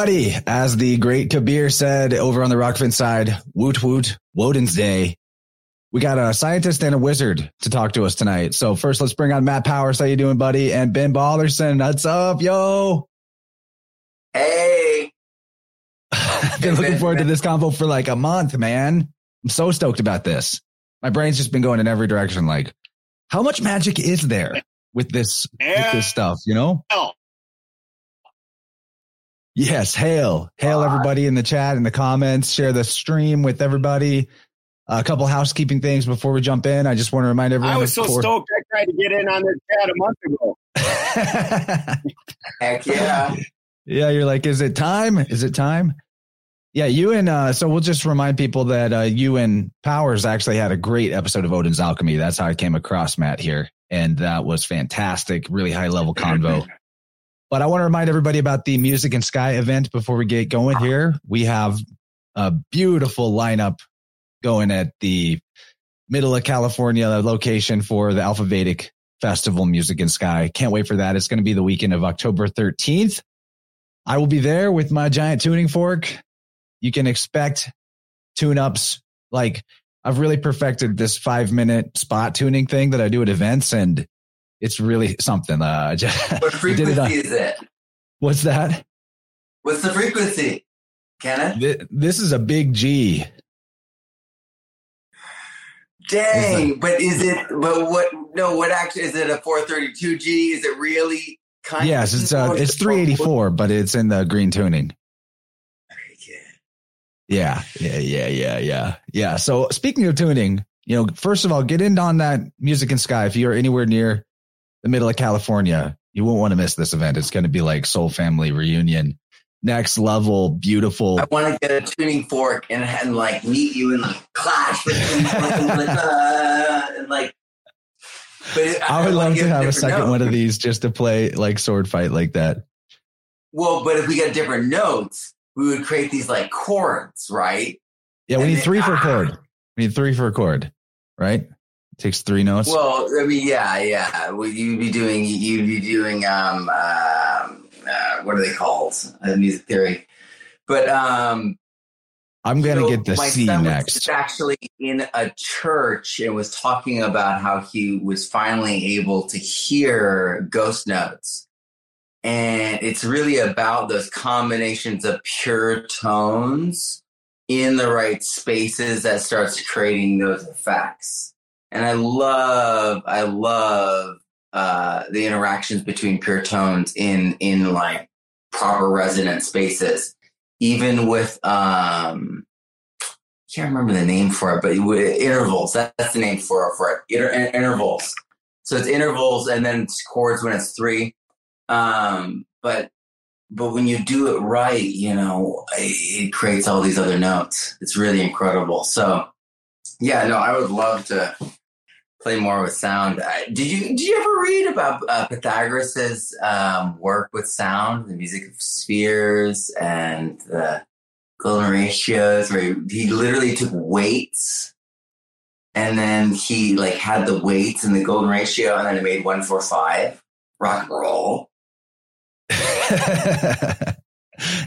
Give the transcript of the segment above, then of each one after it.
Everybody. As the great Kabir said over on the Rockfin side, woot woot, Woden's Day. We got a scientist and a wizard to talk to us tonight. So first, let's bring on Matt Powers. How you doing, buddy? And Ben Balderson. What's up, yo? Hey. I've been looking forward to this combo for like a month, man. I'm so stoked about this. My brain's just been going in every direction. Like, how much magic is there with this, with this stuff, you know? Yes, hail, hail everybody in the chat in the comments. Share the stream with everybody. a couple housekeeping things before we jump in. I just want to remind everyone. I was so before- stoked. I tried to get in on this chat a month ago. Heck yeah. yeah, you're like, is it time? Is it time? Yeah, you and uh, so we'll just remind people that uh, you and Powers actually had a great episode of Odin's Alchemy. That's how I came across Matt here, and that was fantastic. Really high level convo. But I want to remind everybody about the Music and Sky event before we get going uh-huh. here. We have a beautiful lineup going at the middle of California location for the Alpha Vedic Festival Music and Sky. Can't wait for that. It's going to be the weekend of October 13th. I will be there with my giant tuning fork. You can expect tune ups. Like I've really perfected this five minute spot tuning thing that I do at events and it's really something. Uh, just What we did it frequency on- is it? What's that? What's the frequency? Kenneth? Th- This is a big G. Dang, but is it, but what, no, what actually, is it a 432G? Is it really kind of Yes, it's uh, it's 384, but it's in the green tuning. Yeah, yeah, yeah, yeah, yeah, yeah. So speaking of tuning, you know, first of all, get in on that music and sky. If you're anywhere near the middle of California, you won't want to miss this event. It's going to be like Soul Family reunion, next level, beautiful. I want to get a tuning fork and, and like meet you and like clash with you and like, uh, and like, but it, I would love to have a second note. one of these just to play like sword fight like that. Well, but if we get different notes, we would create these like chords, right? Yeah, we And need then- three for a ah. chord. We need three for a chord, right? Takes three notes. Well, I mean, yeah, yeah. Well, you'd be doing, you'd be doing, um, um uh, what are they called? Uh, music theory. But um, I'm gonna so get the C next. actually in a church and was talking about how he was finally able to hear ghost notes. And it's really about those combinations of pure tones in the right spaces that starts creating those effects. And I love, I love uh, the interactions between pure tones in in like proper resonant spaces, even with um, can't remember the name for it, but intervals. That, that's the name for for it. Inter, intervals. So it's intervals, and then it's chords when it's three. Um, but but when you do it right, you know, it, it creates all these other notes. It's really incredible. So yeah, no, I would love to play more with sound. Did you did you ever read about uh, Pythagoras's um, work with sound, the music of spheres and the golden ratios, where he, he literally took weights and then he like had the weights and the golden ratio, and then it made one four five rock and roll.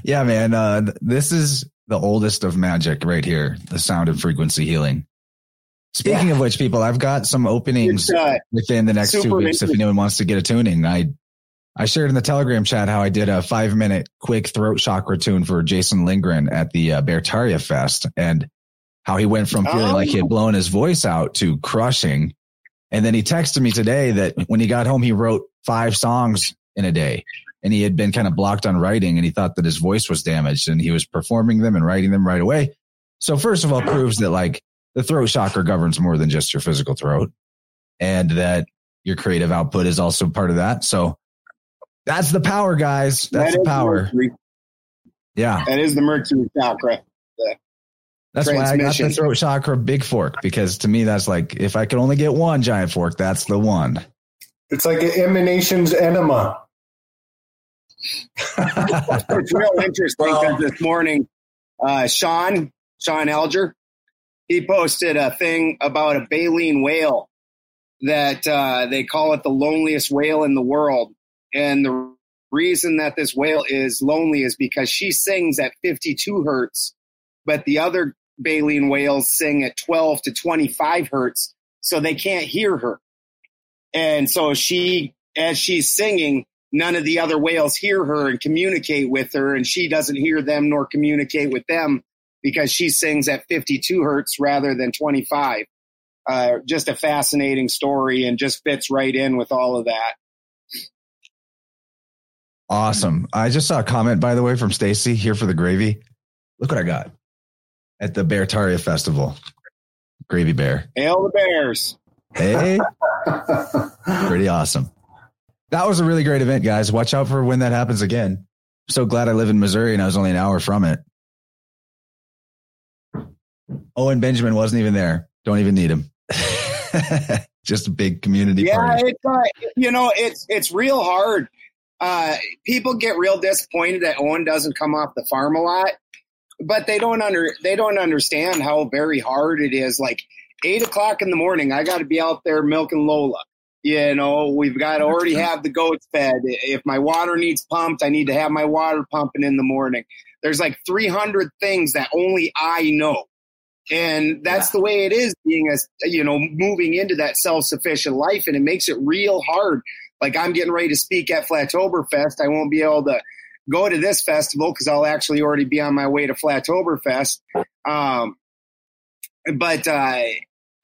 yeah, man. Uh, this is the oldest of magic right here. The sound and frequency healing. Speaking of which, people, I've got some openings uh, within the next two weeks. If anyone wants to get a tuning, I I shared in the Telegram chat how I did a five minute quick throat chakra tune for Jason Lindgren at the uh, Beartaria Fest, and how he went from feeling Oh. like he had blown his voice out to crushing. And then he texted me today that when he got home, he wrote five songs in a day and he had been kind of blocked on writing and he thought that his voice was damaged and he was performing them and writing them right away. So first of all, proves that like the throat chakra governs more than just your physical throat and that your creative output is also part of that. So that's the power, guys. That's that the power. Mercury. Yeah. That is the Mercury chakra. The That's why I got the throat chakra big fork because to me, that's like, if I could only get one giant fork, that's the one. It's like an emanations enema. It's real interesting because this morning, uh, Sean, Sean Elger, he posted a thing about a baleen whale that uh, they call it the loneliest whale in the world. And the reason that this whale is lonely is because she sings at 52 hertz, but the other baleen whales sing at 12 to 25 hertz, so they can't hear her. And so she, as she's singing, none of the other whales hear her and communicate with her, and she doesn't hear them nor communicate with them because she sings at 52 hertz rather than 25. Uh, just a fascinating story and just fits right in with all of that. Awesome. I just saw a comment, by the way, from Stacy here for the gravy. Look what I got at the Beartaria Festival. Gravy Bear. Hail the Bears. Hey. Pretty awesome. That was a really great event, guys. Watch out for when that happens again. so glad I live in Missouri and I was only an hour from it. Owen Benjamin wasn't even there. Don't even need him. Just a big community yeah. It's, uh, you know, it's it's real hard. Uh, people get real disappointed that Owen doesn't come off the farm a lot, but they don't under they don't understand how very hard it is. Like eight o'clock in the morning, I got to be out there milking Lola. You know, we've got to already have the goats fed. If my water needs pumped, I need to have my water pumping in the morning. There's like 300 things that only I know. And that's yeah. the way it is being a, you know, moving into that self sufficient life. And it makes it real hard. Like I'm getting ready to speak at Flatoberfest. I won't be able to go to this festival because I'll actually already be on my way to Flatoberfest. Um, but, uh,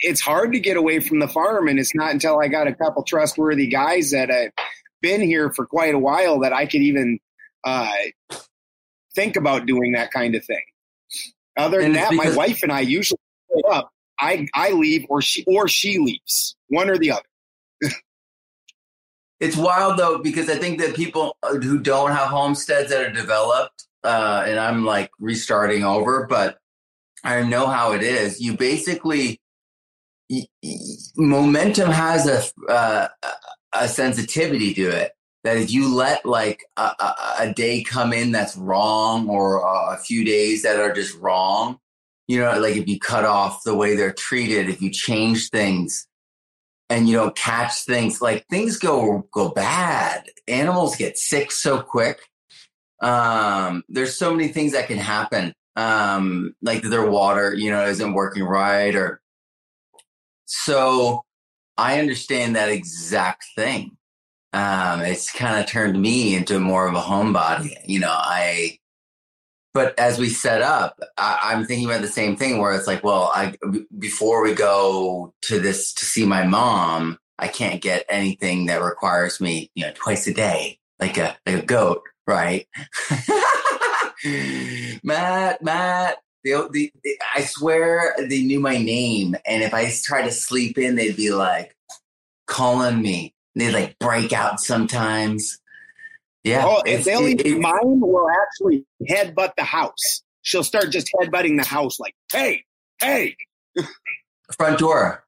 it's hard to get away from the farm. And it's not until I got a couple trustworthy guys that have been here for quite a while that I could even, uh, think about doing that kind of thing. Other than that, my wife and I usually up. I I leave or she or she leaves, one or the other. it's wild though because I think that people who don't have homesteads that are developed, uh, and I'm like restarting over, but I know how it is. You basically momentum has a uh, a sensitivity to it that if you let like a, a, a, day come in that's wrong or a few days that are just wrong, you know, like if you cut off the way they're treated, if you change things and you don't catch things, like things go go bad. Animals get sick so quick. Um, there's so many things that can happen. Um, like their water, you know, isn't working right or so I understand that exact thing um, it's kind of turned me into more of a homebody. You know, I, but as we set up, I, am thinking about the same thing where it's like, well, I, before we go to this to see my mom, I can't get anything that requires me, you know, twice a day, like a, like a goat, right? Matt, Matt, the, the, I swear they knew my name. And if I tried to sleep in, they'd be like calling me they like break out sometimes. Yeah. Oh, if they leave it, mine will actually headbutt the house. She'll start just headbutting the house like, hey, hey. Front door.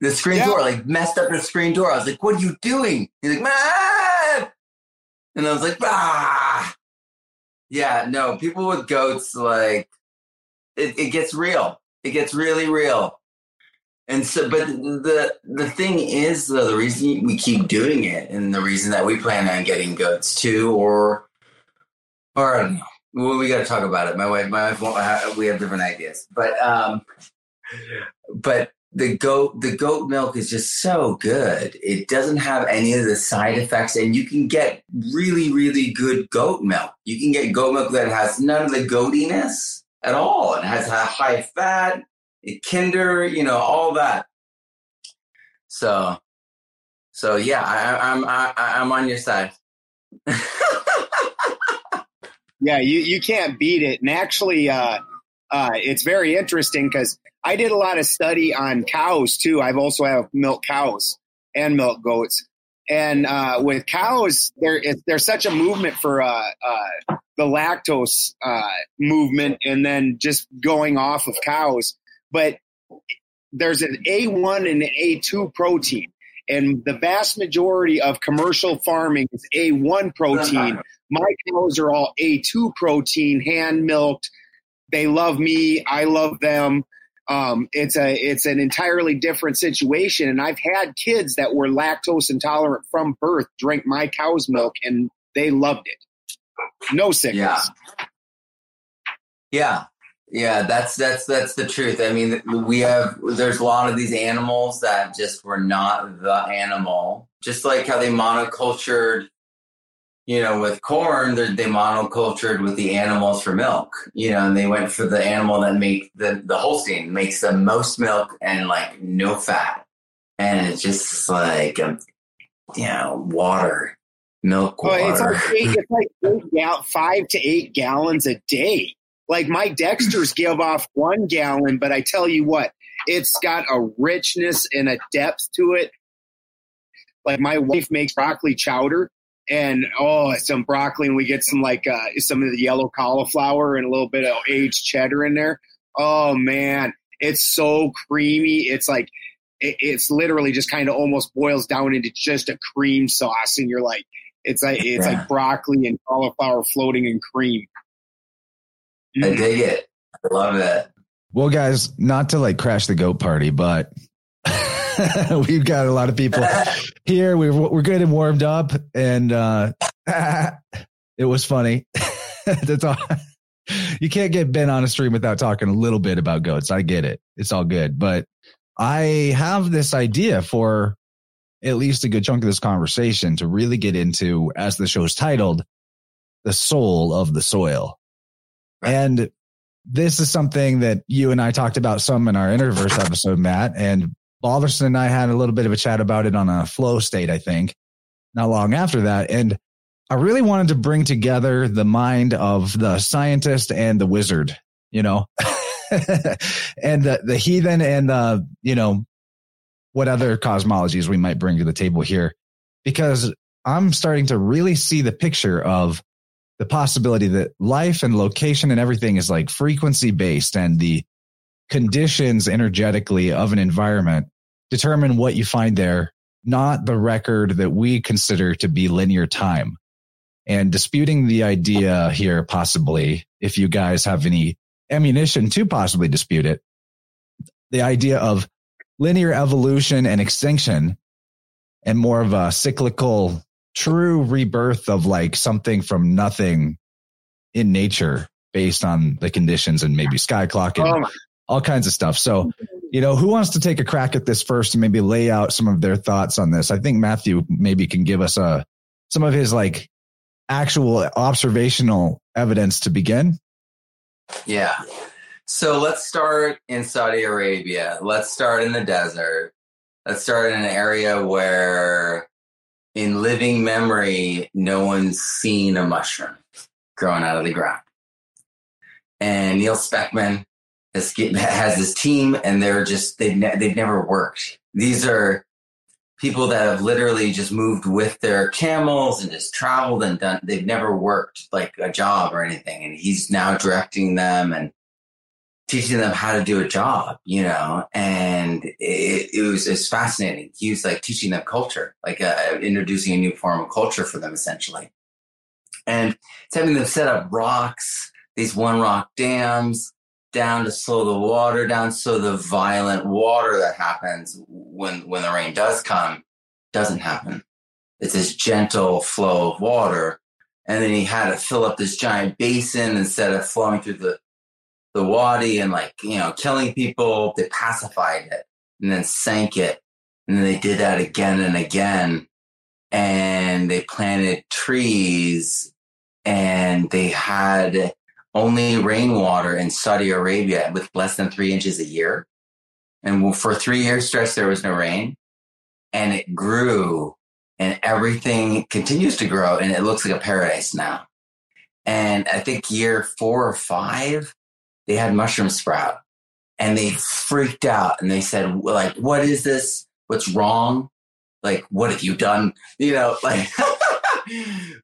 The screen yeah. door, like messed up the screen door. I was like, what are you doing? He's like, man. And I was like, ah. Yeah, no, people with goats, like, it, it gets real. It gets really real. And so, but the the thing is, though, the reason we keep doing it, and the reason that we plan on getting goats too, or or I don't know, well, we got to talk about it. My wife, my wife, won't have, we have different ideas, but um, but the goat the goat milk is just so good. It doesn't have any of the side effects, and you can get really, really good goat milk. You can get goat milk that has none of the goatiness at all. It has a high fat kinder, you know, all that. So, so yeah, I, I'm I, I'm on your side. yeah, you you can't beat it, and actually, uh, uh, it's very interesting because I did a lot of study on cows too. I've also have milk cows and milk goats, and uh, with cows, there is, there's such a movement for uh, uh, the lactose uh, movement, and then just going off of cows but there's an A1 and an A2 protein. And the vast majority of commercial farming is A1 protein. My cows are all A2 protein, hand milked. They love me. I love them. Um, it's a it's an entirely different situation. And I've had kids that were lactose intolerant from birth drink my cow's milk, and They loved it. No sickness. Yeah. Yeah. Yeah, that's that's that's the truth. I mean, we have there's a lot of these animals that just were not the animal. Just like how they monocultured, you know, with corn, they monocultured with the animals for milk. You know, and they went for the animal that make the the Holstein makes the most milk and like no fat, and it's just like um, you know water, milk water. Well, it's like eight, it's like eight gal- five to eight gallons a day like my Dexter's give off one gallon, but I tell you what, it's got a richness and a depth to it. Like my wife makes broccoli chowder and oh, some broccoli, and we get some like uh, some of the yellow cauliflower and a little bit of aged cheddar in there. Oh man, it's so creamy. It's like it, it's literally just kind of almost boils down into just a cream sauce, and you're like, it's like it's yeah. like broccoli and cauliflower floating in cream. I dig it. I love it. Well, guys, not to like crash the goat party, but we've got a lot of people here. We're we're good and warmed up, and uh, it was funny. That's all. You can't get Ben on a stream without talking a little bit about goats. I get it. It's all good, but I have this idea for at least a good chunk of this conversation to really get into, as the show's titled, the soul of the soil. And this is something that you and I talked about some in our Interverse episode, Matt. And Balderson and I had a little bit of a chat about it on a flow state, I think, not long after that. And I really wanted to bring together the mind of the scientist and the wizard, you know, and the, the heathen and the, you know, what other cosmologies we might bring to the table here. Because I'm starting to really see the picture of the possibility that life and location and everything is like frequency based and the conditions energetically of an environment determine what you find there, not the record that we consider to be linear time. And disputing the idea here, possibly, if you guys have any ammunition to possibly dispute it, the idea of linear evolution and extinction and more of a cyclical true rebirth of like something from nothing in nature based on the conditions and maybe sky clock and oh all kinds of stuff. So, you know, who wants to take a crack at this first and maybe lay out some of their thoughts on this? I think Matthew maybe can give us a some of his like actual observational evidence to begin. Yeah. So let's start in Saudi Arabia. Let's start in the desert. Let's start in an area where in living memory, no one's seen a mushroom growing out of the ground. And Neil Speckman has, has his team, and they're just they've ne- they've never worked. These are people that have literally just moved with their camels and just traveled and done. They've never worked like a job or anything, and he's now directing them and teaching them how to do a job, you know, and it, it was it's fascinating. He was like teaching them culture, like uh, introducing a new form of culture for them, essentially, and it's having them set up rocks, these one rock dams down to slow the water down, so the violent water that happens when when the rain does come doesn't happen. It's this gentle flow of water. And then he had to fill up this giant basin instead of flowing through the the wadi and like, you know, killing people. They pacified it and then sank it. And then they did that again and again. And they planted trees and they had only rainwater in Saudi Arabia with less than three inches a year. And for three years stretch, there was no rain and it grew and everything continues to grow and it looks like a paradise now. And I think year four or five, they had mushroom sprout and they freaked out and they said like what is this? What's wrong? Like what have you done? You know like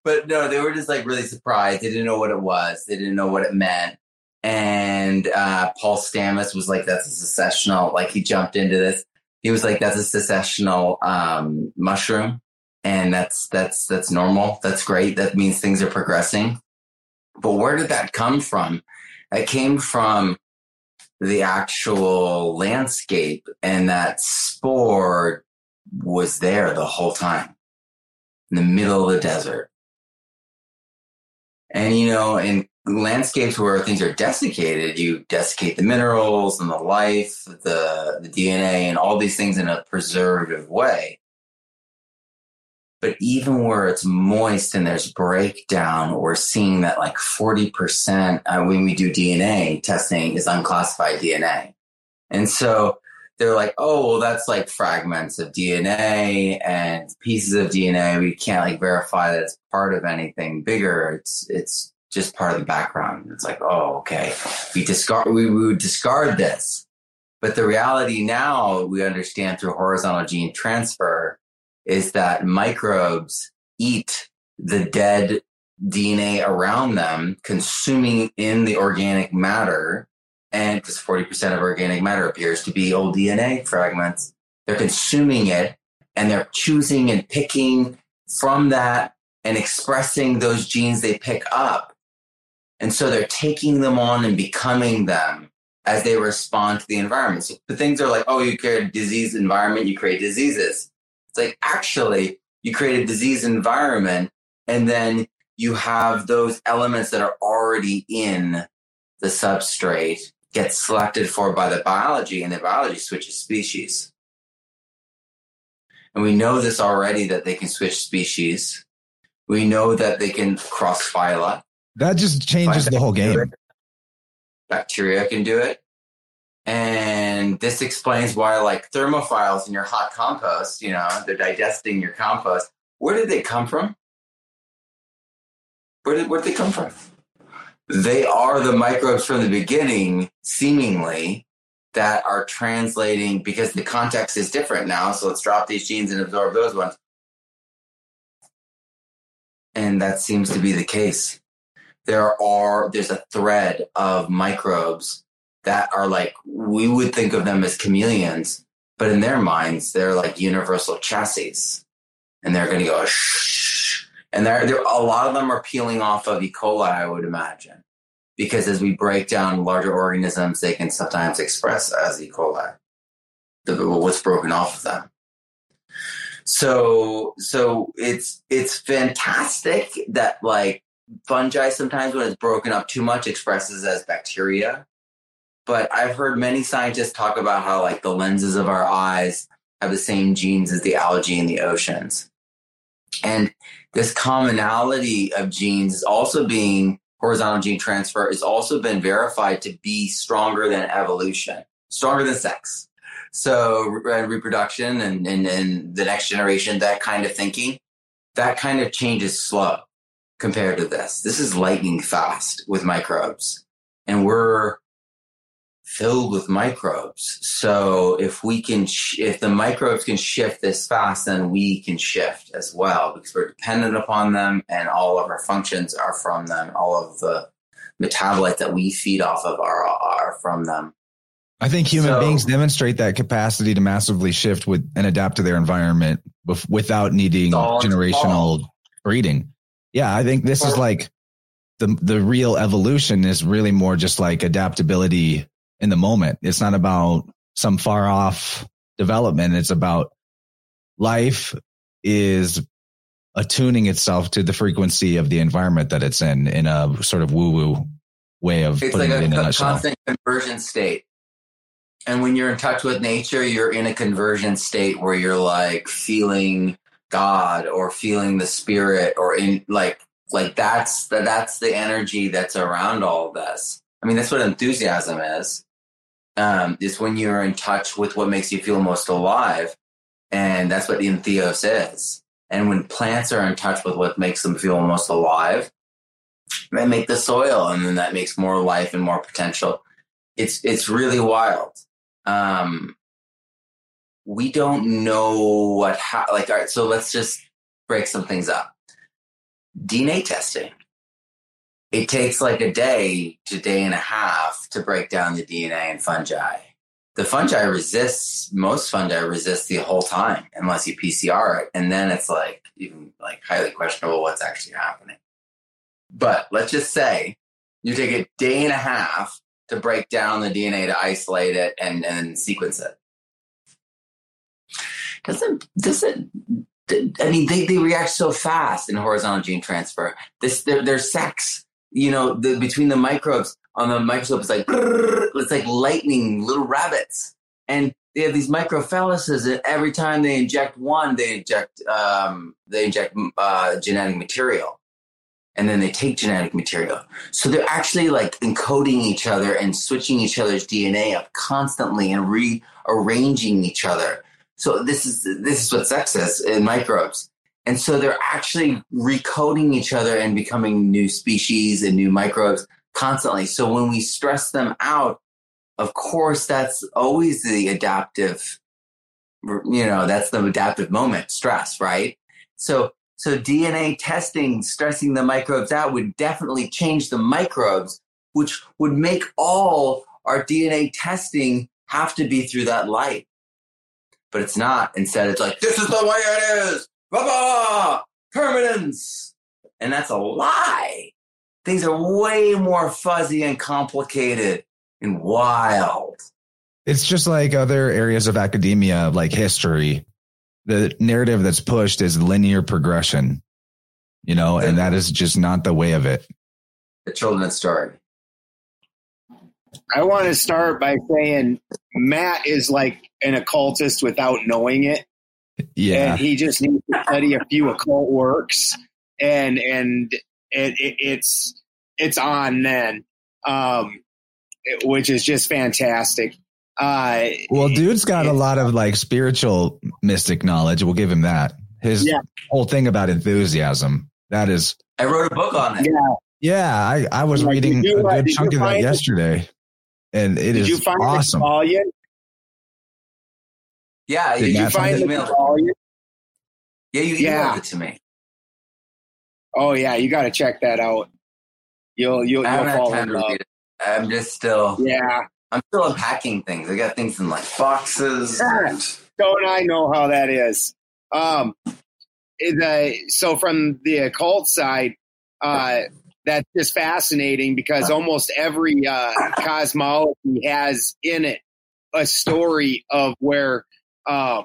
but no they were just like really surprised. They didn't know what it was. They didn't know what it meant. And uh, paul stamets was like that's a successional like he jumped into this. He was like that's a successional um, mushroom and that's that's that's normal. That's great. That means things are progressing. But where did that come from it came from the actual landscape and that spore was there the whole time in the middle of the desert. And, you know, in landscapes where things are desiccated, you desiccate the minerals and the life, the, the DNA, and all these things in a preservative way. But even where it's moist and there's breakdown, we're seeing that like 40% uh, when we do DNA testing is unclassified DNA. And so they're like, oh, well, that's like fragments of DNA and pieces of DNA. We can't like verify that it's part of anything bigger. It's, it's just part of the background. It's like, oh, okay. We discard, we, we would discard this. But the reality now we understand through horizontal gene transfer is that microbes eat the dead DNA around them, consuming in the organic matter and because 40% of organic matter appears to be old DNA fragments, they're consuming it and they're choosing and picking from that and expressing those genes they pick up. And so they're taking them on and becoming them as they respond to the environment. So the things are like, oh, you create a disease environment, you create diseases. It's like, actually, you create a disease environment and then you have those elements that are already in the substrate get selected for by the biology and the biology switches species. And we know this already that they can switch species. We know that they can cross phyla. That just changes the whole game. Bacteria can do it. And this explains why, like thermophiles in your hot compost, you know, they're digesting your compost. Where did they come from? Where did, where did they come from? they are the microbes from the beginning, seemingly, that are translating because the context is different now. So let's drop these genes and absorb those ones. And that seems to be the case. There are, there's a thread of microbes that are like, we would think of them as chameleons, but in their minds, they're like universal chassis. And they're going to go, shh. And there, there, a lot of them are peeling off of E. coli, I would imagine because as we break down larger organisms, they can sometimes express as E. coli, the, what's broken off of them. So, so it's it's fantastic that like fungi sometimes when it's broken up too much expresses as bacteria. But I've heard many scientists talk about how like the lenses of our eyes have the same genes as the algae in the oceans. And this commonality of genes is also being horizontal gene transfer has also been verified to be stronger than evolution, stronger than sex. So re- reproduction and, and, and the next generation, that kind of thinking, that kind of change is slow compared to this. This is lightning fast with microbes. And we're filled with microbes. So if we can, sh- if the microbes can shift this fast, then we can shift as well because we're dependent upon them and all of our functions are from them. All of the metabolites that we feed off of are, are from them. I think human so, beings demonstrate that capacity to massively shift with and adapt to their environment without needing generational breeding. Yeah, I think this is like the the real evolution is really more just like adaptability in the moment. It's not about some far off development. It's about life is attuning itself to the frequency of the environment that it's in, in a sort of woo woo way of it's putting like a, it in a, a constant conversion state. And when you're in touch with nature, you're in a conversion state where you're like feeling God or feeling the spirit or in like like that's the, that's the energy that's around all of this. I mean, that's what enthusiasm is um, is when you're in touch with what makes you feel most alive. And that's what the entheos is. And when plants are in touch with what makes them feel most alive, they make the soil and then that makes more life and more potential. It's, it's really wild. Um, we don't know what, ha- like, all right, so let's just break some things up. DNA testing it takes like a day to day and a half to break down the DNA in fungi. The fungi resists, most fungi resist the whole time unless you PCR it. And then it's like even like highly questionable what's actually happening. But let's just say you take a day and a half to break down the DNA to isolate it and, and sequence it. Doesn't, does it, I mean, they, they react so fast in horizontal gene transfer. This their their sex, you know, the between the microbes on the microscope, it's like it's like lightning, little rabbits, and they have these microphalluses. And every time they inject one, they inject um, they inject uh, genetic material, and then they take genetic material. So they're actually like encoding each other and switching each other's DNA up constantly and rearranging each other so this is this is what sex is in microbes. And so they're actually recoding each other and becoming new species and new microbes constantly. So when we stress them out, of course, that's always the adaptive, you know, that's the adaptive moment, stress, right? So, so DNA testing, stressing the microbes out would definitely change the microbes, which would make all our DNA testing have to be through that light but it's not. Instead, it's like, this is the way it is. Blah, permanence. And that's a lie. Things are way more fuzzy and complicated and wild. It's just like other areas of academia, like history. The narrative that's pushed is linear progression, you know, and that is just not the way of it. The children's story. I want to start by saying Matt is like an occultist without knowing it. Yeah. And he just needs to study a few occult works and and it, it, it's it's on then. Um which is just fantastic. Uh well dude's got a lot of like spiritual mystic knowledge. We'll give him that. His yeah. whole thing about enthusiasm. That is I wrote a book on it. Yeah. Yeah, I, I was like, reading you, a good chunk of that yesterday and it Did is you find awesome. The volume? Yeah, Did you find the volume? Yeah, you emailed it to me. Oh yeah, you got to check that out. You'll you'll, you'll fall in love. I'm just still yeah. I'm still unpacking things. I got things in like boxes. Yeah. Don't I know how that is? Um, the so from the occult side, uh, that's just fascinating because almost every uh, cosmology has in it a story of where uh,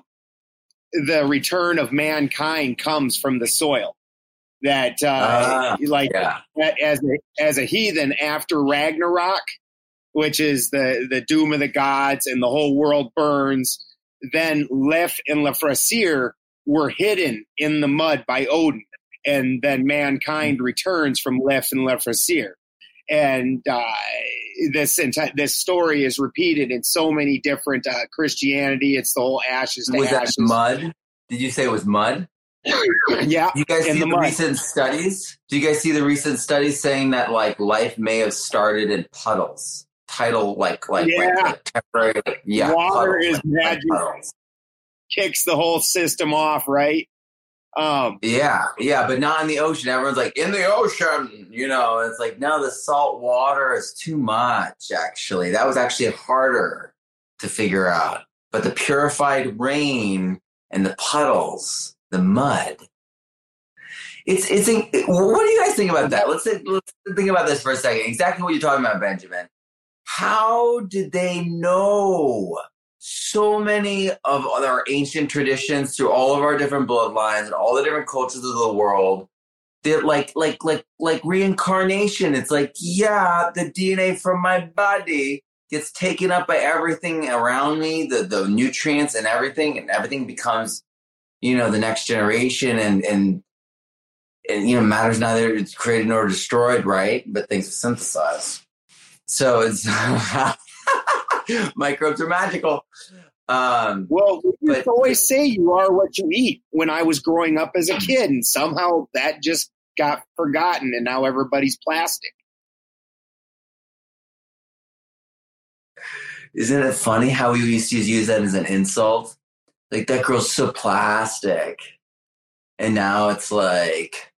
the return of mankind comes from the soil. That uh, uh, like yeah. as a, as a heathen after Ragnarok, which is the the doom of the gods and the whole world burns. Then Lif and Lifthrasir were hidden in the mud by Odin and then mankind returns from Lif and Lifthrasir. And uh, this enti- this story is repeated in so many different uh, Christianity. It's the whole ashes to was ashes. that mud? Did you say it was mud? yeah. You guys see the, the recent studies? Do you guys see the recent studies saying that like life may have started in puddles? Title like like, yeah. like temporary yeah. Water puddles, is magic. Like kicks the whole system off, right? Um, yeah, yeah, but not in the ocean. Everyone's like, in the ocean, you know, it's like, no, the salt water is too much, actually. That was actually harder to figure out. But the purified rain and the puddles, the mud, it's, it's, what do you guys think about that? Let's, think, let's think about this for a second. Exactly what you're talking about, Benjamin. How did they know so many of our ancient traditions through all of our different bloodlines and all the different cultures of the world that like like like like reincarnation. It's like yeah the dna from my body gets taken up by everything around me the the nutrients and everything and everything becomes you know the next generation and and and you know matter's neither it's created nor destroyed right? But things are synthesized. So it's Microbes are magical. Um, well, we used to always say you are what you eat when I was growing up as a kid, and somehow that just got forgotten, and now everybody's plastic. Isn't it funny how we used to use that as an insult? Like that girl's so plastic, and now it's like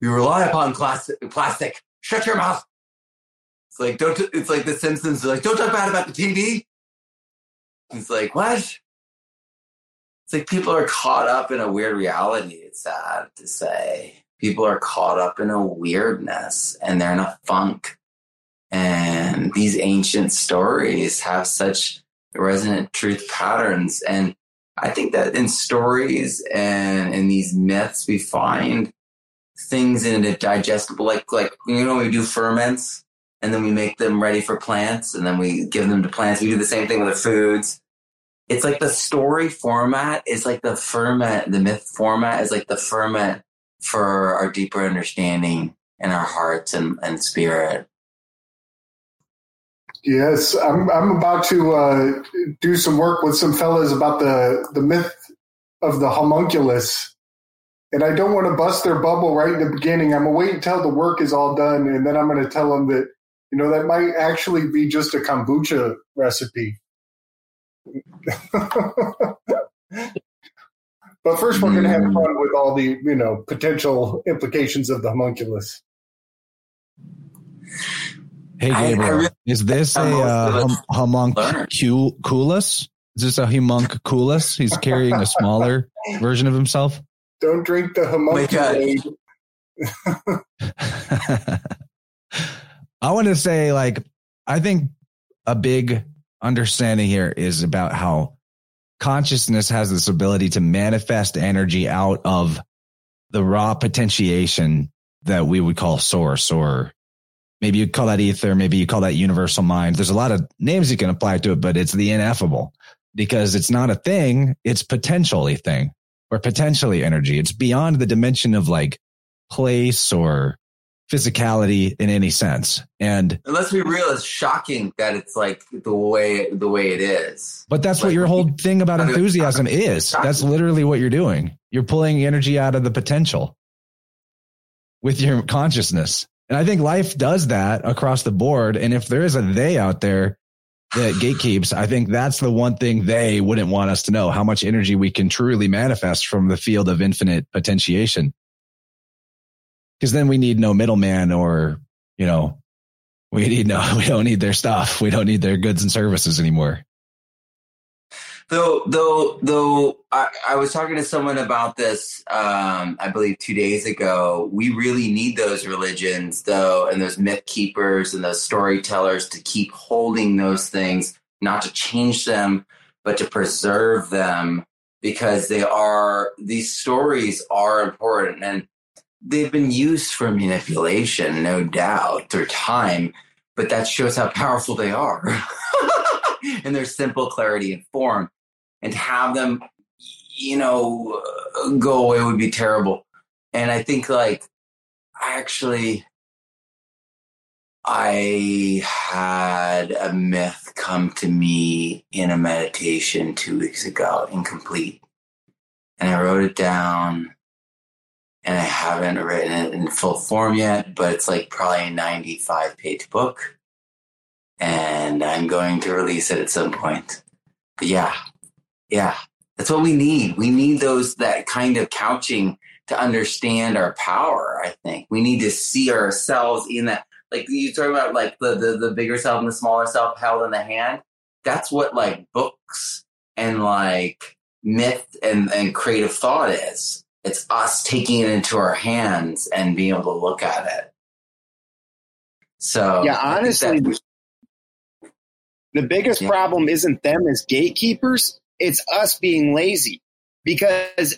we rely upon plastic. Plastic. Shut your mouth. It's like don't. It's like The Simpsons. Are like don't talk bad about the TV. It's like what? It's like people are caught up in a weird reality. It's sad to say. People are caught up in a weirdness and they're in a funk. And these ancient stories have such resonant truth patterns. And I think that in stories and in these myths, we find things in a digestible, like, like, you know, we do ferments and then we make them ready for plants and then we give them to plants. We do the same thing with the foods. It's like the story format is like the ferment, the myth format is like the ferment for our deeper understanding in our hearts and, and spirit. Yes, I'm. I'm about to uh, do some work with some fellas about the the myth of the homunculus, and I don't want to bust their bubble right in the beginning. I'm gonna wait until the work is all done, and then I'm going to tell them that you know that might actually be just a kombucha recipe. but first, we're going to have fun with all the you know potential implications of the homunculus. Hey, Gabriel, I, I really, is this a uh, hum, homunculus? Is this a homunculus? He's carrying a smaller version of himself. Don't drink the homunculus. I want to say, like, I think a big understanding here is about how consciousness has this ability to manifest energy out of the raw potentiation that we would call source or maybe you call that ether, maybe you call that universal mind. There's a lot of names you can apply to it, but it's the ineffable because it's not a thing. It's potentially thing or potentially energy. It's beyond the dimension of like place or physicality in any sense. And let's be real, it's shocking that it's like the way the way it is. But that's like, what your whole thing about enthusiasm is. That's literally what you're doing. You're pulling energy out of the potential with your consciousness. And I think life does that across the board. And if there is a they out there that gatekeeps, I think that's the one thing they wouldn't want us to know how much energy we can truly manifest from the field of infinite potentiation. Because then we need no middleman or, you know, we need no, we don't need their stuff. We don't need their goods and services anymore. Though, though, though, I, I, was talking to someone about this. Um, I believe two days ago. We really need those religions, though, and those myth keepers and those storytellers to keep holding those things, not to change them, but to preserve them, because they are these stories are important and they've been used for manipulation, no doubt, through time. But that shows how powerful they are. and their simple clarity and form and to have them, you know, go away would be terrible. And I think like actually I had a myth come to me in a meditation two weeks ago, incomplete. And I wrote it down and I haven't written it in full form yet, but it's like probably a 95 page book. And I'm going to release it at some point. But yeah, yeah, that's what we need. We need those that kind of couching to understand our power. I think we need to see ourselves in that. Like you talk about, like the, the the bigger self and the smaller self held in the hand. That's what like books and like myth and and creative thought is. It's us taking it into our hands and being able to look at it. So yeah, honestly, the biggest yeah. problem isn't them as gatekeepers it's us being lazy because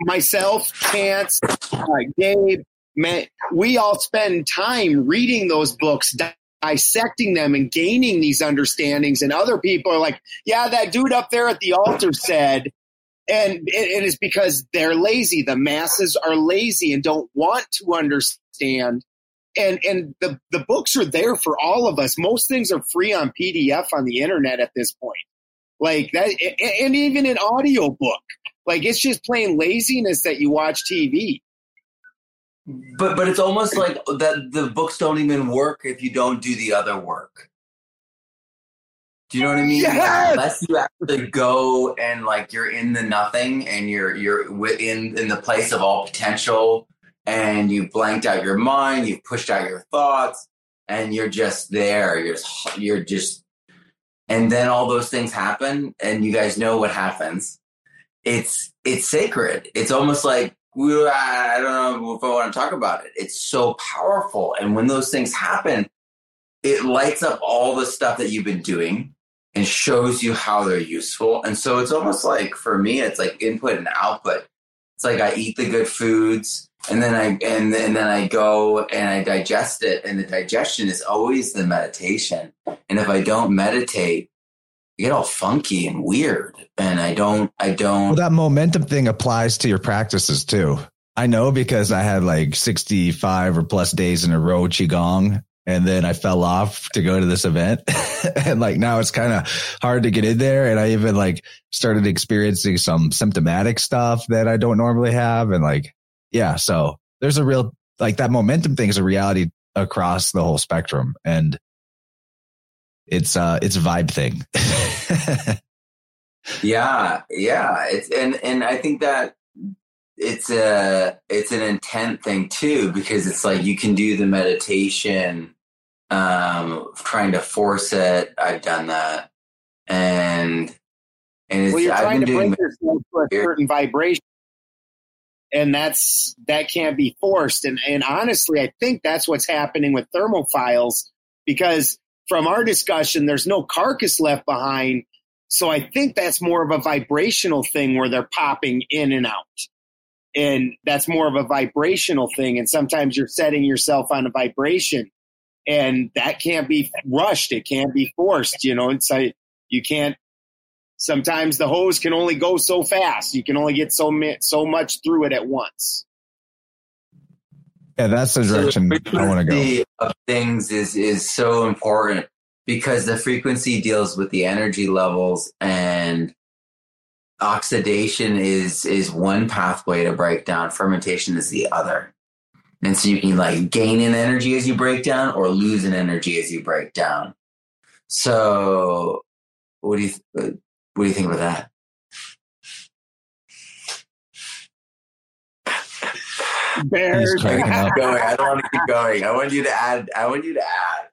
myself, Chance, uh, Gabe, man, we all spend time reading those books, dissecting them and gaining these understandings. And other people are like, yeah, that dude up there at the altar said, and it is because they're lazy. The masses are lazy and don't want to understand. And and the, the books are there for all of us. Most things are free on PDF on the internet at this point like that and even an audio book like it's just plain laziness that you watch tv but but it's almost like that the books don't even work if you don't do the other work do you know what I mean? Yes! Unless you actually go and like you're in the nothing and you're you're in in the place of all potential and you blanked out your mind, you've pushed out your thoughts, and you're just there. You're just, you're just and then all those things happen and you guys know what happens it's it's sacred it's almost like i don't know if i want to talk about it it's so powerful and when those things happen it lights up all the stuff that you've been doing and shows you how they're useful. And so it's almost like for me, it's like input and output. It's like I eat the good foods and then I and, and then I go and I digest it. And the digestion is always the meditation. And if I don't meditate, I get all funky and weird. And I don't I don't Well, that momentum thing applies to your practices too. I know because I had like 65 or plus days in a row Qigong and then I fell off to go to this event. and like now it's kind of hard to get in there. And I even like started experiencing some symptomatic stuff that I don't normally have. And like, yeah, so there's a real, like that momentum thing is a reality across the whole spectrum. And it's, uh, it's a vibe thing. yeah. Yeah. It's, and, and I think that it's a it's an intent thing too because it's like you can do the meditation um trying to force it. I've done that. And and well you're trying to bring yourself to a certain vibration and that's that can't be forced. And and honestly i think that's what's happening with thermophiles because from our discussion there's no carcass left behind. So i think that's more of a vibrational thing where they're popping in and out. And that's more of a vibrational thing. And sometimes you're setting yourself on a vibration and that can't be rushed. It can't be forced you know it's like you can't sometimes the hose can only go so fast. You can only get so so much through it at once. Yeah that's the direction so the i want to go. of things is is so important because the frequency deals with the energy levels and oxidation is is one pathway to break down. Fermentation is the other and so you can like gain in energy as you break down or lose in energy as you break down so what do you what do you think about that Bears. going. I don't want to keep going. I want you to add. I want you to add.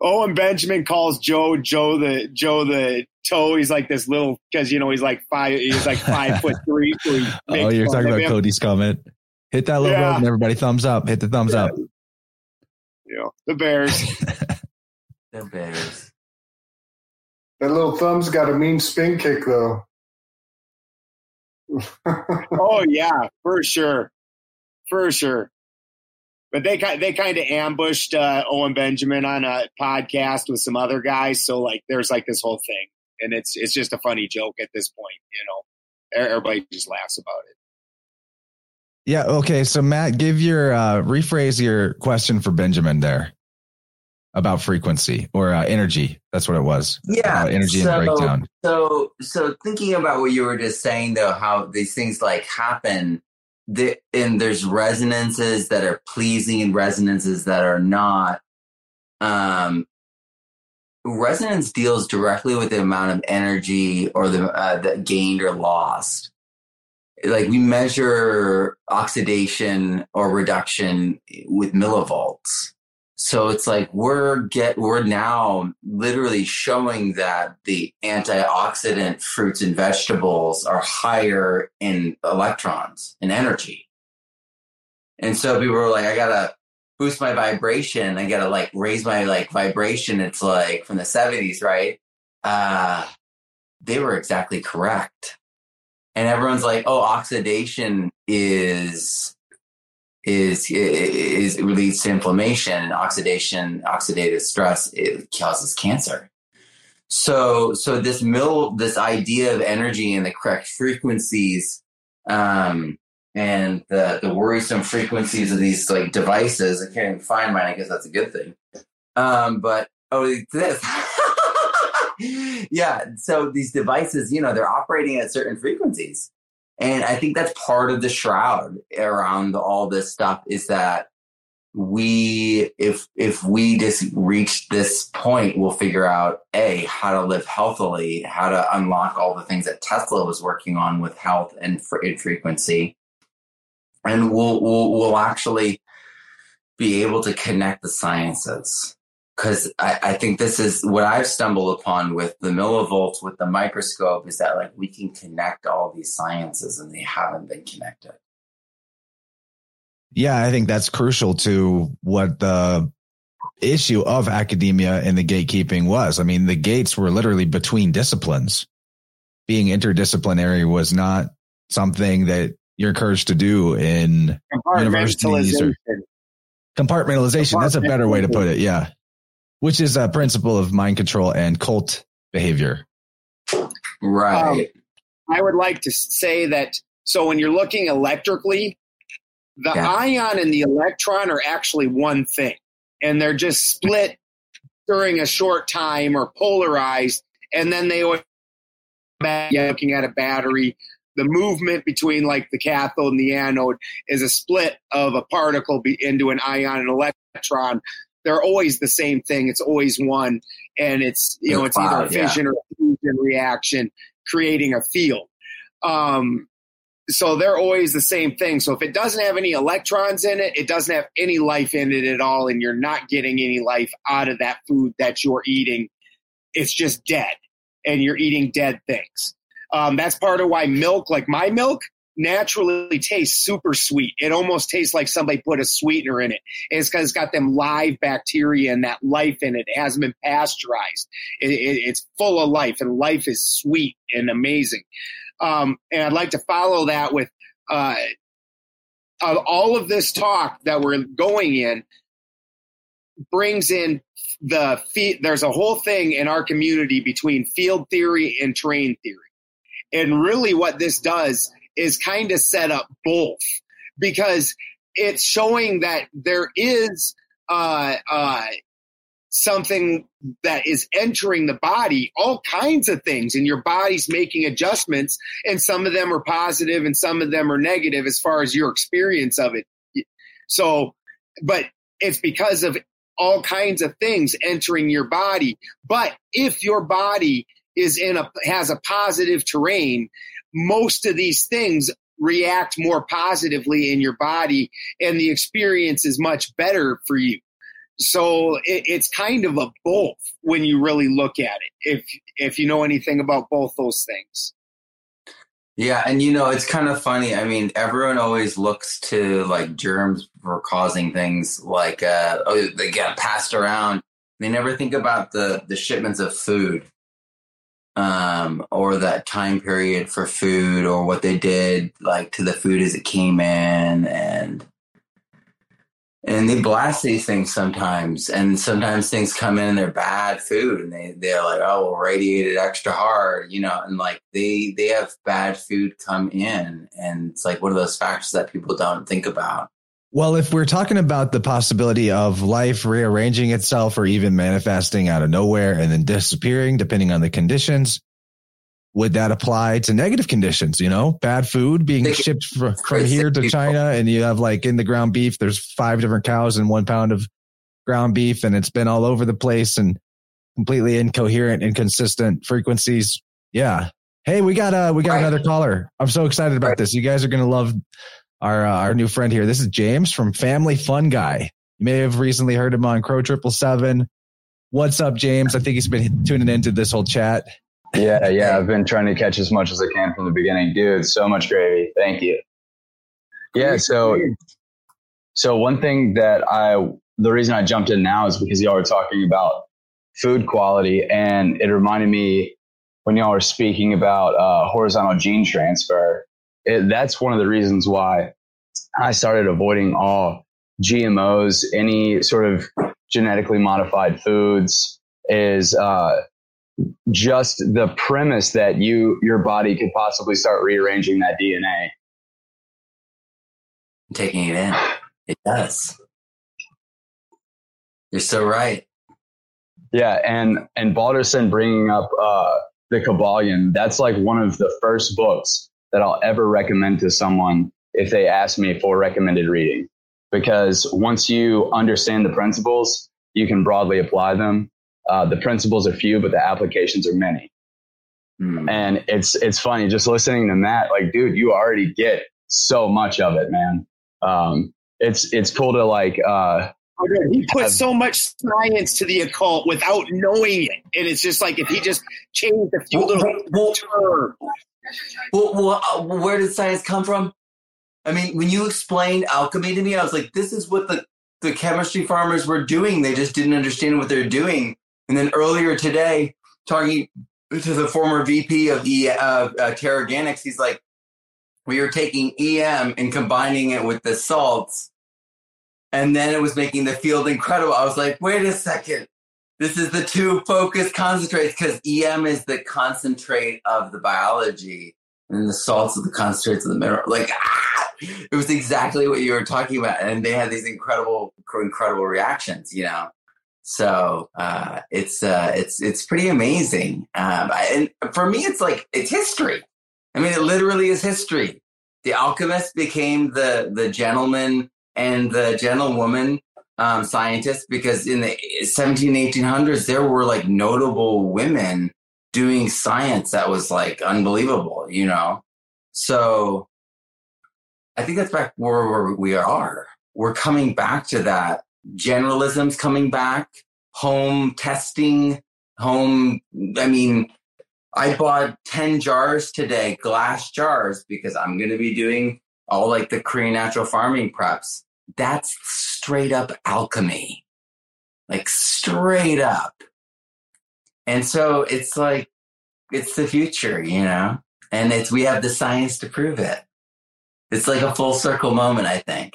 Owen Benjamin calls Joe Joe the Joe the toe. He's like this little because you know he's like five. He's like five foot three. So oh, you're talking about him. Cody's comment. Hit that little yeah. and everybody thumbs up. Hit the thumbs yeah. up. Yeah, the Bears. the Bears. That little thumb's got a mean spin kick though. oh yeah, for sure, for sure. But they they kind of ambushed uh, Owen Benjamin on a podcast with some other guys, so like there's like this whole thing, and it's it's just a funny joke at this point, you know. Everybody just laughs about it. Yeah. Okay. So Matt, give your uh, rephrase your question for Benjamin there about frequency or uh, energy. That's what it was. Yeah, uh, energy so, and breakdown. So, so thinking about what you were just saying, though, how these things like happen the, and there's resonances that are pleasing and resonances that are not um resonance deals directly with the amount of energy or the uh, that gained or lost. Like we measure oxidation or reduction with millivolts so it's like we're get we're now literally showing that the antioxidant fruits and vegetables are higher in electrons and energy. And so people were like, I gotta boost my vibration. I gotta like raise my like vibration. It's like from the 70s, right? Uh they were exactly correct. And everyone's like, oh, oxidation is is is it leads to inflammation and oxidation oxidative stress it causes cancer. So so this mill this idea of energy and the correct frequencies um and the the worrisome frequencies of these like devices i can't even find mine i guess that's a good thing. Um but oh this. Yeah so these devices you know they're operating at certain frequencies and I think that's part of the shroud around all this stuff is that we, if, if we just reach this point, we'll figure out A, how to live healthily, how to unlock all the things that Tesla was working on with health and, frequency. And we'll, we'll, we'll actually be able to connect the sciences because I, I, think this is what I've stumbled upon with the millivolts with the microscope is that like we can connect all these sciences and they haven't been connected. Yeah, I think that's crucial to what the issue of academia and the gatekeeping was. I mean, the gates were literally between disciplines. Being interdisciplinary was not something that you're encouraged to do in universities or compartmentalization. That's a better way to put it. Yeah. Which is a principle of mind control and cult behavior. Right. Um, I would like to say that so when you're looking electrically, the yeah. ion and the electron are actually one thing, and they're just split during a short time or polarized, and then they always looking at a battery. The movement between like the cathode and the anode is a split of a particle into an ion and electron. They're always the same thing. It's always one, and it's you know it's either a fission yeah. or fusion reaction creating a field. Um, so they're always the same thing. So if it doesn't have any electrons in it, it doesn't have any life in it at all, and you're not getting any life out of that food that you're eating. It's just dead, and you're eating dead things. Um, that's part of why milk, like my milk, naturally tastes super sweet. It almost tastes like somebody put a sweetener in it. It's because it's got them live bacteria and that life in it. It hasn't been pasteurized. It, it, it's full of life, and life is sweet and amazing. Um, and I'd like to follow that with uh, all of this talk that we're going in brings in the there's a whole thing in our community between field theory and terrain theory. And really what this does is kind of set up both because it's showing that there is uh, uh, something that is entering the body, all kinds of things, and your body's making adjustments, and some of them are positive and some of them are negative as far as your experience of it. So, but it's because of all kinds of things entering your body. But if your body is in a has a positive terrain, most of these things react more positively in your body and the experience is much better for you. So it, it's kind of a both when you really look at it if if you know anything about both those things. Yeah and you know it's kind of funny i mean everyone always looks to like germs for causing things like uh oh they get passed around. They never think about the the shipments of food um, or that time period for food or what they did like to the food as it came in and and they blast these things sometimes and sometimes things come in and they're bad food and they they're like oh we'll radiate it extra hard you know and like they they have bad food come in and it's like one of those factors that people don't think about well if we're talking about the possibility of life rearranging itself or even manifesting out of nowhere and then disappearing depending on the conditions would that apply to negative conditions? You know, bad food being shipped from, from here to China, and you have like in the ground beef, there's five different cows and one pound of ground beef, and it's been all over the place and completely incoherent, inconsistent frequencies. Yeah. Hey, we got uh we got another caller. I'm so excited about this. You guys are gonna love our uh, our new friend here. This is James from Family Fun Guy. You may have recently heard him on Crow Triple Seven. What's up, James? I think he's been tuning into this whole chat. Yeah, yeah. I've been trying to catch as much as I can from the beginning. Dude, so much gravy. Thank you. Yeah, so so one thing that I the reason I jumped in now is because y'all were talking about food quality and it reminded me when y'all were speaking about uh, horizontal gene transfer. It, that's one of the reasons why I started avoiding all GMOs, any sort of genetically modified foods is uh, just the premise that you your body could possibly start rearranging that DNA. Taking it in, it does. You're so right. Yeah, and and Balderson bringing up uh, the Kybalion. That's like one of the first books that I'll ever recommend to someone if they ask me for recommended reading. Because once you understand the principles, you can broadly apply them uh, the principles are few, but the applications are many. Mm. And it's it's funny just listening to Matt. Like, dude, you already get so much of it, man. Um, it's it's cool to like. Uh, oh, he put have, so much science to the occult without knowing it, and it's just like if he just changed a few little terms. Well, well, uh, where did science come from? I mean, when you explained alchemy to me, I was like, this is what the the chemistry farmers were doing. They just didn't understand what they're doing. And then earlier today, talking to the former VP of e, uh, uh, Teraganix, he's like, we were taking EM and combining it with the salts, and then it was making the field incredible. I was like, wait a second. This is the two focus concentrates because EM is the concentrate of the biology and the salts of the concentrates of the mineral. Like, ah, it was exactly what you were talking about. And they had these incredible, incredible reactions, you know? So uh, it's uh, it's it's pretty amazing, um, and for me, it's like it's history. I mean, it literally is history. The alchemist became the the gentleman and the gentlewoman um, scientist because in the 17 1800s there were like notable women doing science that was like unbelievable, you know. So I think that's back where, where we are. We're coming back to that generalism's coming back, home testing, home. I mean, I bought 10 jars today, glass jars, because I'm going to be doing all like the Korean natural farming preps. That's straight up alchemy, like straight up. And so it's like, it's the future, you know? And it's, we have the science to prove it. It's like a full circle moment, I think.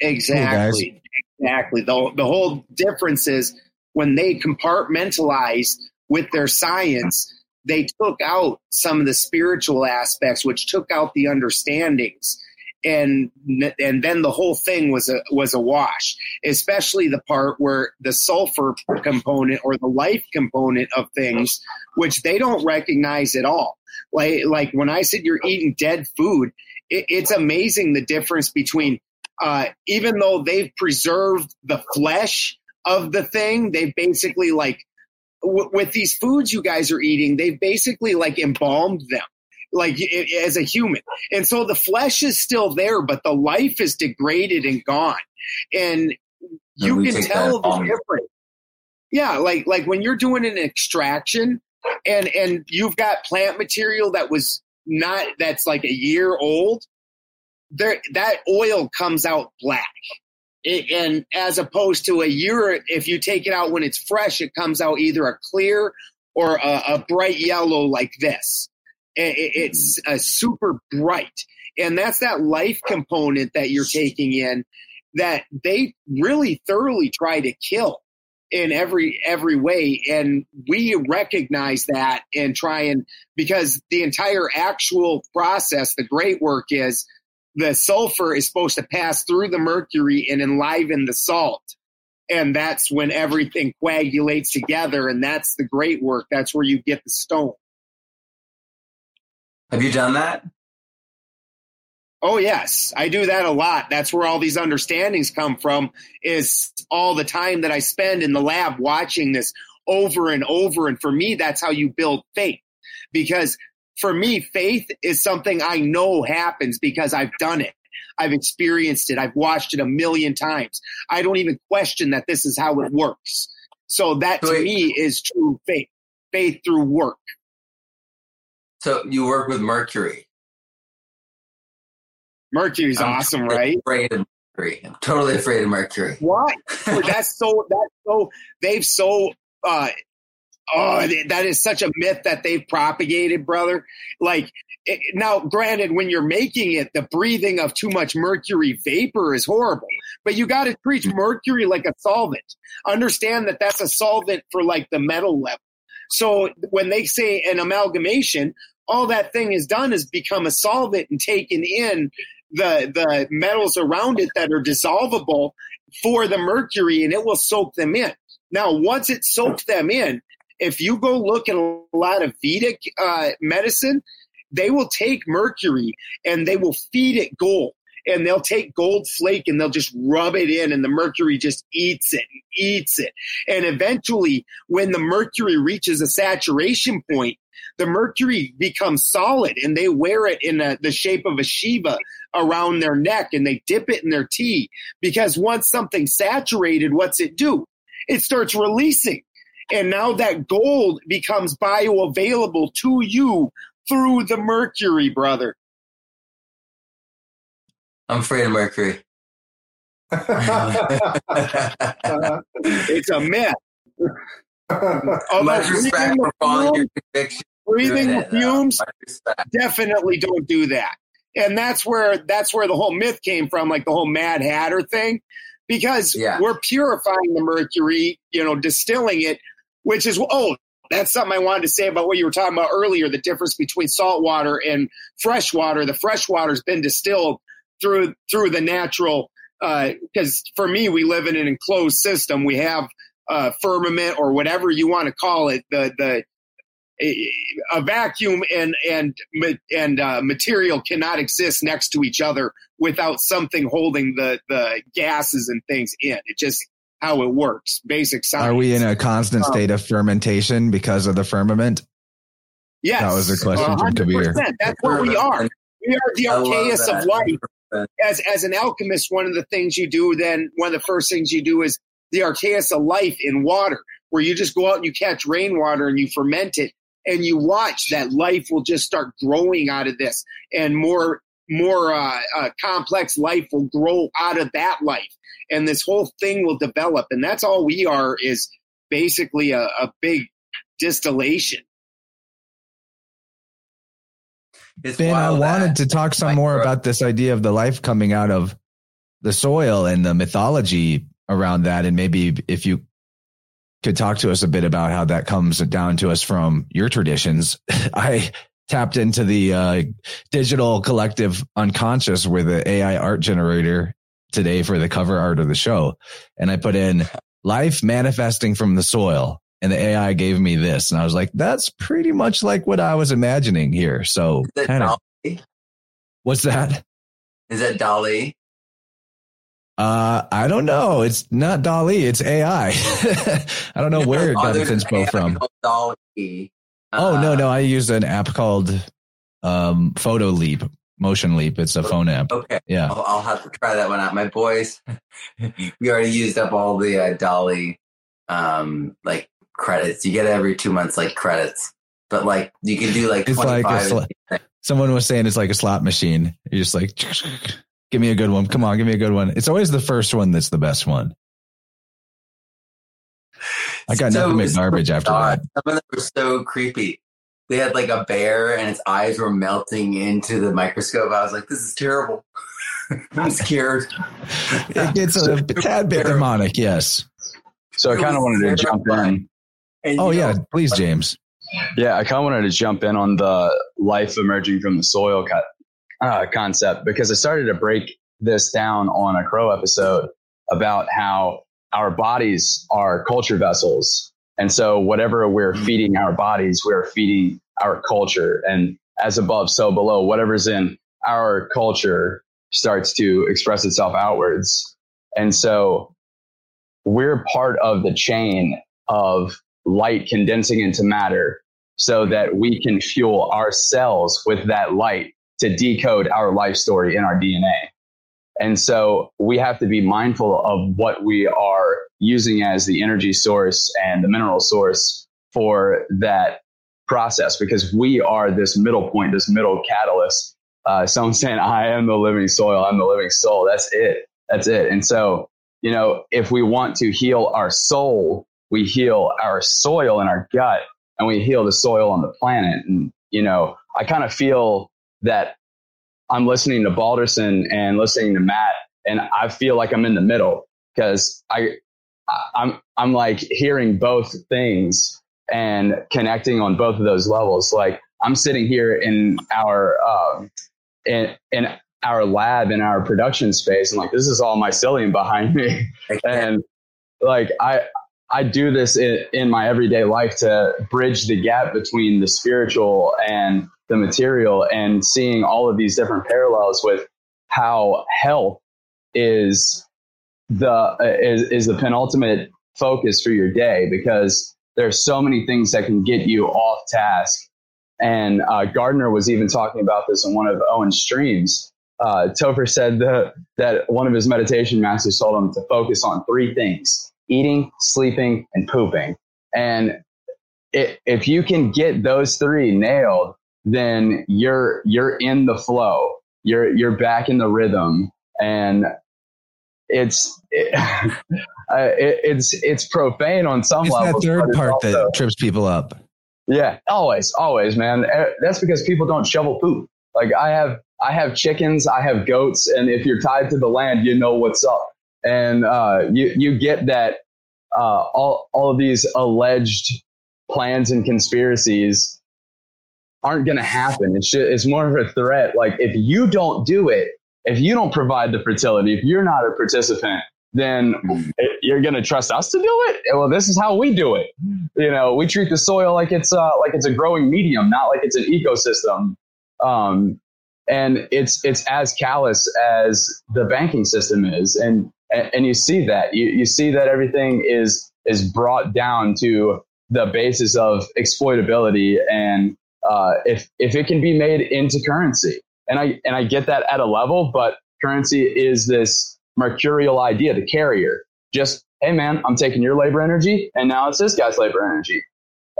Exactly. Cool, exactly. The, the whole difference is when they compartmentalized with their science, they took out some of the spiritual aspects, which took out the understandings. And and then the whole thing was a was a wash, especially the part where the sulfur component or the life component of things, which they don't recognize at all. Like like when I said you're eating dead food, it, it's amazing the difference between uh, even though they've preserved the flesh of the thing, they've basically like w- with these foods you guys are eating, they've basically like embalmed them like it, as a human. And so the flesh is still there, but the life is degraded and gone. And you and can tell the difference. Yeah, like like when you're doing an extraction and and you've got plant material that was not that's like a year old there that oil comes out black. It, and as opposed to a year, if you take it out when it's fresh, it comes out either a clear or a, a bright yellow like this. It, it's a super bright. And that's that life component that you're taking in that they really thoroughly try to kill in every every way and we recognize that and try and because the entire actual process the great work is the sulfur is supposed to pass through the mercury and enliven the salt. And that's when everything coagulates together. And that's the great work. That's where you get the stone. Have you done that? Oh yes, I do that a lot. That's where all these understandings come from is all the time that I spend in the lab watching this over and over and for me that's how you build faith. Because for me, faith is something I know happens because I've done it. I've experienced it. I've watched it a million times. I don't even question that this is how it works. So that to me is true faith, faith through work. So you work with Mercury. Mercury's I'm awesome, right? Afraid of Mercury. I'm totally afraid of Mercury. What? that's so. That's so. They've so uh, Oh, that is such a myth that they've propagated, brother. Like, it, now, granted, when you're making it, the breathing of too much mercury vapor is horrible, but you got to treat mm. mercury like a solvent. Understand that that's a solvent for like the metal level. So when they say an amalgamation, all that thing has done is become a solvent and taken in the the metals around it that are dissolvable for the mercury and it will soak them in. Now, once it soaks them in, if you go look at a lot of Vedic uh, medicine, they will take mercury and they will feed it gold. And they'll take gold flake and they'll just rub it in, and the mercury just eats it, eats it. And eventually, when the mercury reaches a saturation point, the mercury becomes solid and they wear it in a, the shape of a Shiva around their neck and they dip it in their tea because once something's saturated, what's it do? It starts releasing. And now that gold becomes bioavailable to you through the mercury, brother. I'm afraid of mercury. it's a myth. Much respect for following your conviction. Breathing fumes, definitely don't do that. And that's where that's where the whole myth came from, like the whole Mad Hatter thing, because yeah. we're purifying the mercury, you know, distilling it, which is oh, that's something I wanted to say about what you were talking about earlier the difference between salt water and fresh water. The fresh water's been distilled through through the natural because uh, for me we live in an enclosed system we have uh, firmament or whatever you want to call it the the a vacuum and and and uh, material cannot exist next to each other without something holding the the gases and things in it just how it works. Basic science. Are we in a constant state of fermentation because of the firmament? Yes. That was a question 100%. from Kabir. That's what we are. We are the archaeus of life. As as an alchemist, one of the things you do then, one of the first things you do is the archaeus of life in water, where you just go out and you catch rainwater and you ferment it and you watch that life will just start growing out of this and more more uh, uh, complex life will grow out of that life and this whole thing will develop. And that's all we are is basically a, a big distillation. It's ben, I wanted to talk some more about this idea of the life coming out of the soil and the mythology around that. And maybe if you could talk to us a bit about how that comes down to us from your traditions. I tapped into the uh, digital collective unconscious with the AI art generator today for the cover art of the show. And I put in life manifesting from the soil and the AI gave me this. And I was like, that's pretty much like what I was imagining here. So kind of, what's that? Is that DALL-E? Uh, I don't know. It's not DALL-E. It's AI. I don't know where it got its inspo from. DALL-E. Uh, oh no, no. I used an app called um, Photoleap. Motion Leap. It's a phone app. Okay. Yeah. I'll, I'll, have to try that one out. My boys, we already used up all the uh, DALL-E um, like credits. You get every two months like credits, but like you can do like it's like sl- someone was saying it's like a slot machine. You're just like, give me a good one. Come on, give me a good one. It's always the first one that's the best one. I got so, nothing but garbage after that. Some of them were so creepy they had like a bear and its eyes were melting into the microscope. I was like, this is terrible. I'm scared. it's a, a tad bit demonic, yes. So I kind of wanted to jump in. And, oh, yeah, know, please, James. Yeah, I kind of wanted to jump in on the life emerging from the soil uh, concept because I started to break this down on a crow episode about how our bodies are culture vessels. And so, whatever we're feeding our bodies, we're feeding our culture and as above, so below, whatever's in our culture starts to express itself outwards. And so we're part of the chain of light condensing into matter so that we can fuel our cells with that light to decode our life story in our DNA. And so we have to be mindful of what we are using as the energy source and the mineral source for that process because we are this middle point, this middle catalyst. Uh, someone saying, I am the living soil, I'm the living soul. That's it. That's it. And so, you know, if we want to heal our soul, we heal our soil and our gut and we heal the soil on the planet. And, you know, I kind of feel that I'm listening to Balderson and listening to Matt, and I feel like I'm in the middle because I, I'm, I'm like hearing both things and connecting on both of those levels. Like I'm sitting here in our um, in in our lab in our production space, and like this is all mycelium behind me, and like I I do this in, in my everyday life to bridge the gap between the spiritual and the material, and seeing all of these different parallels with how health is the uh, is, is the penultimate focus for your day because there's so many things that can get you off task. And uh, Gardner was even talking about this in one of Owen's streams. Uh, Topher said that, that one of his meditation masters told him to focus on three things eating, sleeping, and pooping. And it, if you can get those three nailed, then you're you're in the flow. You're you're back in the rhythm, and it's it, uh, it, it's it's profane on some it's level. that third part also, that trips people up. Yeah, always, always, man. Eh, that's because people don't shovel poop. Like I have, I have chickens, I have goats, and if you're tied to the land, you know what's up, and uh, you you get that uh, all all of these alleged plans and conspiracies aren't going to happen. It's just, it's more of a threat. Like if you don't do it, if you don't provide the fertility, if you're not a participant, then you're going to trust us to do it. Well, this is how we do it. You know, we treat the soil like it's uh, like it's a growing medium, not like it's an ecosystem. Um, and it's it's as callous as the banking system is, and and you see that you you see that everything is is brought down to the basis of exploitability and uh, if if it can be made into currency and I and I get that at a level, but currency is this mercurial idea, the carrier. Just hey man, I'm taking your labor energy, and now it's this guy's labor energy.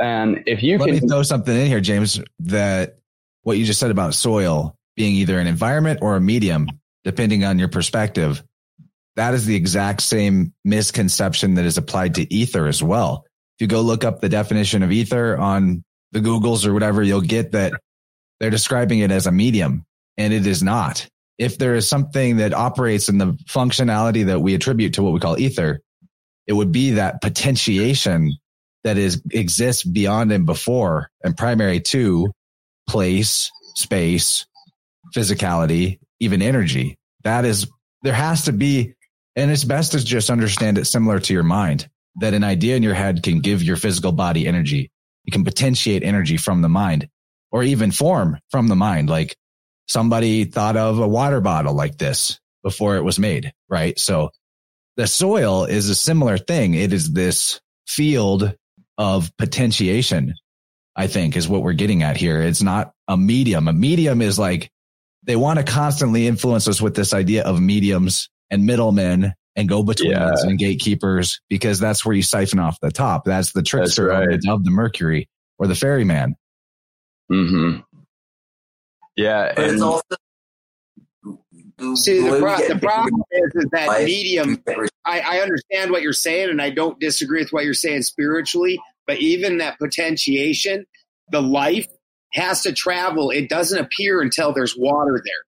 And if you let can me throw something in here, James, that what you just said about soil being either an environment or a medium, depending on your perspective, that is the exact same misconception that is applied to ether as well. If you go look up the definition of ether on the Googles or whatever, you'll get that they're describing it as a medium and it is not. If there is something that operates in the functionality that we attribute to what we call ether, it would be that potentiation that is exists beyond and before and primary to place, space, physicality, even energy. That is, there has to be, and it's best to just understand it similar to your mind that an idea in your head can give your physical body energy. You can potentiate energy from the mind or even form from the mind. Like somebody thought of a water bottle like this before it was made, right? So the soil is a similar thing. It is this field of potentiation, I think is what we're getting at here. It's not a medium. A medium is like they want to constantly influence us with this idea of mediums and middlemen and go betweens yeah. and gatekeepers because that's where you siphon off the top. That's the trickster right. of the Mercury or the ferryman. Mm-hmm. Yeah, but and it's also See, the, pro- the problem is, is that medium. I, I understand what you're saying, and I don't disagree with what you're saying spiritually. But even that potentiation, the life has to travel. It doesn't appear until there's water there,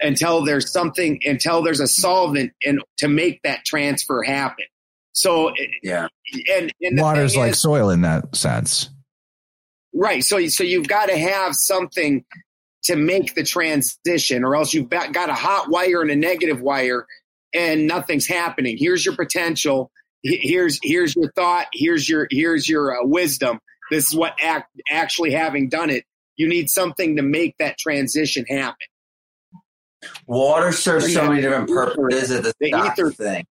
until there's something, until there's a solvent, and to make that transfer happen. So yeah, and, and water's like is, soil in that sense, right? So so you've got to have something to make the transition, or else you've got a hot wire and a negative wire, and nothing's happening. Here's your potential. Here's here's your thought. Here's your here's your uh, wisdom. This is what act, actually having done it. You need something to make that transition happen. Water serves so many different purposes. The, the ether thing.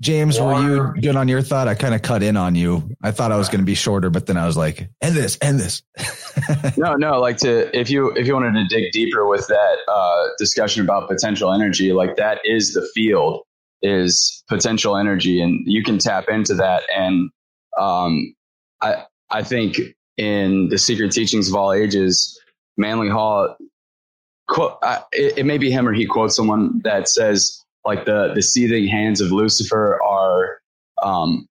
James, were you good on your thought? I kind of cut in on you. I thought I was going to be shorter, but then I was like, end this, end this. no, no, like to, if you, if you wanted to dig deeper with that uh, discussion about potential energy, like that is the field is potential energy and you can tap into that. And um, I, I think in the secret teachings of all ages, Manly Hall, quote, uh, it, it may be him or he quotes someone that says, like the the seething hands of Lucifer are um,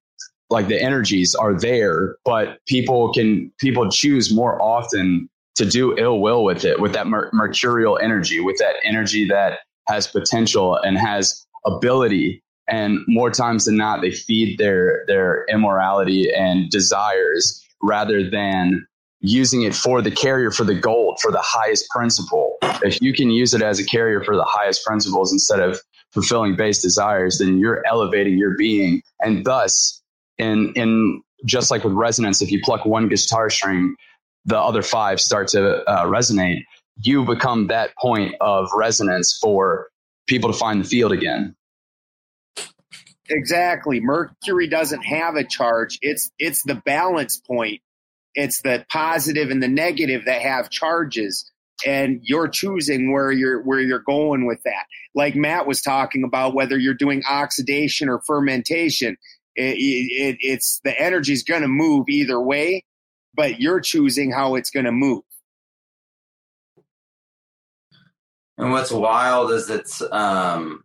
like the energies are there, but people can people choose more often to do ill will with it, with that mer- mercurial energy, with that energy that has potential and has ability. And more times than not, they feed their their immorality and desires rather than using it for the carrier for the gold for the highest principle. If you can use it as a carrier for the highest principles instead of fulfilling base desires, then you're elevating your being. And thus, in, in just like with resonance, if you pluck one guitar string, the other five start to uh, resonate. You become that point of resonance for people to find the field again. Exactly. Mercury doesn't have a charge. It's it's the balance point. It's the positive and the negative that have charges and you're choosing where you're where you're going with that. Like Matt was talking about, whether you're doing oxidation or fermentation, it, it, it's the energy's going to move either way, but you're choosing how it's going to move. And what's wild is it's um,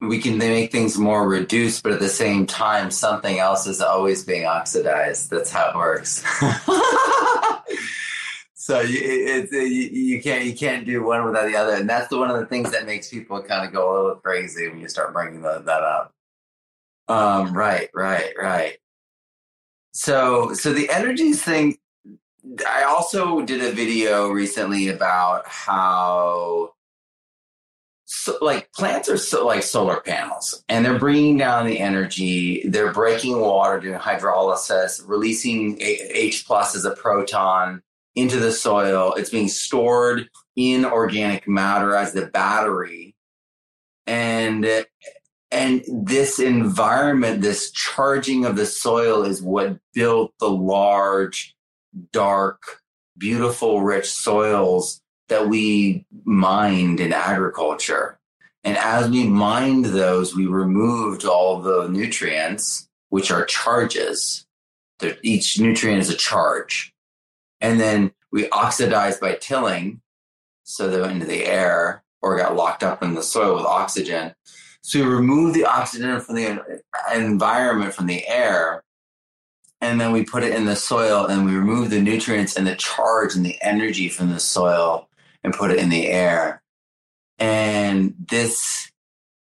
we can make things more reduced, but at the same time, something else is always being oxidized. That's how it works. so you, it, you can't you can't do one without the other, and that's the, one of the things that makes people kind of go a little crazy when you start bringing the, that up. Um, right, right, right. So, so the energies thing. I also did a video recently about how so, like plants are so, like solar panels and they're bringing down the energy. They're breaking water doing hydrolysis releasing h plus as a proton into the soil. It's being stored in organic matter as the battery. And and this environment this charging of the soil is what built the large dark beautiful rich soils that we mined in agriculture. And as we mined those, we removed all the nutrients, which are charges. Each nutrient is a charge. And then we oxidized by tilling, so they went into the air or got locked up in the soil with oxygen. So we remove the oxygen from the environment, from the air, and then we put it in the soil and we remove the nutrients and the charge and the energy from the soil and put it in the air. And this,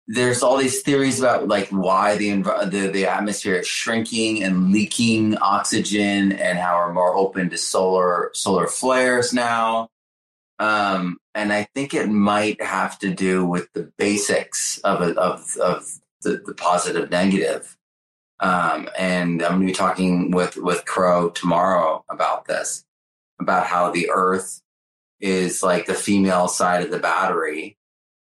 there's all these theories about like why the, the, the atmosphere is shrinking and leaking oxygen and how we're more open to solar, solar flares now. Um, and I think it might have to do with the basics of it, of, of the, the positive negative. Um, and I'm going to be talking with, with Crow tomorrow about this, about how the earth is like the female side of the battery.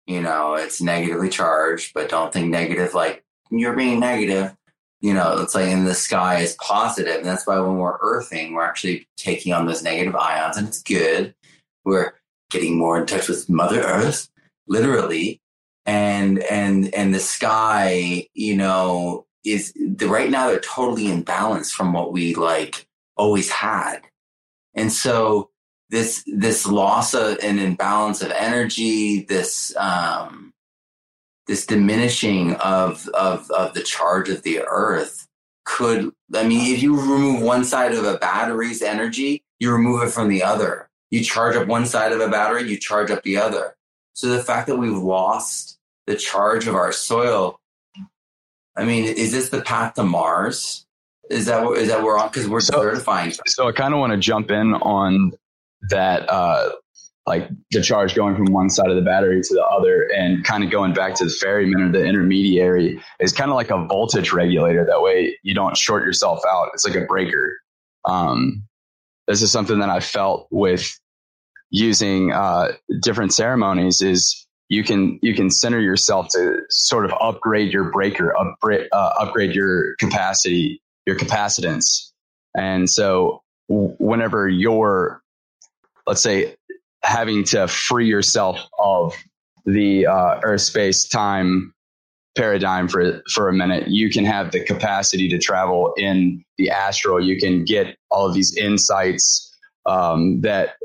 You know, it's negatively charged, but don't think negative like you're being negative. You know, it's like in the sky is positive, and that's why when we're earthing, we're actually taking on those negative ions, and it's good. We're getting more in touch with Mother Earth, literally, and and and the sky, you know, is the right now they're totally in balance from what we like always had, and so this this loss of an imbalance of energy, this um, this diminishing of of of the charge of the earth could I mean if you remove one side of a battery's energy, you remove it from the other. You charge up one side of a battery, you charge up the other. So the fact that we've lost the charge of our soil, I mean, is this the path to Mars? Is that is that we're on because we're so, certifying? So I kind of want to jump in on that uh, like the charge going from one side of the battery to the other and kind of going back to the ferryman or the intermediary is kind of like a voltage regulator. That way you don't short yourself out. It's like a breaker. Um, this is something that I felt with using uh, different ceremonies is you can you can center yourself to sort of upgrade your breaker, upgrade uh, upgrade your capacity, your capacitance, and so whenever you're let's say having to free yourself of the uh, earth space time paradigm for for a minute you can have the capacity to travel in the astral. You can get all of these insights um, that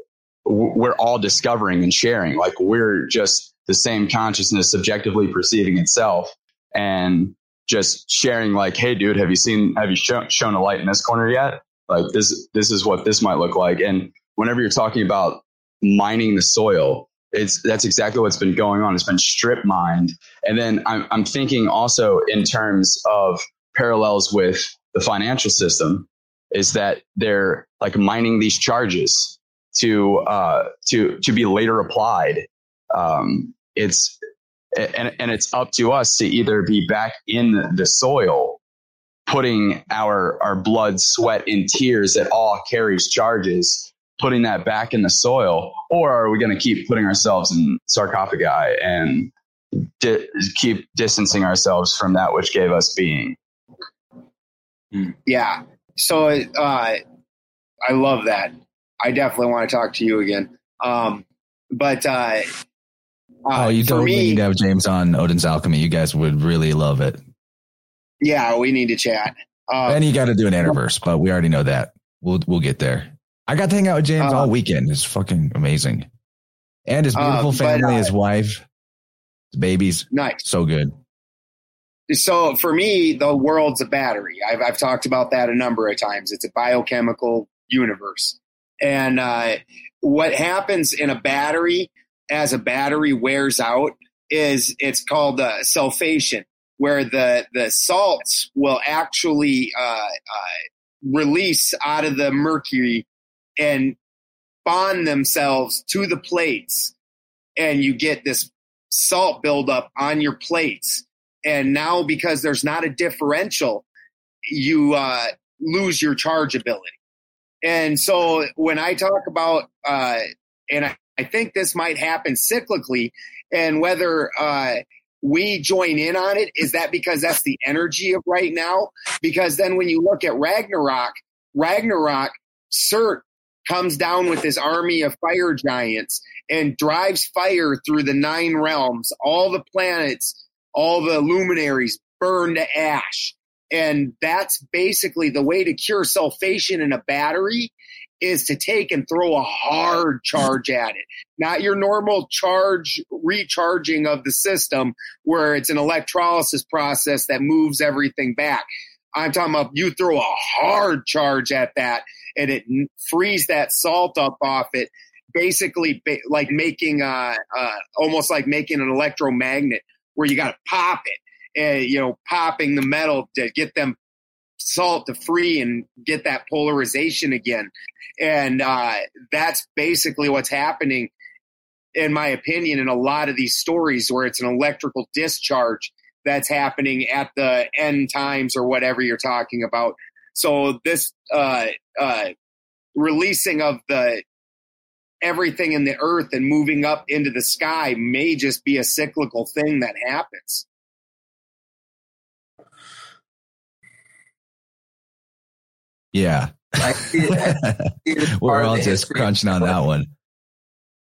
w- we're all discovering and sharing. Like we're just the same consciousness subjectively perceiving itself and just sharing like hey dude have you seen have you shown, shown a light in this corner yet? Like this this is what this might look like. And whenever you're talking about mining the soil, it's that's exactly what's been going on. It's been strip mined, and then I'm I'm thinking also in terms of parallels with the financial system, is that they're like mining these charges to uh, to to be later applied. Um, it's and, and it's up to us to either be back in the soil putting our our blood sweat and tears that all carries charges putting that back in the soil, or are we going to keep putting ourselves in sarcophagi and di- keep distancing ourselves from that which gave us being? Hmm. Yeah. So uh, I love that. I definitely want to talk to you again. Um, but uh, uh, oh, you totally me, need to have James on Odin's Alchemy. You guys would really love it. Yeah, we need to chat. Um, and you got to do an Interverse, but we already know that. We'll we'll get there. I got to hang out with James uh, all weekend. It's fucking amazing. And his beautiful um, family, but, uh, his wife, his babies. Nice. So good. so for me, the world's a battery. I've, I've talked about that a number of times. It's a biochemical universe. And uh, what happens in a battery as a battery wears out is it's called uh, sulfation, where the, the salts will actually uh, uh release out of the mercury and bond themselves to the plates. And you get this salt buildup on your plates and now because there's not a differential, you uh, lose your charge ability. And so when I talk about, uh, and I, I, think this might happen cyclically, and whether uh, we join in on it, is that because that's the energy of right now? Because then when you look at Ragnarok, Ragnarok, Surt comes down with his army of fire giants and drives fire through the nine realms, all the planets all the luminaries burn to ash. And that's basically the way to cure sulfation in a battery is to take and throw a hard charge at it. Not your normal charge recharging of the system where it's an electrolysis process that moves everything back. I'm talking about you throw a hard charge at that and it frees that salt up off it, basically like making uh, uh, almost like making an electromagnet where you got to pop it, and you know, popping the metal to get them salt to free and get that polarization again. And uh, that's basically what's happening, in my opinion, in a lot of these stories where it's an electrical discharge that's happening at the end times or whatever you're talking about. So this uh, uh, releasing of the everything in the earth and moving up into the sky may just be a cyclical thing that happens. Yeah. I see I We're all just crunching on that one.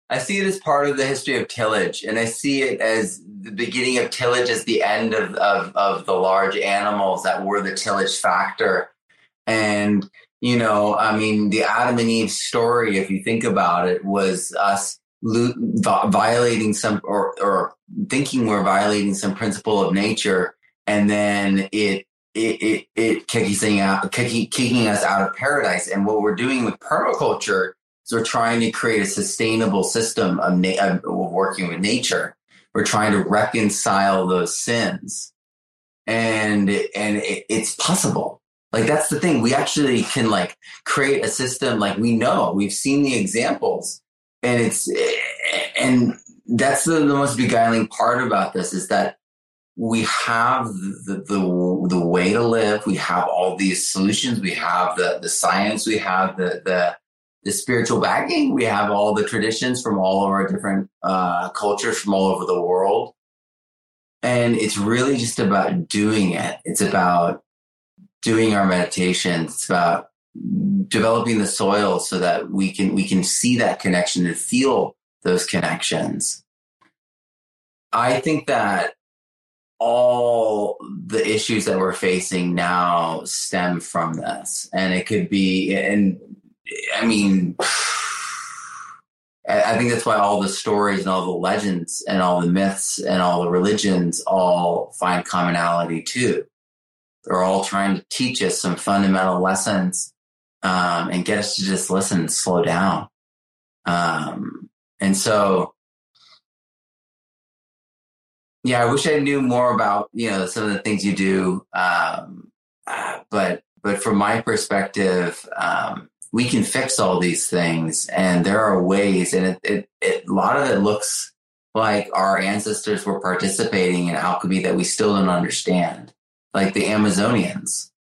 I see it as part of the history of tillage, and I see it as the beginning of tillage as the end of, of, of the large animals that were the tillage factor. And you know, I mean, the Adam and Eve story, if you think about it, was us violating some or, or thinking we're violating some principle of nature, and then it it it, it kicking out kicking, kicking us out of paradise. And what we're doing with permaculture is we're trying to create a sustainable system of, na- of working with nature. We're trying to reconcile those sins, and and it, it's possible like that's the thing. We actually can like create a system like we know, we've seen the examples and it's, eh, and that's the, the most beguiling part about this is that we have the, the, the way to live. We have all these solutions. We have the, the science. We have the, the, the spiritual backing. We have all the traditions from all of our different uh, cultures from all over the world. And it's really just about doing it. It's about doing our meditations. It's about developing the soil so that we can we can see that connection and feel those connections. I think that all the issues that we're facing now stem from this. And it could be, and I mean, I think that's why all the stories and all the legends and all the myths and all the religions all find commonality too. They're all trying to teach us some fundamental lessons um, and get us to just listen and slow down. Um, and so, yeah, I wish I knew more about you know some of the things you do. Um, uh, but but from my perspective, um, we can fix all these things, and there are ways. And it, it, it, a lot of it looks like our ancestors were participating in alchemy that we still don't understand like the Amazonians,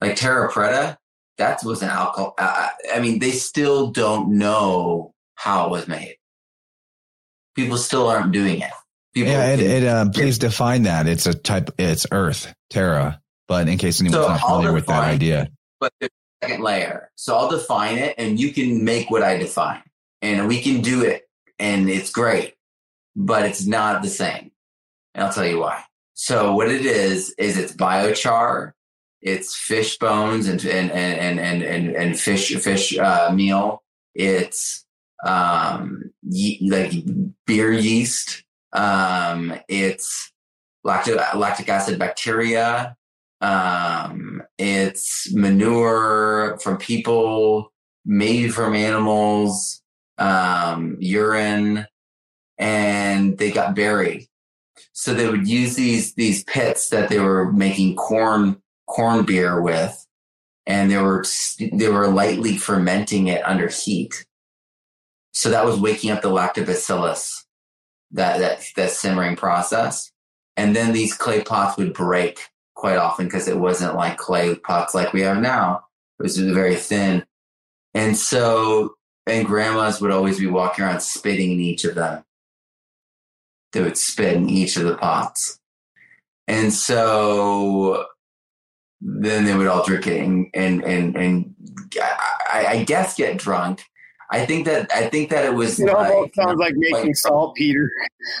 like Terra Preta. That was an alcohol. I mean, they still don't know how it was made. People still aren't doing it. People yeah, it, it uh, please define that. It's a type. It's Earth, Terra. But in case anyone's so not familiar with that idea, but second layer. So I'll define it, and you can make what I define, and we can do it, and it's great, but it's not the same. And I'll tell you why. So what it is is it's biochar, it's fish bones and and and and and, and fish fish uh, meal. It's um ye- like beer yeast. Um, it's lactic, lactic acid bacteria. Um, it's manure from people, maybe from animals, um, urine, and they got buried. So they would use these these pits that they were making corn corn beer with, and they were they were lightly fermenting it under heat. So that was waking up the lactobacillus, that that that simmering process, and then these clay pots would break quite often because it wasn't like clay pots like we have now. It was very thin, and so and grandmas would always be walking around spitting in each of them they would spit in each of the pots. And so then they would all drink it and and and, and I, I, guess get drunk. I think that I think that it was. It like, almost sounds like making like, saltpeter.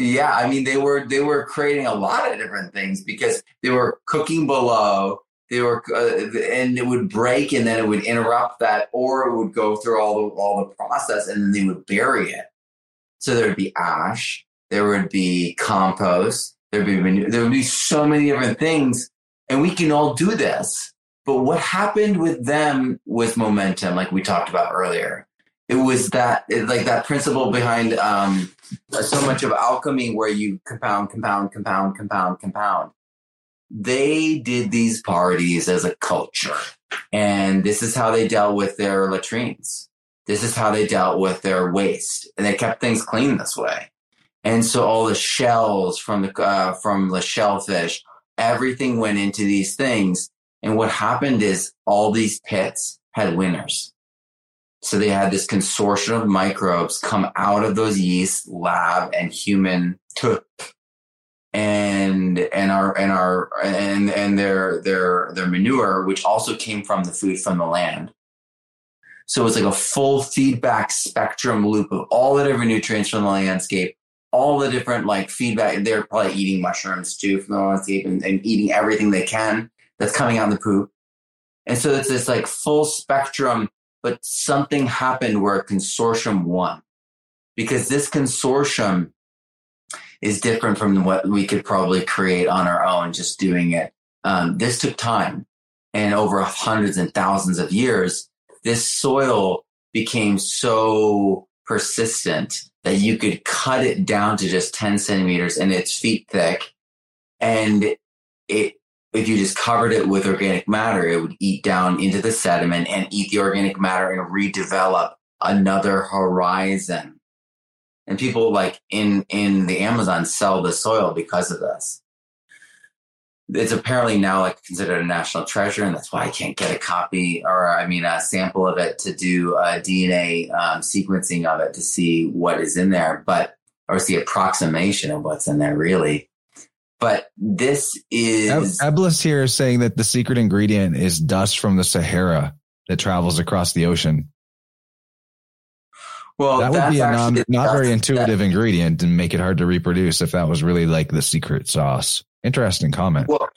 yeah, I mean they were they were creating a lot of different things because they were cooking below they were uh, and it would break and then it would interrupt that or it would go through all the all the process and then they would bury it. So there would be ash there would be compost there would be there would be so many different things and we can all do this. But what happened with them with momentum like we talked about earlier it was that like that principle behind um, so much of alchemy where you compound compound compound compound compound they did these parties as a culture. And this is how they dealt with their latrines. This is how they dealt with their waste. And they kept things clean this way. And so all the shells from the, uh, from the shellfish, everything went into these things. And what happened is all these pits had winners. So they had this consortium of microbes come out of those yeast, lab, and human took and and our and our and and their their their manure, which also came from the food from the land. So it's like a full feedback spectrum loop of all the different nutrients from the landscape, all the different like feedback. They're probably eating mushrooms too from the landscape and, and eating everything they can that's coming out in the poop. And so it's this like full spectrum, but something happened where a consortium won because this consortium is different from what we could probably create on our own, just doing it. Um, this took time and over hundreds and thousands of years, this soil became so persistent that you could cut it down to just 10 centimeters and it's feet thick. And it, if you just covered it with organic matter, it would eat down into the sediment and eat the organic matter and redevelop another horizon and people like in in the Amazon sell the soil because of this. It's apparently now like considered a national treasure, and that's why I can't get a copy or I mean a sample of it to do a DNA um, sequencing of it to see what is in there, but or see approximation of what's in there really. But this is Eblis here is saying that the secret ingredient is dust from the Sahara that travels across the ocean. Well, that would be a non, not very intuitive that, ingredient and make it hard to reproduce if that was really like the secret sauce. Interesting comment. Well,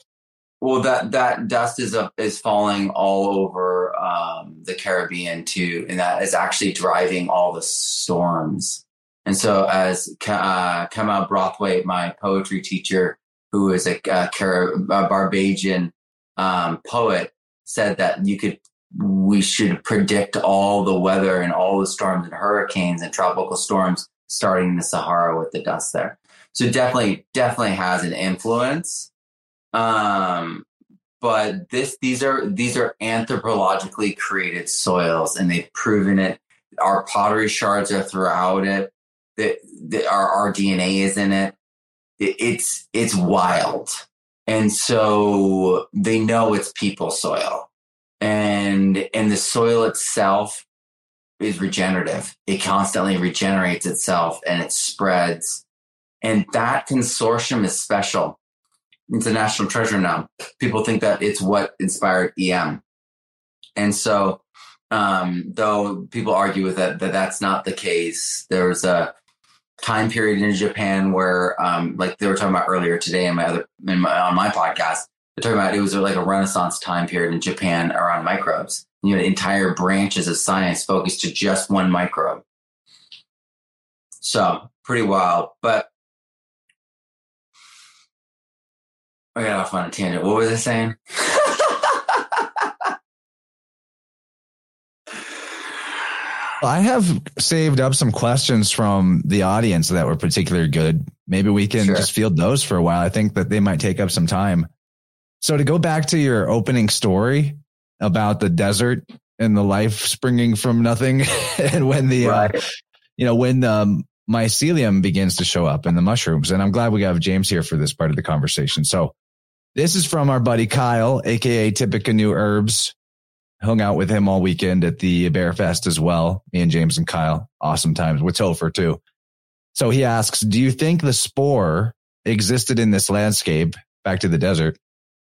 well, that that dust is up is falling all over um, the Caribbean too, and that is actually driving all the storms. And so, as uh, Kamau Brathwaite, my poetry teacher, who is a, a, a Barbadian um, poet, said that you could we should predict all the weather and all the storms and hurricanes and tropical storms starting in the Sahara with the dust there. So definitely, definitely has an influence. Um, but this, these are these are anthropologically created soils, and they've proven it. Our pottery shards are throughout it. That our our DNA is in it. It. It's it's wild, and so they know it's people soil and and the soil itself is regenerative. It constantly regenerates itself and it spreads. And that consortium is special. It's a national treasure now. People think that it's what inspired EM. And so, um, though people argue with that, that that's not the case. There's a time period in Japan where, um, like they were talking about earlier today in my other, in my, on my podcast, they're talking about it was like a renaissance time period in Japan around microbes. You know, entire branches of science focused to just one microbe. So pretty wild. But I got off on a tangent. What was I saying? I have saved up some questions from the audience that were particularly good. Maybe we can sure. just field those for a while. I think that they might take up some time. So to go back to your opening story about the desert and the life springing from nothing and when the, uh, right. uh, you know, when the um, mycelium begins to show up in the mushrooms. And I'm glad we have James here for this part of the conversation. So this is from our buddy Kyle, aka Typica New Herbs hung out with him all weekend at the Bear Fest as well. Me and James and Kyle, awesome times with Topher too. So he asks, do you think the spore existed in this landscape back to the desert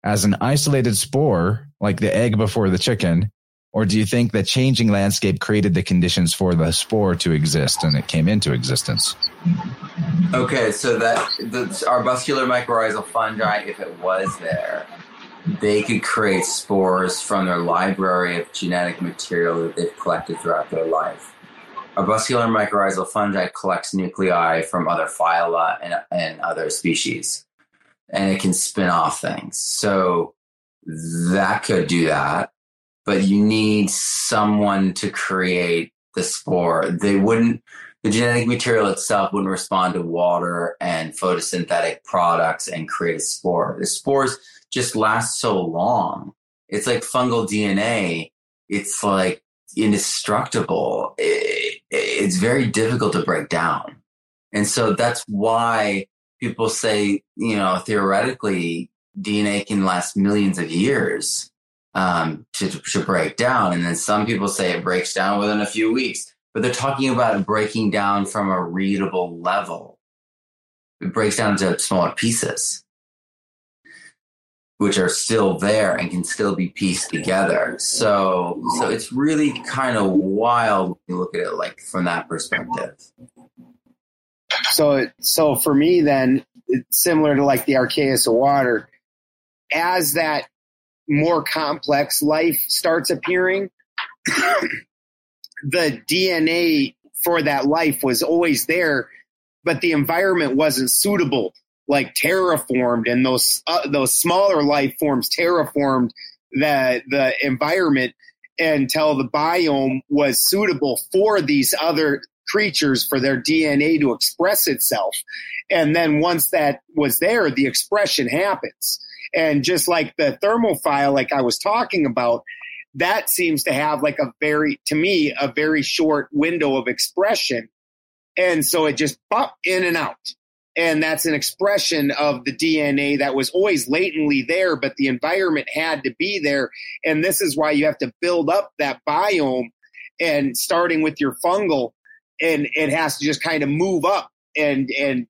as an isolated spore, like the egg before the chicken? Or do you think the changing landscape created the conditions for the spore to exist and it came into existence? Okay, so that the arbuscular mycorrhizal fungi, if it was there, they could create spores from their library of genetic material that they've collected throughout their life. Arbuscular mycorrhizal fungi collects nuclei from other phyla and, and other species, and it can spin off things. So that could do that, but you need someone to create the spore. They wouldn't, the genetic material itself wouldn't respond to water and photosynthetic products and create a spore. The spores, just lasts so long. It's like fungal DNA. It's like indestructible. It, it's very difficult to break down. And so that's why people say, you know, theoretically, DNA can last millions of years um, to, to break down. And then some people say it breaks down within a few weeks, but they're talking about breaking down from a readable level. It breaks down into smaller pieces which are still there and can still be pieced together. So, so it's really kind of wild when you look at it like from that perspective. So, so for me, then it's similar to like the archeus of water. As that more complex life starts appearing, the DNA for that life was always there, but the environment wasn't suitable like terraformed and those uh, those smaller life forms terraformed the the environment until the biome was suitable for these other creatures for their DNA to express itself. And then once that was there, the expression happens. And just like the thermophile, like I was talking about, that seems to have like a very, to me, a very short window of expression. And so it just pop in and out. And that's an expression of the DNA that was always latently there, but the environment had to be there. And this is why you have to build up that biome and starting with your fungal and it has to just kind of move up and, and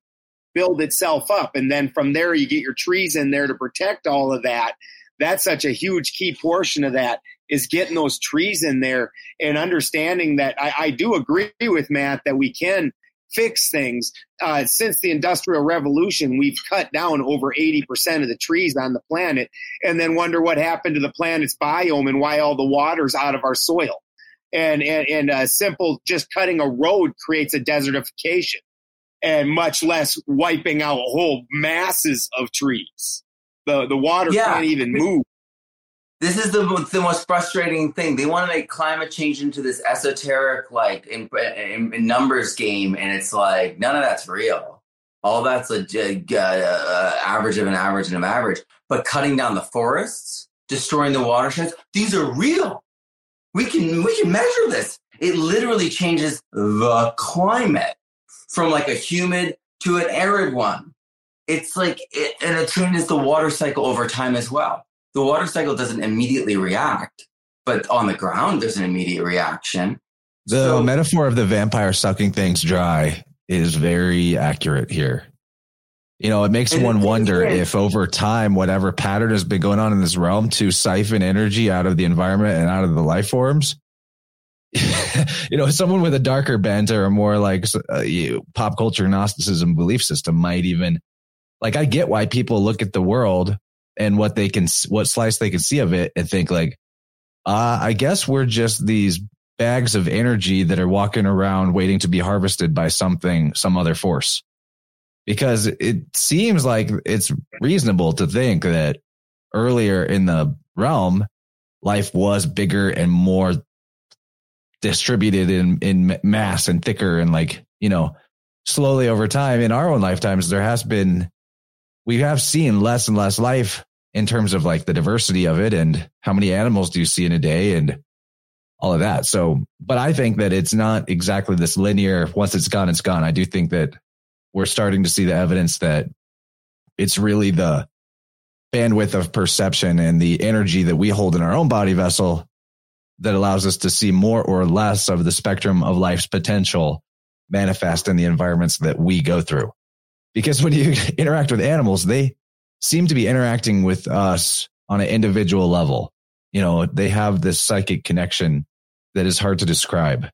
build itself up. And then from there, you get your trees in there to protect all of that. That's such a huge key portion of that is getting those trees in there and understanding that I, I do agree with Matt that we can fix things. Uh, since the Industrial Revolution, we've cut down over 80% of the trees on the planet and then wonder what happened to the planet's biome and why all the water's out of our soil. And, and, and a simple just cutting a road creates a desertification and much less wiping out whole masses of trees. The, the water yeah. can't even move. This is the the most frustrating thing. They want to make climate change into this esoteric, like in, in, in numbers game, and it's like none of that's real. All that's a, a, a average of an average and an average. But cutting down the forests, destroying the watersheds, these are real. We can we can measure this. It literally changes the climate from like a humid to an arid one. It's like it, and it changes the water cycle over time as well the water cycle doesn't immediately react, but on the ground, there's an immediate reaction. The so, metaphor of the vampire sucking things dry is very accurate here. You know, it makes one wonder if over time, whatever pattern has been going on in this realm to siphon energy out of the environment and out of the life forms, you know, someone with a darker bent or a more like uh, you, pop culture Gnosticism belief system might even like, I get why people look at the world and what they can, what slice they can see of it and think like, uh, I guess we're just these bags of energy that are walking around waiting to be harvested by something, some other force. Because it seems like it's reasonable to think that earlier in the realm, life was bigger and more distributed in, in mass and thicker and like, you know, slowly over time in our own lifetimes, there has been, we have seen less and less life in terms of like the diversity of it and how many animals do you see in a day and all of that. So, but I think that it's not exactly this linear. Once it's gone, it's gone. I do think that we're starting to see the evidence that it's really the bandwidth of perception and the energy that we hold in our own body vessel that allows us to see more or less of the spectrum of life's potential manifest in the environments that we go through. Because when you interact with animals, they seem to be interacting with us on an individual level. You know, they have this psychic connection that is hard to describe.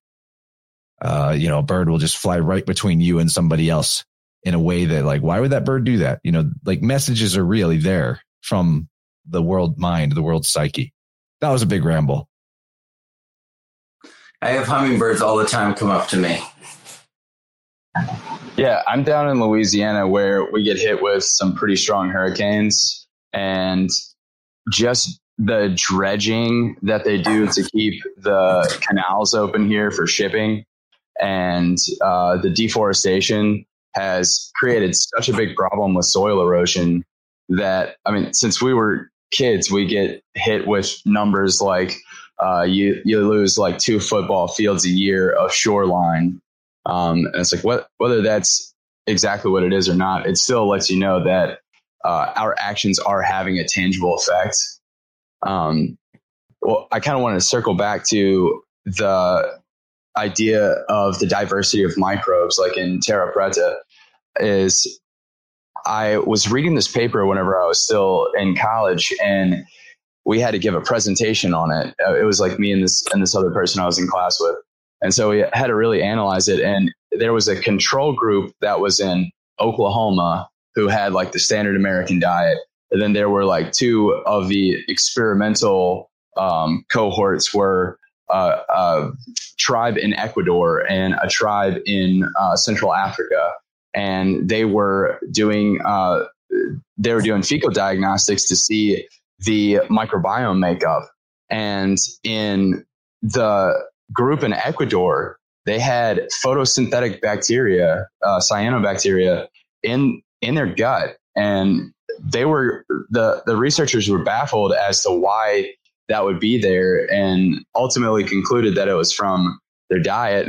Uh, you know, a bird will just fly right between you and somebody else in a way that like, why would that bird do that? You know, like messages are really there from the world mind, the world psyche. That was a big ramble. I have hummingbirds all the time come up to me. Yeah, I'm down in Louisiana where we get hit with some pretty strong hurricanes and just the dredging that they do to keep the canals open here for shipping and uh, the deforestation has created such a big problem with soil erosion that I mean, since we were kids, we get hit with numbers like uh, you you lose like two football fields a year of shoreline. Um, and it's like what whether that's exactly what it is or not, it still lets you know that uh, our actions are having a tangible effect. Um, well, I kind of wanted to circle back to the idea of the diversity of microbes, like in Terra Preta, is I was reading this paper whenever I was still in college, and we had to give a presentation on it. Uh, it was like me and this and this other person I was in class with, and so we had to really analyze it. And there was a control group that was in Oklahoma who had like the standard American diet, and then there were like two of the experimental um, cohorts were uh, a tribe in Ecuador and a tribe in uh, Central Africa and they were doing uh, they were doing fecal diagnostics to see the microbiome makeup. And in the group in Ecuador, they had photosynthetic bacteria, uh, cyanobacteria, in in their gut, and they were the the researchers were baffled as to why that would be there, and ultimately concluded that it was from their diet.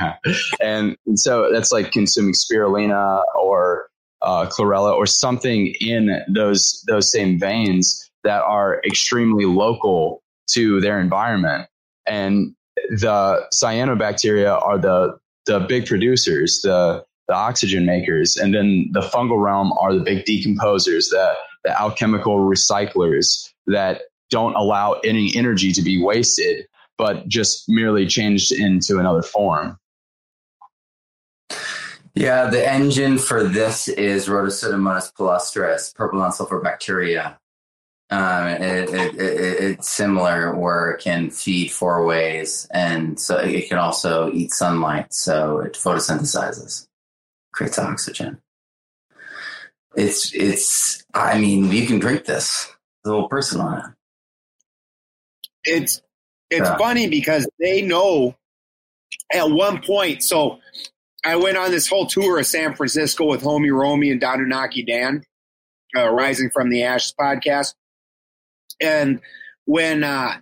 and so that's like consuming spirulina or uh, chlorella or something in those those same veins that are extremely local to their environment. And the cyanobacteria are the the big producers, the the oxygen makers, and then the fungal realm are the big decomposers, the the alchemical recyclers that don't allow any energy to be wasted but just merely changed into another form. Yeah, the engine for this is Rhodopseudomonas palustris, purple non-sulfur bacteria. Um, it, it, it, it's similar where it can feed four ways, and so it can also eat sunlight. So it photosynthesizes, creates oxygen. It's it's. I mean, you can drink this. The whole person on it. It's it's funny because they know at one point. So I went on this whole tour of San Francisco with Homie Romy and Donunaki Dan, uh, Rising from the Ashes podcast. And when uh,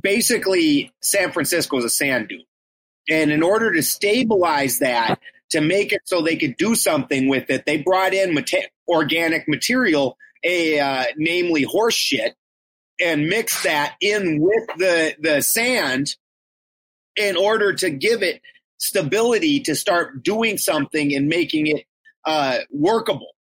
basically San Francisco is a sand dune. And in order to stabilize that, to make it so they could do something with it, they brought in organic material, a uh, namely horse shit, and mix that in with the the sand in order to give it stability to start doing something and making it uh, workable.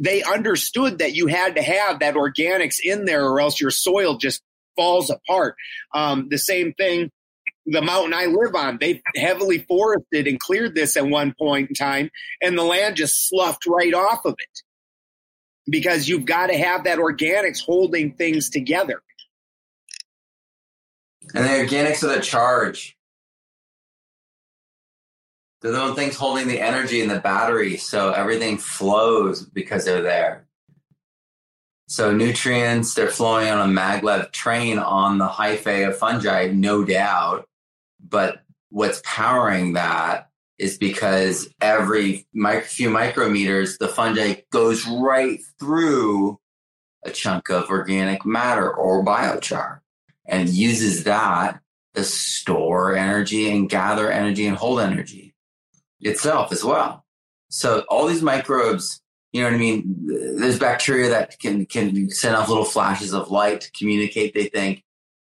They understood that you had to have that organics in there, or else your soil just falls apart. Um, the same thing. The mountain I live on, they heavily forested and cleared this at one point in time, and the land just sloughed right off of it because you've got to have that organics holding things together. And the organics are the charge. They're the things holding the energy in the battery, so everything flows because they're there. So nutrients, they're flowing on a maglev train on the hyphae of fungi, no doubt. But what's powering that is because every few micrometers, the fungi goes right through a chunk of organic matter or biochar and uses that to store energy and gather energy and hold energy itself as well. So all these microbes you know what I mean? There's bacteria that can can send off little flashes of light to communicate. They think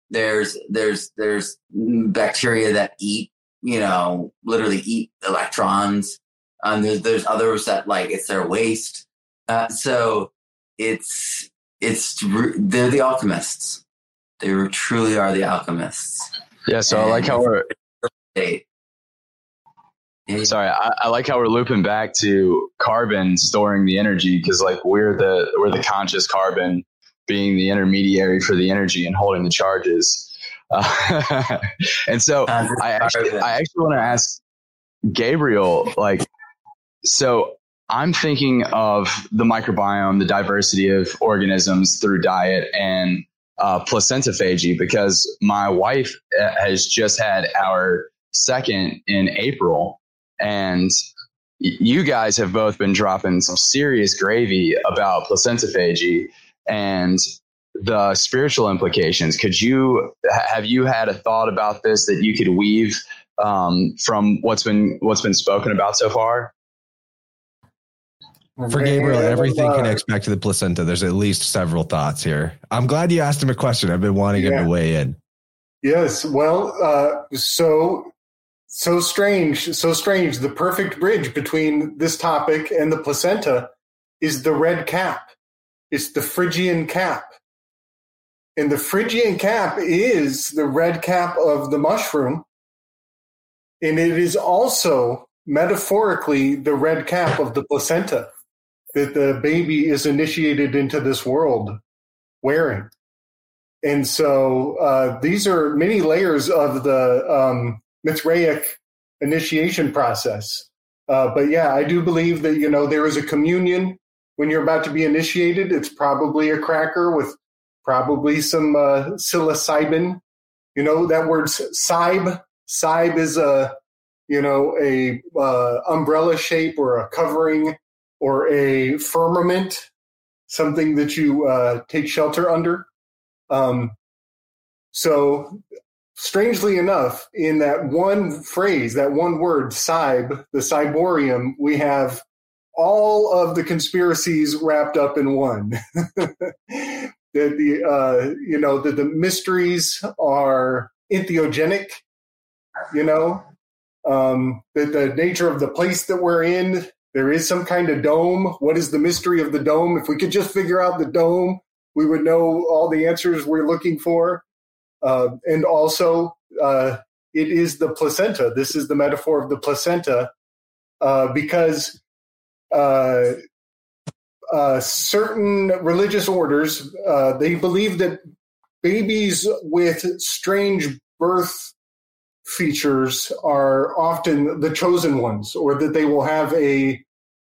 there's there's there's bacteria that eat, you know, literally eat electrons. Um, there's there's others that like it's their waste. Uh, so it's it's they're the alchemists. They truly are the alchemists. Yeah. So and I like how we're. Sorry, I, I, like how we're looping back to carbon storing the energy because like we're the we're the conscious carbon being the intermediary for the energy and holding the charges. Uh, and so I actually I actually want to ask Gabriel like so I'm thinking of the microbiome, the diversity of organisms through diet and uh, placentophagy because my wife uh, has just had our second in April and you guys have both been dropping some serious gravy about placentophagy and the spiritual implications. Could you have you had a thought about this that you could weave um, from what's been what's been spoken about so far? For Gabriel, everything connects back to the placenta. There's at least several thoughts here. I'm glad you asked him a question. I've been wanting yeah. him to weigh in. Yes. Well, uh, so so strange, so strange. The perfect bridge between this topic and the placenta is the red cap. It's the Phrygian cap. And the Phrygian cap is the red cap of the mushroom. And it is also metaphorically the red cap of the placenta that the baby is initiated into this world wearing. And so uh, these are many layers of the um, Mithraic initiation process. Uh, but yeah, I do believe that, you know, there is a communion when you're about to be initiated. It's probably a cracker with probably some uh, psilocybin. You know, that word cybe. Cybe is a, you know, a uh, umbrella shape or a covering or a firmament, something that you uh, take shelter under. Um, so strangely enough, in that one phrase, that one word, cybe, the ciborium, we have all of the conspiracies wrapped up in one. that the uh, you know that the mysteries are entheogenic, you know, um, that the nature of the place that we're in, there is some kind of dome. What is the mystery of the dome? If we could just figure out the dome, we would know all the answers we're looking for. Uh, and also, uh, it is the placenta. This is the metaphor of the placenta uh, because uh, uh, certain religious orders uh, they believe that babies with strange birth features are often the chosen ones, or that they will have a,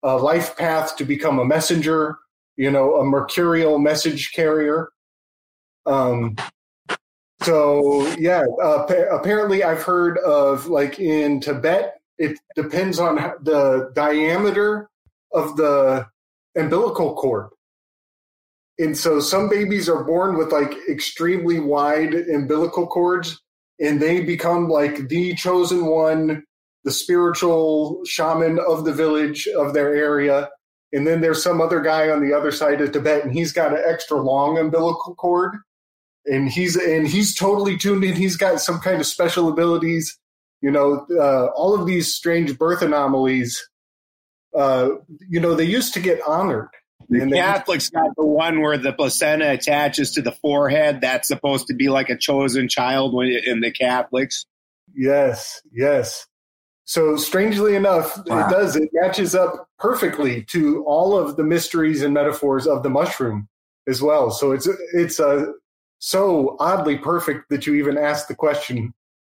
a life path to become a messenger, you know, a mercurial message carrier. Um, so yeah, uh, apparently I've heard of like in Tibet, it depends on the diameter of the umbilical cord. And so some babies are born with like extremely wide umbilical cords and they become like the chosen one, the spiritual shaman of the village of their area. And then there's some other guy on the other side of Tibet and he's got an extra long umbilical cord and he's and he's totally tuned in. He's got some kind of special abilities. You know, uh, all of these strange birth anomalies. Uh, you know, they used to get honored. The Catholics got the one where the placenta attaches to the forehead. That's supposed to be like a chosen child in the Catholics. Yes, yes. So strangely enough, wow. it does. It matches up perfectly to all of the mysteries and metaphors of the mushroom as well. So it's it's a so oddly perfect that you even asked the question.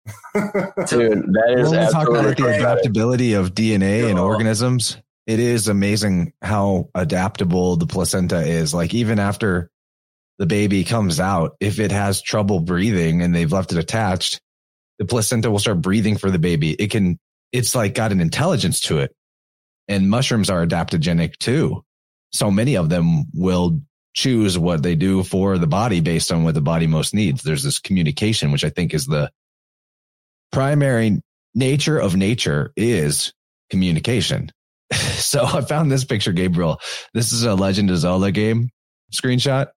Dude, that is When we talk about like, the adaptability of DNA and Yeah. organisms, it is amazing how adaptable the placenta is. Like even after the baby comes out, if it has trouble breathing and they've left it attached, the placenta will start breathing for the baby. It can, it's like got an intelligence to it. And mushrooms are adaptogenic too. So many of them will choose what they do for the body based on what the body most needs. There's this communication, which I think is the primary nature of nature is communication. so I found this picture, Gabriel. This is a Legend of Zelda game screenshot.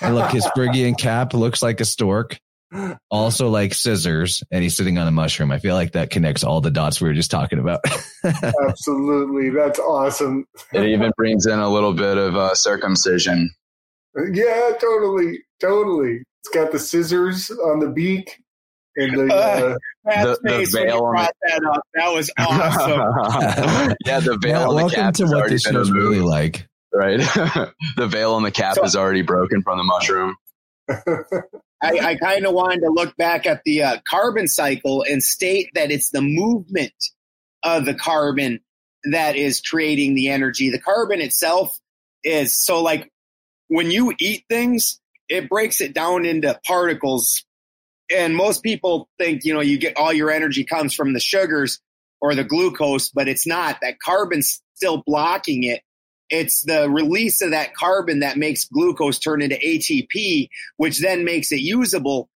And look, his Phrygian cap looks like a stork, also like scissors, and he's sitting on a mushroom. I feel like that connects all the dots we were just talking about. Absolutely. That's awesome. It even brings in a little bit of uh, circumcision. Yeah, totally. Totally. It's got the scissors on the beak and the. Uh, That The- the face when you veil on brought that up. That was awesome. yeah, the veil Well, on the cap to has what already this show's really like. right? the veil on the cap So- is already broken from the mushroom. I, I kind of wanted to look back at the uh, carbon cycle and state that it's the movement of the carbon that is creating the energy. The carbon itself is so like when you eat things, it breaks it down into particles. And most people think, you know, you get all your energy comes from the sugars or the glucose, but it's not. That carbon's still blocking it. It's the release of that carbon that makes glucose turn into ATP, which then makes it usable.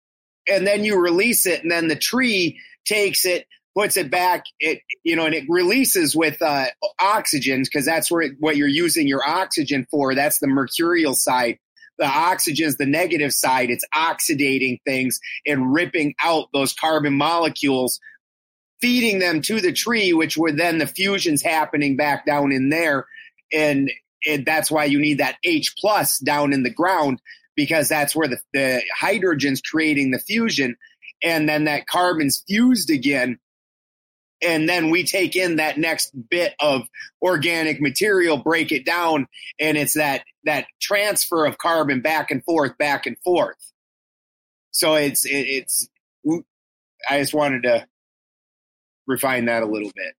And then you release it, and then the tree takes it, puts it back, it you know, and it releases with uh, oxygen because that's where it, what you're using your oxygen for. That's the mercurial side. The oxygen is the negative side. It's oxidating things and ripping out those carbon molecules, feeding them to the tree, which would then the fusion's happening back down in there, and, and that's why you need that H plus down in the ground because that's where the, the hydrogen's creating the fusion and then that carbon's fused again and then we take in that next bit of organic material break it down and it's that that transfer of carbon back and forth back and forth. So it's it, it's i just wanted to refine that a little bit.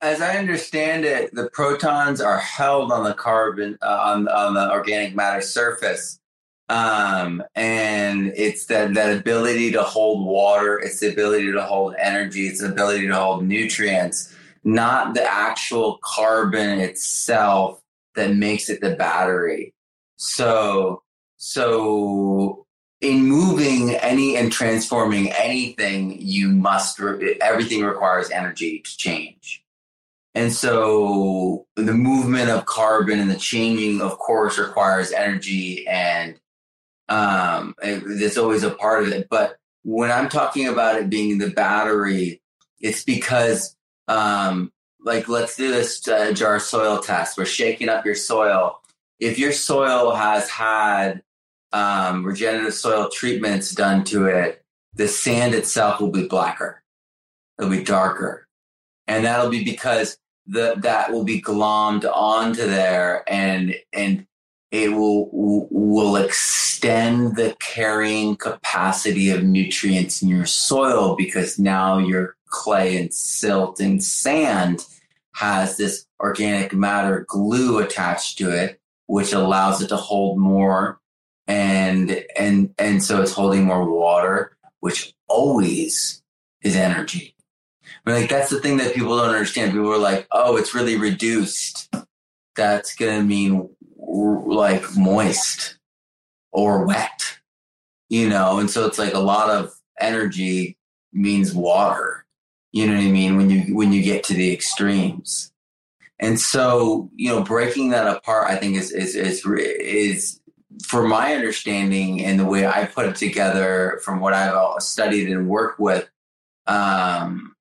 As I understand it, the protons are held on the carbon uh, on on the organic matter surface, um, and it's that that ability to hold water, it's the ability to hold energy, it's the ability to hold nutrients, not the actual carbon itself that makes it the battery. So so in moving any and transforming anything, you must re- everything requires energy to change. And so the movement of carbon and the changing, of course, requires energy and um, it- always a part of it. But when I'm talking about it being the battery, it's because, um, like, let's do this uh, jar soil test. We're shaking up your soil. If your soil has had um, regenerative soil treatments done to it, the sand itself will be blacker. It'll be darker. And that'll be because the, that will be glommed onto there and, and it will, will extend the carrying capacity of nutrients in your soil because now your clay and silt and sand has this organic matter glue attached to it, which allows it to hold more and and and so it's holding more water, which always is energy. But like that's the thing that people don't understand. People are like, "Oh, it's really reduced." That's gonna mean like moist or wet, you know. And so it's like a lot of energy means water. You know what I mean? When you when you get to the extremes. And so, you know, breaking that apart, I think is is is is for my understanding and the way I put it together from what I've studied and worked with, um,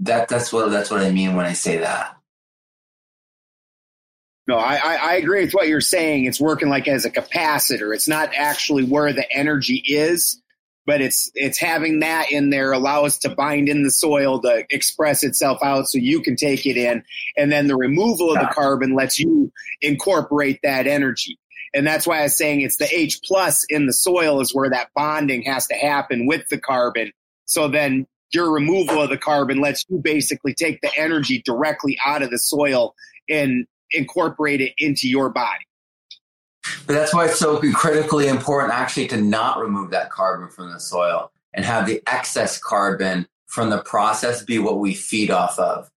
that that's what that's what I mean when I say that. No, I, I, I agree with what you're saying. It's working like as a capacitor. It's not actually where the energy is, but it's it's having that in there allows to bind in the soil to express itself out so you can take it in. And then the removal of the carbon lets you incorporate that energy. And that's why I was saying it's the H plus in the soil is where that bonding has to happen with the carbon. So then your removal of the carbon lets you basically take the energy directly out of the soil and incorporate it into your body. But that's why it's so critically important actually to not remove that carbon from the soil and have the excess carbon from the process be what we feed off of.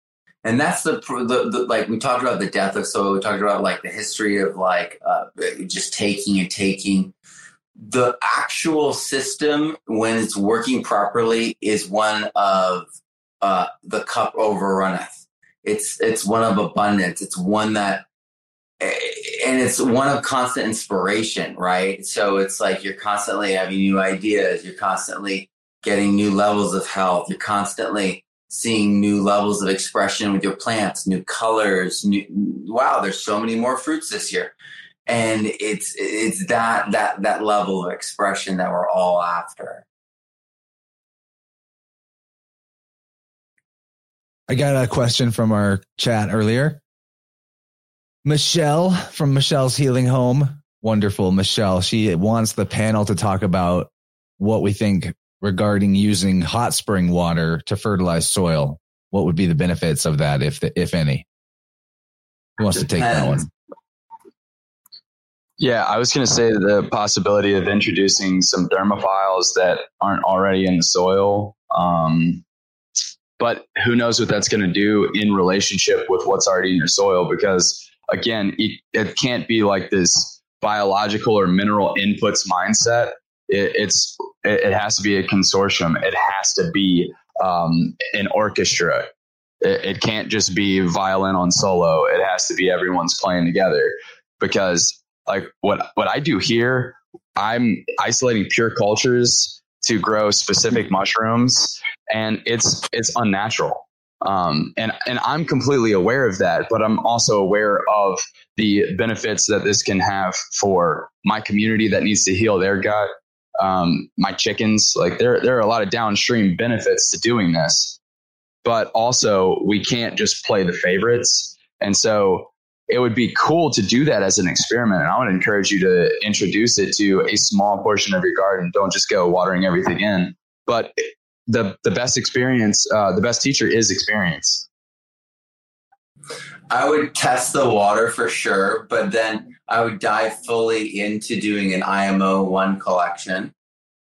And that's the, the, the like we talked about the death of soil. We talked about like the history of like uh, just taking and taking. The actual system, when it's working properly, is one of uh, the cup overrunneth. It's it's one of abundance. It's one that eh, and it's one of constant inspiration, right? So it's like you're constantly having new ideas, you're constantly getting new levels of health, you're constantly seeing new levels of expression with your plants, new colors, new wow, there's so many more fruits this year. And it's it's that that that level of expression that we're all after. I got a question from our chat earlier. Michelle from Michelle's Healing Home. Wonderful, Michelle. She wants the panel to talk about what we think regarding using hot spring water to fertilize soil. What would be the benefits of that, if the, if any? Who wants to take that one? Yeah, I was going to say the possibility of introducing some thermophiles that aren't already in the soil. Um, but who knows what that's going to do in relationship with what's already in your soil because again, it, it can't be like this biological or mineral inputs mindset. It, it's it, it, has to be a consortium. It has to be um, an orchestra. It, it can't just be violin on solo. It has to be everyone's playing together. Because like what what I do here, I'm isolating pure cultures to grow specific mushrooms, and it's it's unnatural. Um, and and I'm completely aware of that, but I'm also aware of the benefits that this can have for my community that needs to heal their gut, um, my chickens. Like there there are a lot of downstream benefits to doing this, but also we can't just play the favorites, and so it would be cool to do that as an experiment. And I would encourage you to introduce it to a small portion of your garden. Don't just go watering everything in. But the the best experience, uh, the best teacher is experience. I would test the water for sure, but then I would dive fully into doing an IMO one collection.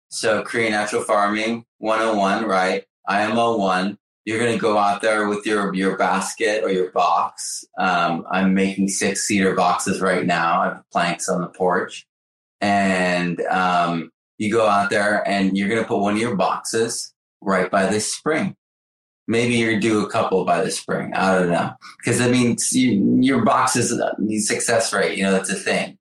So Korean natural farming 101, right? IMO one. You're going to go out there with your, your basket or your box. Um, I'm making six cedar boxes right now. I have planks on the porch and, um, you go out there and you're going to put one of your boxes right by this spring. Maybe you do a couple by the spring. I don't know. Because I mean, you, your boxes uh, success rate. You know, that's a thing.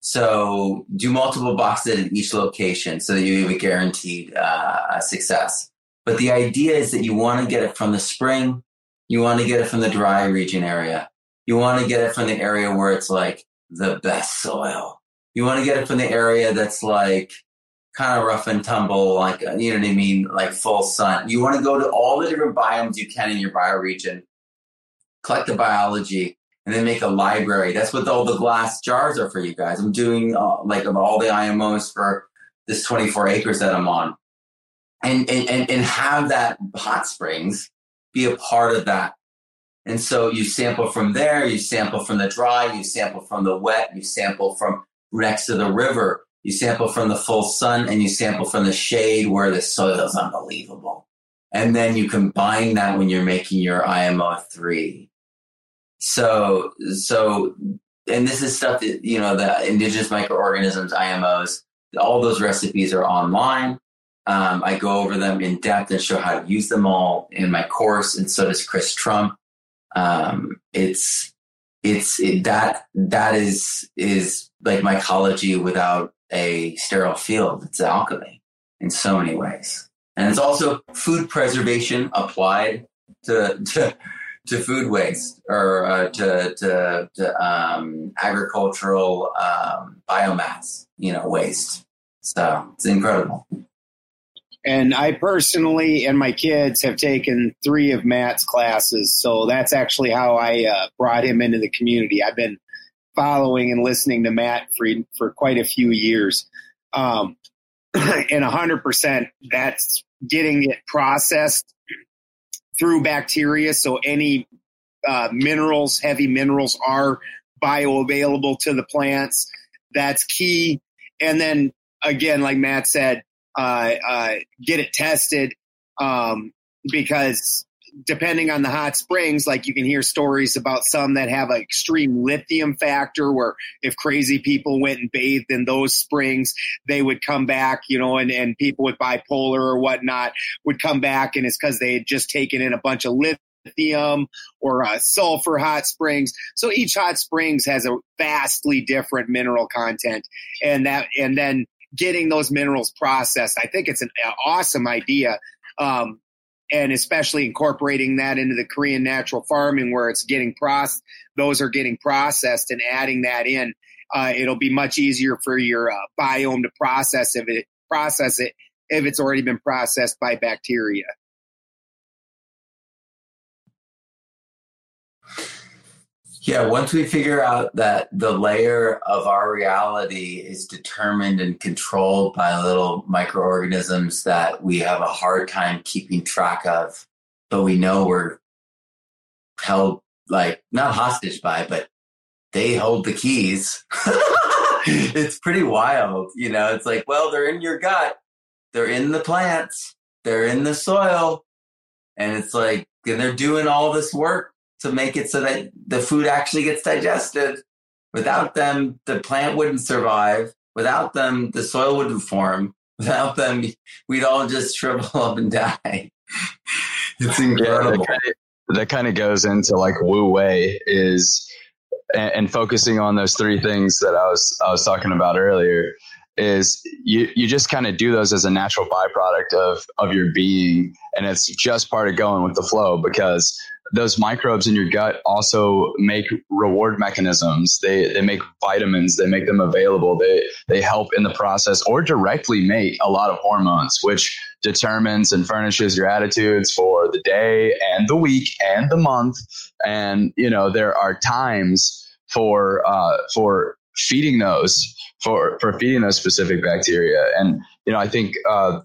So do multiple boxes at each location so that you have a guaranteed uh, success. But the idea is that you want to get it from the spring. You want to get it from the dry region area. You want to get it from the area where it's like the best soil. You want to get it from the area that's like kind of rough and tumble, like, you know what I mean? Like full sun. You want to go to all the different biomes you can in your bioregion, collect the biology, and then make a library. That's what all the glass jars are for you guys. I'm doing uh, like of all the IMOs for this 24 acres that I'm on. And, and, and, and have that hot springs be a part of that. And so you sample from there, you sample from the dry, you sample from the wet, you sample from next to the river you sample from the full sun and you sample from the shade where the soil is unbelievable. And then you combine that when you're making your IMO three. So, so, and this is stuff that, you know, the indigenous microorganisms, IMOs, all those recipes are online. Um, I go over them in depth and show how to use them all in my course. And so does Chris Trump. Um, it's, it's it, that, that is, is like mycology without a sterile field. It's alchemy in so many ways. And it's also food preservation applied to, to, to food waste or uh, to, to, to um, agricultural um, biomass, you know, waste. So it's incredible. And I personally and my kids have taken three of Matt's classes. So that's actually how I uh, brought him into the community. I've been following and listening to Matt for for quite a few years, um, and hundred percent that's getting it processed through bacteria. So any uh, minerals, heavy minerals, are bioavailable to the plants. That's key. And then again, like Matt said, uh, uh, get it tested um, because depending on the hot springs, like you can hear stories about some that have an extreme lithium factor where if crazy people went and bathed in those springs, they would come back, you know, and, and people with bipolar or whatnot would come back and it's because they had just taken in a bunch of lithium or uh, sulfur hot springs. So each hot springs has a vastly different mineral content and that, and then getting those minerals processed. I think it's an awesome idea. Um, and especially incorporating that into the Korean natural farming where it's getting processed, those are getting processed and adding that in. Uh, it'll be much easier for your uh, biome to process if it process it if it's already been processed by bacteria. Yeah, once we figure out that the layer of our reality is determined and controlled by little microorganisms that we have a hard time keeping track of, but we know we're held like not hostage by, but they hold the keys. it's pretty wild. You know, it's like, well, they're in your gut, they're in the plants, they're in the soil. And it's like, and they're doing all this work to make it so that the food actually gets digested. Without them, the plant wouldn't survive. Without them, the soil wouldn't form. Without them, we'd all just shrivel up and die. it's incredible. Yeah, that kind of goes into like Wu Wei is and, and, focusing on those three things that I was I was talking about earlier is you you just kind of do those as a natural byproduct of of your being and it's just part of going with the flow because those microbes in your gut also make reward mechanisms. They they make vitamins. They make them available. They they help in the process or directly make a lot of hormones, which determines and furnishes your attitudes for the day and the week and the month. And you know there are times for uh, for feeding those for for feeding those specific bacteria and you know i think uh,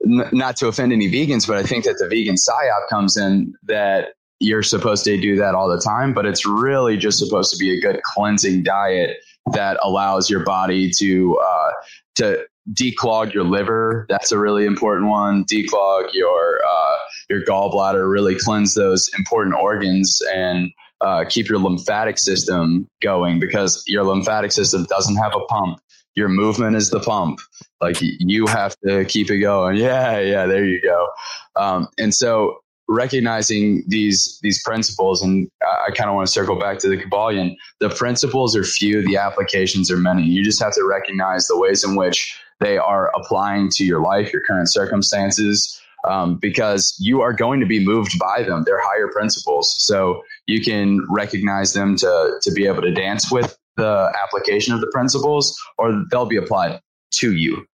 not to offend any vegans but i think that the vegan psyop comes in that you're supposed to do that all the time but it's really just supposed to be a good cleansing diet that allows your body to uh, to declog your liver that's a really important one declog your uh, your gallbladder really cleanse those important organs and uh, keep your lymphatic system going because your lymphatic system doesn't have a pump. Your movement is the pump. Like you have to keep it going. Yeah, yeah, there you go. Um, and so recognizing these these principles, and I kind of want to circle back to the Kybalion. The principles are few, the applications are many. You just have to recognize the ways in which they are applying to your life, your current circumstances, um, because you are going to be moved by them. They're higher principles. So you can recognize them to, to be able to dance with the application of the principles, or they'll be applied to you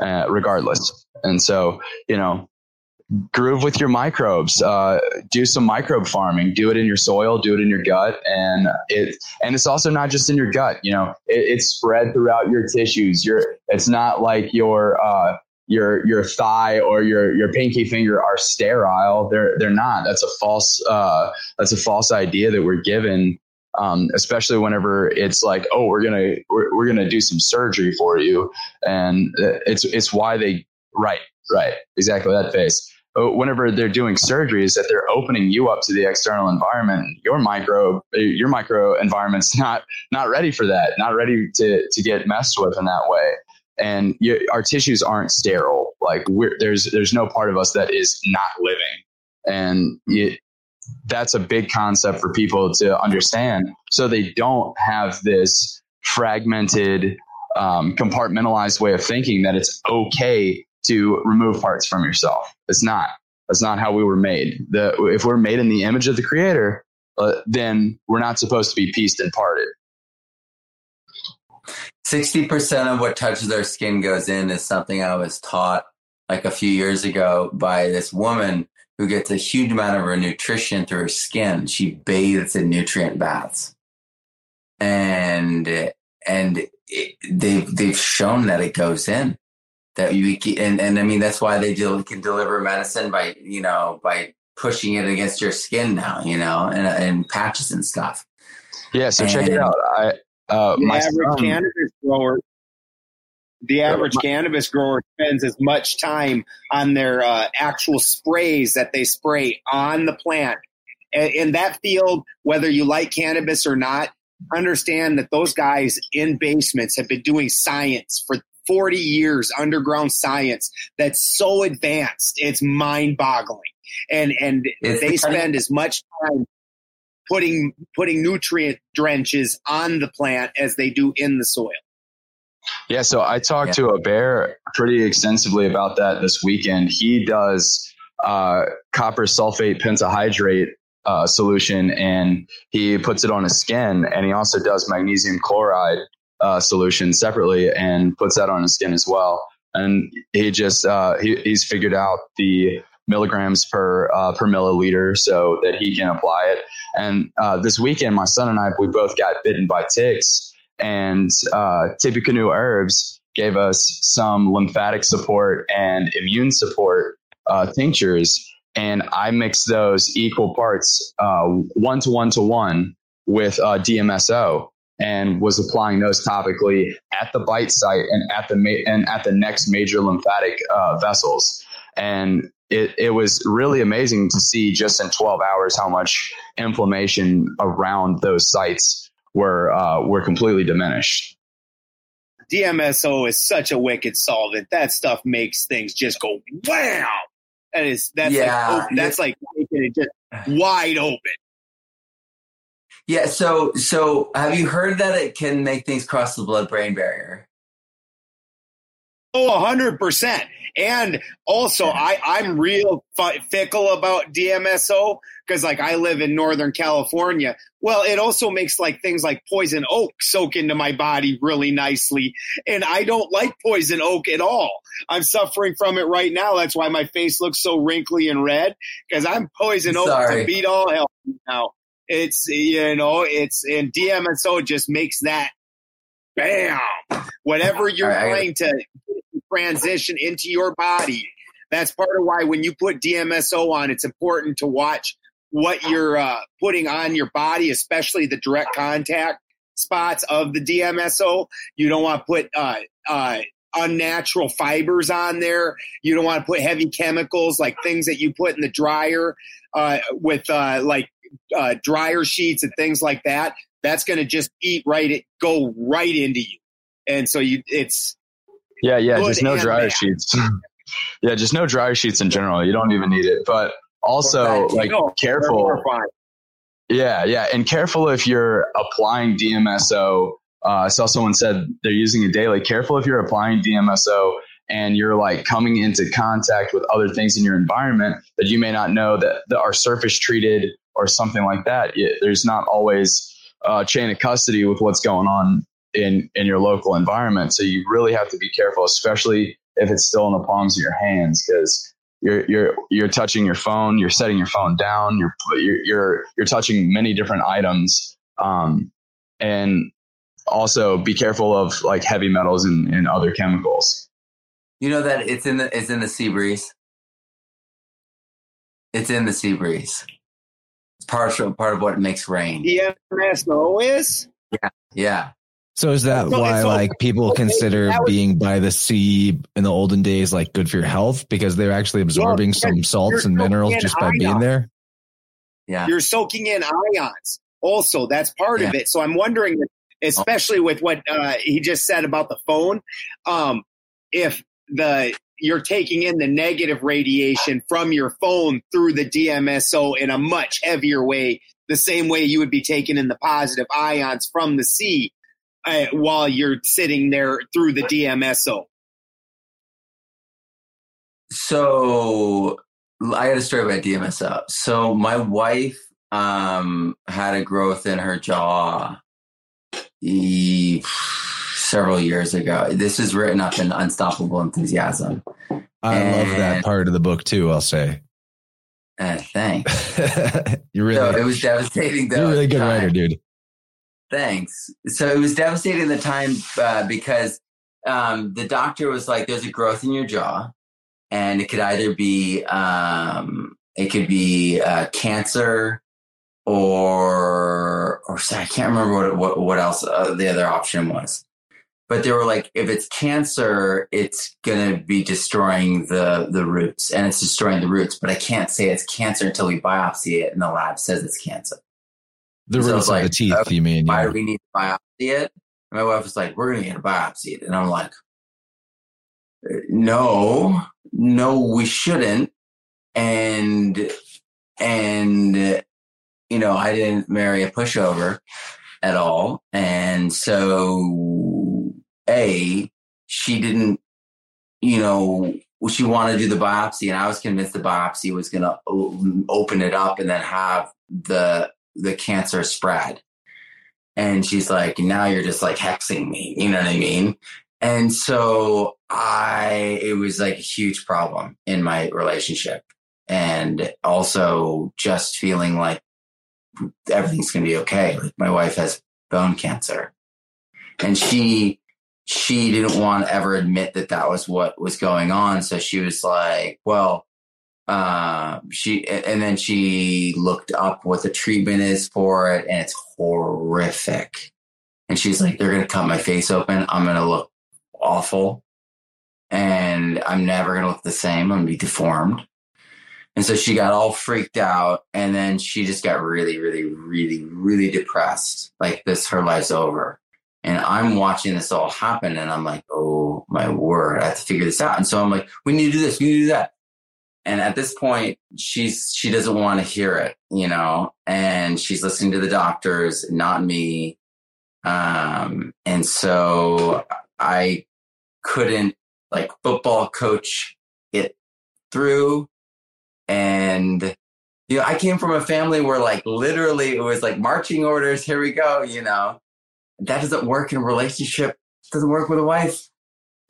uh, regardless. And so, you know, groove with your microbes uh, do some microbe farming do it in your soil do it in your gut and it and it's also not just in your gut you know it, it's spread throughout your tissues your it's not like your uh, your your thigh or your your pinky finger are sterile. They're they're not. That's a false uh, that's a false idea that we're given. Um, especially whenever it's like, oh, we're gonna we're, we're gonna do some surgery for you, and it's it's why they right right exactly that face. But whenever they're doing surgery, is that they're opening you up to the external environment. Your micro your micro environment's not not ready for that, not ready to to get messed with in that way and you, our tissues aren't sterile. Like there's there's no part of us that is not living, and it, that's a big concept for people to understand, so they don't have this fragmented, um, compartmentalized way of thinking that it's okay to remove parts from yourself. It's not. That's not how we were made. The, if we're made in the image of the Creator, uh, then we're not supposed to be pieced and parted. 60% of what touches our skin goes in is something I was taught like a few years ago by this woman who gets a huge amount of her nutrition through her skin. She bathes in nutrient baths. and and it, they've they've shown that it goes in that you and and I mean that's why they do, can deliver medicine by you know by pushing it against your skin now, you know, and and patches and stuff. Yeah, so and, check it out. I uh, the average son, cannabis grower, the average my, cannabis grower spends as much time on their uh, actual sprays that they spray on the plant. And in that field, whether you like cannabis or not, understand that those guys in basements have been doing science for 40 years underground science that's so advanced it's mind-boggling and and it's they spend as much time putting putting nutrient drenches on the plant as they do in the soil yeah so i talked yeah. to a bear pretty extensively about that this weekend he does uh, copper sulfate pentahydrate uh, solution and he puts it on his skin and he also does magnesium chloride uh, solution separately and puts that on his skin as well. And he just uh, he, he's figured out the milligrams per uh, per milliliter so that he can apply it. And uh, this weekend, my son and I we both got bitten by ticks, and uh, Tippecanoe Herbs gave us some lymphatic support and immune support uh, tinctures, and I mixed those equal parts, uh, one to one to one with uh, DMSO and was applying those topically at the bite site and at the ma- and at the next major lymphatic uh, vessels. And it, it was really amazing to see just in 12 hours how much inflammation around those sites were uh, were completely diminished. DMSO is such a wicked solvent. That stuff makes things just go wow. That is that's yeah. like that's like making it just wide open. Yeah. So, so have you heard that it can make things cross the blood-brain barrier? Oh, hundred percent. And also, I I'm real fickle about DMSO because, like, I live in Northern California. Well, it also makes like things like poison oak soak into my body really nicely, and I don't like poison oak at all. I'm suffering from it right now. That's why my face looks so wrinkly and red because I'm poison oak to beat all hell now. It's you know, it's and DMSO just makes that bam. Whatever you're right, trying to transition into your body. That's part of why when you put DMSO on, it's important to watch what you're uh, putting on your body, especially the direct contact spots of the DMSO. You don't want to put uh, uh, unnatural fibers on there. You don't want to put heavy chemicals like things that you put in the dryer uh, with uh, like uh, dryer sheets and things like that, that's going to just eat right, it go right into you. And so you, it's yeah, yeah, just no dryer bad. sheets. yeah, just no dryer sheets in general. You don't even need it, but also like no, careful. Yeah, yeah, and careful if you're applying DMSO. Uh, I saw someone said they're using it daily. Careful if you're applying DMSO and you're like coming into contact with other things in your environment that you may not know that, that are surface treated or something like that. It, there's not always a chain of custody with what's going on in in your local environment. So you really have to be careful, especially if it's still in the palms of your hands, because you're you're you're touching your phone, you're setting your phone down, you're you're you're, you're touching many different items, um, and also be careful of like heavy metals and, and other chemicals. You know that it's in the it's in the sea breeze. It's in the sea breeze It's partial part of what makes rain. DMSO is? Yeah. Yeah. So is that so, why so, like people consider was, being by the sea in the olden days like good for your health because they're actually absorbing well, some salts and minerals just by ions. being there? Yeah. You're soaking in ions. Also, that's part yeah. of it. So I'm wondering especially with what uh, he just said about the phone um, if the you're taking in the negative radiation from your phone through the DMSO in a much heavier way, the same way you would be taking in the positive ions from the sea uh, while you're sitting there through the DMSO. So I got a story about DMSO. So my wife um, had a growth in her jaw several years ago. This is written up in Unstoppable Enthusiasm. I and, love that part of the book too. I'll say. Uh, thanks. you really. So it was devastating. Though, you're a really good writer, dude. Thanks. So it was devastating at the time uh, because um, the doctor was like, "There's a growth in your jaw, and it could either be um, it could be uh, cancer or or I can't remember what what, what else uh, the other option was." But they were like, if it's cancer, it's going to be destroying the the roots, and it's destroying the roots. But I can't say it's cancer until we biopsy it, and the lab says it's cancer. The So roots of like, the teeth, okay, you mean? Why Yeah. do we need to biopsy it? And my wife was like, we're going to get a biopsy. And I'm like, no, no, we shouldn't. And, and, you know, I didn't marry a pushover at all. And so, A, she didn't, you know, she wanted to do the biopsy, and I was convinced the biopsy was going to open it up and then have the the cancer spread. And she's like, now you're just like hexing me. You know what I mean? And so I, it was like a huge problem in my relationship. And also just feeling like everything's going to be okay. Like my wife has bone cancer and she, she didn't want to ever admit that that was what was going on. So she was like, well, uh, she and then she looked up what the treatment is for it, and it's horrific. And she's like, "They're gonna cut my face open. I'm gonna look awful, and I'm never gonna look the same. I'm gonna be deformed." And so she got all freaked out, and then she just got really, really, really, really depressed. Like this, her life's over. And I'm watching this all happen, and I'm like, "Oh my word! I have to figure this out." And so I'm like, "We need to do this. We need to do that." And at this point she's she doesn't want to hear it you know? And she's listening to the doctors not me. Um and so i couldn't like football coach it through. And you know i came from a family where like literally it was like marching orders here we go you know? That doesn't work in a relationship. Doesn't work with a wife.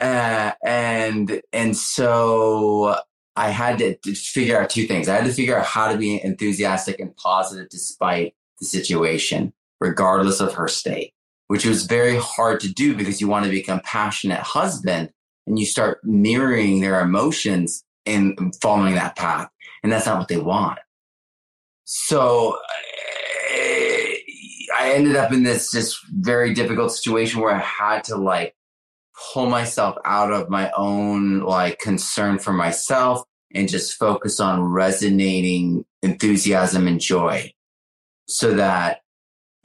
Uh, and and so I had to, to figure out two things. I had to figure out how to be enthusiastic and positive despite the situation, regardless of her state, which was very hard to do because you want to be a compassionate husband and you start mirroring their emotions and following that path. And that's not what they want. So I ended up in this just very difficult situation where I had to like pull myself out of my own like concern for myself and just focus on resonating enthusiasm and joy so that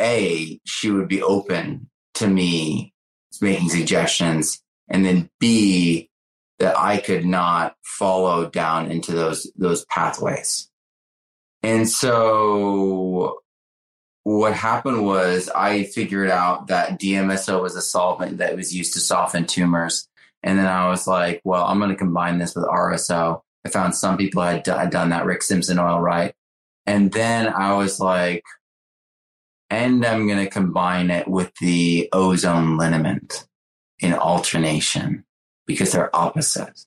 a she would be open to me making suggestions and then b that i could not follow down into those those pathways and so what happened was I figured out that DMSO was a solvent that was used to soften tumors. And then I was like, well, I'm going to combine this with RSO. I found some people had, had done that Rick Simpson oil right. And then I was like, and I'm going to combine it with the ozone liniment in alternation because they're opposite.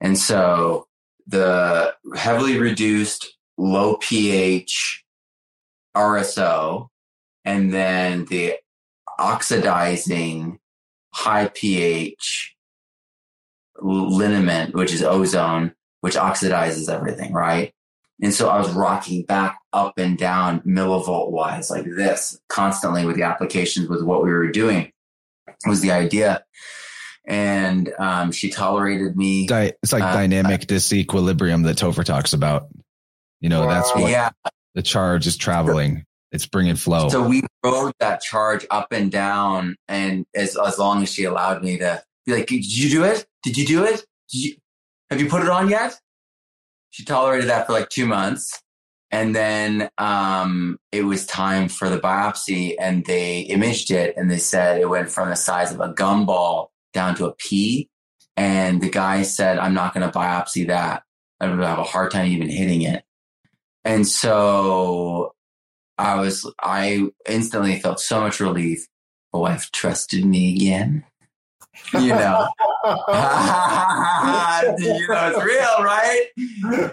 And so the heavily reduced low pH RSO and then the oxidizing high pH liniment, which is ozone, which oxidizes everything, right? And so I was rocking back up and down millivolt wise like this constantly with the applications with what we were doing was the idea. And um, she tolerated me. Di- it's like Uh, dynamic disequilibrium that Topher talks about. You know, that's what yeah. the charge is traveling. It's bringing flow. So we rode that charge up and down, and as as long as she allowed me to be like, "Did you do it? Did you do it? You have you put it on yet?" She tolerated that for like two months, and then um, it was time for the biopsy, and they imaged it, and they said it went from the size of a gumball down to a pea, and the guy said, "I'm not going to biopsy that. I would have a hard time even hitting it." And so I was, I instantly felt so much relief. My wife trusted me again. You know, you know, it's real, right?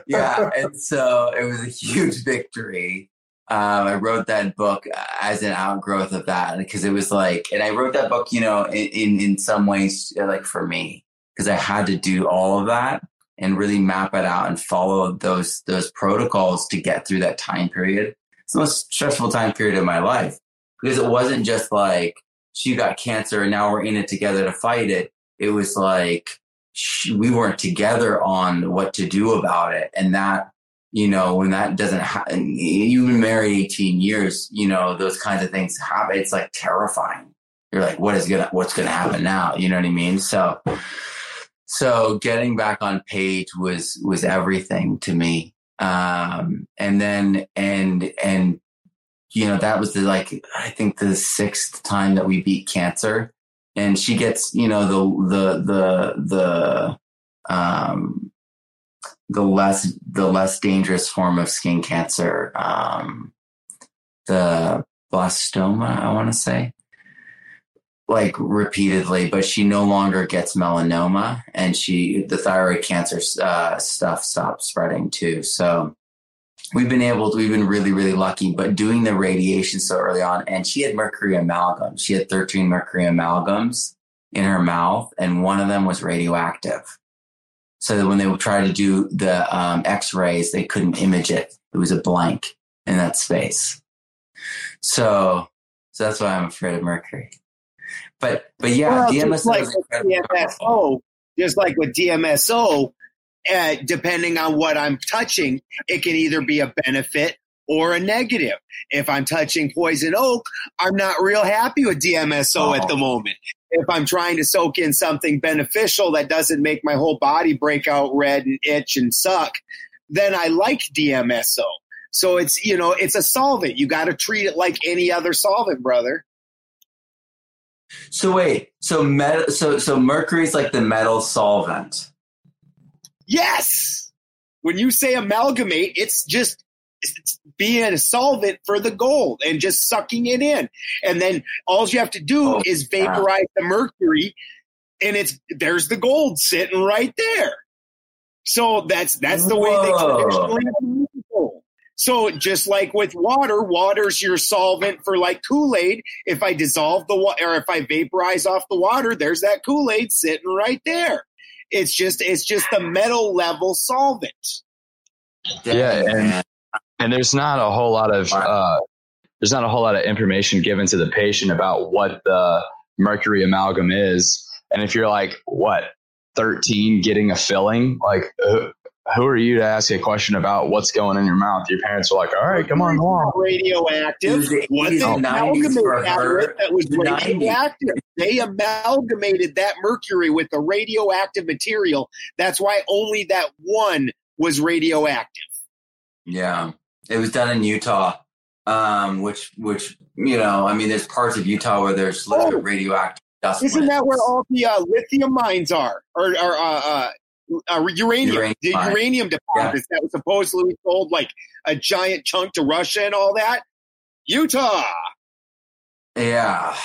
Yeah. And so it was a huge victory. Um, I wrote that book as an outgrowth of that because it was like, and I wrote that book, you know, in in, in some ways, like for me, because I had to do all of that and really map it out and follow those those protocols to get through that time period. It's the most stressful time period of my life because it wasn't just like she got cancer and now we're in it together to fight it. It was like she, we weren't together on what to do about it, and that you know when that doesn't happen, you've been married eighteen years. You know those kinds of things happen. It's like terrifying. You're like, what is gonna what's gonna happen now? You know what I mean? So so getting back on page was was everything to me um and then and and you know that was the like i think the sixth time that we beat cancer and she gets you know the the the the um the less the less dangerous form of skin cancer um the blastoma i want to say like repeatedly, but she no longer gets melanoma and she, the thyroid cancer uh, stuff stopped spreading too. So we've been able to, we've been really, really lucky, but doing the radiation so early on and she had mercury amalgams. She had 13 mercury amalgams in her mouth and one of them was radioactive. So that when they would try to do the um, x-rays, they couldn't image it. It was a blank in that space. So, so that's why I'm afraid of mercury. But but yeah, well, DMSO like DMSO, just like with DMSO, uh, depending on what I'm touching, it can either be a benefit or a negative. If I'm touching poison oak, I'm not real happy with DMSO oh. at the moment. If I'm trying to soak in something beneficial that doesn't make my whole body break out red and itch and suck, then I like DMSO. So it's, you know, it's a solvent. You got to treat it like any other solvent, brother. So wait, so metal, so so mercury's like the metal solvent. Yes. When you say amalgamate, it's just it's being a solvent for the gold and just sucking it in. And then all you have to do oh, is vaporize the mercury and it's there's the gold sitting right there. So that's that's the way they traditionally gold. So just like with water, water's your solvent for like Kool-Aid. If I dissolve the water or if I vaporize off the water, there's that Kool-Aid sitting right there. It's just it's just the metal level solvent. Yeah, and and there's not a whole lot of uh, there's not a whole lot of information given to the patient about what the mercury amalgam is. And if you're like, what, 13 getting a filling, like who are you to ask a question about what's going in your mouth? Your parents are like, all right, come on, along. Radioactive. What they amalgamated that was radioactive. They amalgamated that mercury with the radioactive material. That's why only that one was radioactive. Yeah, it was done in Utah, um, which which you know, I mean, there's parts of Utah where there's oh, radioactive dust. Isn't that where all the uh, lithium mines are, or, or uh, uh, uh, uranium, uranium, the uranium deposits yeah. that was supposedly sold like a giant chunk to Russia and all that. Utah. Yeah.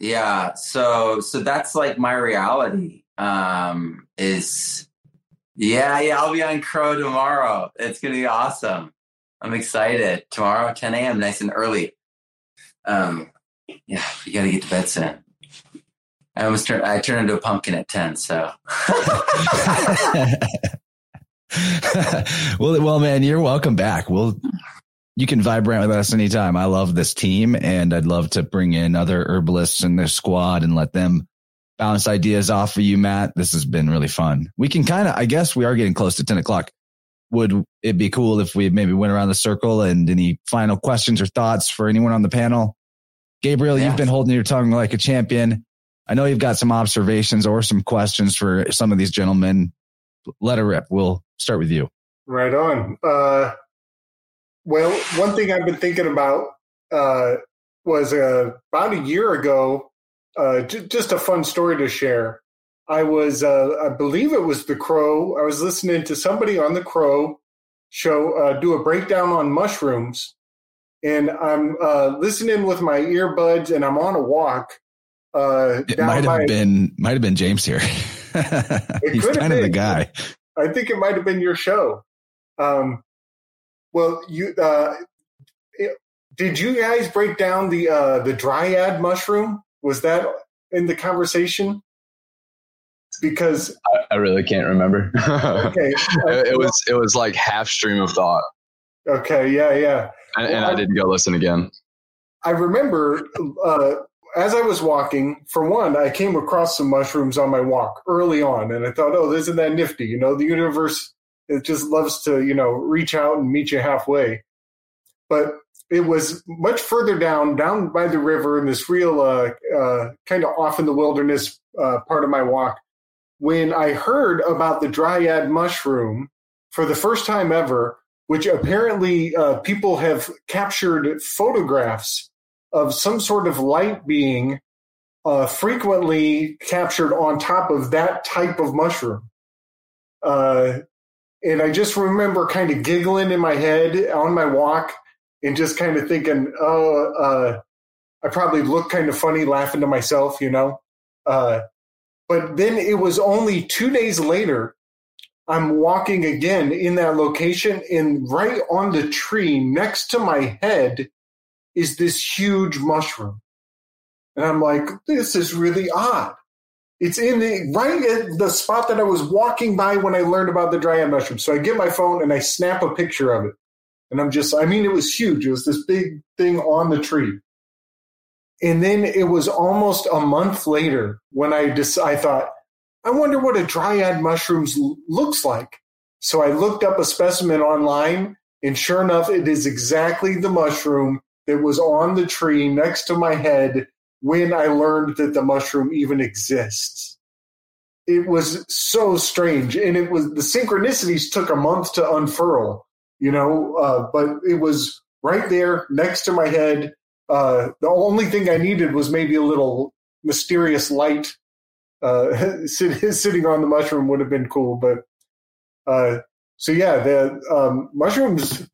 Yeah. So so that's like my reality. Um is yeah, yeah, I'll be on Crow tomorrow. It's gonna be awesome. I'm excited. Tomorrow, 10 a.m., nice and early. Um yeah, you gotta get to bed soon. I almost turned. I turned into a pumpkin at ten. So. well, well, man, you're welcome back. We'll. You can vibrate with us anytime. I love this team, and I'd love to bring in other herbalists in their squad and let them bounce ideas off of you, Matt. This has been really fun. We can kind of, I guess, we are getting close to ten o'clock. Would it be cool if we maybe went around the circle and any final questions or thoughts for anyone on the panel? Gabriel, yeah. you've been holding your tongue like a champion. I know you've got some observations or some questions for some of these gentlemen. Let it rip. We'll start with you. Right on. Uh, well, one thing I've been thinking about uh, was uh, about a year ago, uh, j- just a fun story to share. I was, uh, I believe it was The Crow. I was listening to somebody on The Crow show uh, do a breakdown on mushrooms. And I'm listening with my earbuds and I'm on a walk uh, it might have been might have been James here. He's kind of the guy. I think it might have been your show. Um, well, you uh, did you guys break down the uh, the dryad mushroom? Was that in the conversation? Because I, I really can't remember. okay, it, it, was it was like half stream of thought. Okay, yeah, yeah, and, well, and I, I didn't go listen again. I remember uh, as I was walking. For one, I came across some mushrooms on my walk early on, and I thought, "Oh, isn't that nifty?" You know, the universe it just loves to you know reach out and meet you halfway. But it was much further down, down by the river in this real uh, uh, kind of off in the wilderness uh, part of my walk, when I heard about the dryad mushroom for the first time ever, which apparently uh, people have captured photographs of some sort of light being uh, frequently captured on top of that type of mushroom. Uh, and I just remember kind of giggling in my head on my walk and just kind of thinking, oh, uh, I probably look kind of funny laughing to myself, you know. Uh, but then it was only two days later, I'm walking again in that location, and right on the tree next to my head is this huge mushroom. And I'm like, this is really odd. It's in the right at the spot that I was walking by when I learned about the dryad mushroom. So I get my phone and I snap a picture of it. And I'm just, I mean, it was huge. It was this big thing on the tree. And then it was almost a month later when I just, I thought, I wonder what a dryad mushrooms looks like. So I looked up a specimen online, and sure enough, it is exactly the mushroom that was on the tree next to my head when I learned that the mushroom even exists. It was so strange, and it was the synchronicities took a month to unfurl you know, uh, but it was right there next to my head. Uh, the only thing I needed was maybe a little mysterious light uh, sitting on the mushroom would have been cool. But uh, so yeah, the um, mushrooms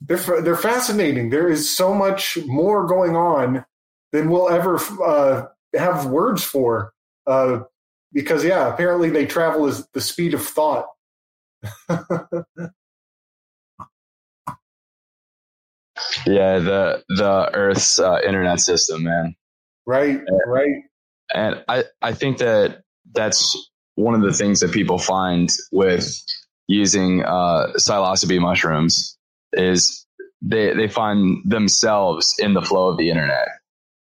they're they're fascinating. There is so much more going on than we'll ever uh, have words for. Uh, because yeah, apparently they travel as the speed of thought. Yeah, the the Earth's uh, internet system, man. Right, and, right. And I I think that that's one of the things that people find with using uh, psilocybe mushrooms is they they find themselves in the flow of the internet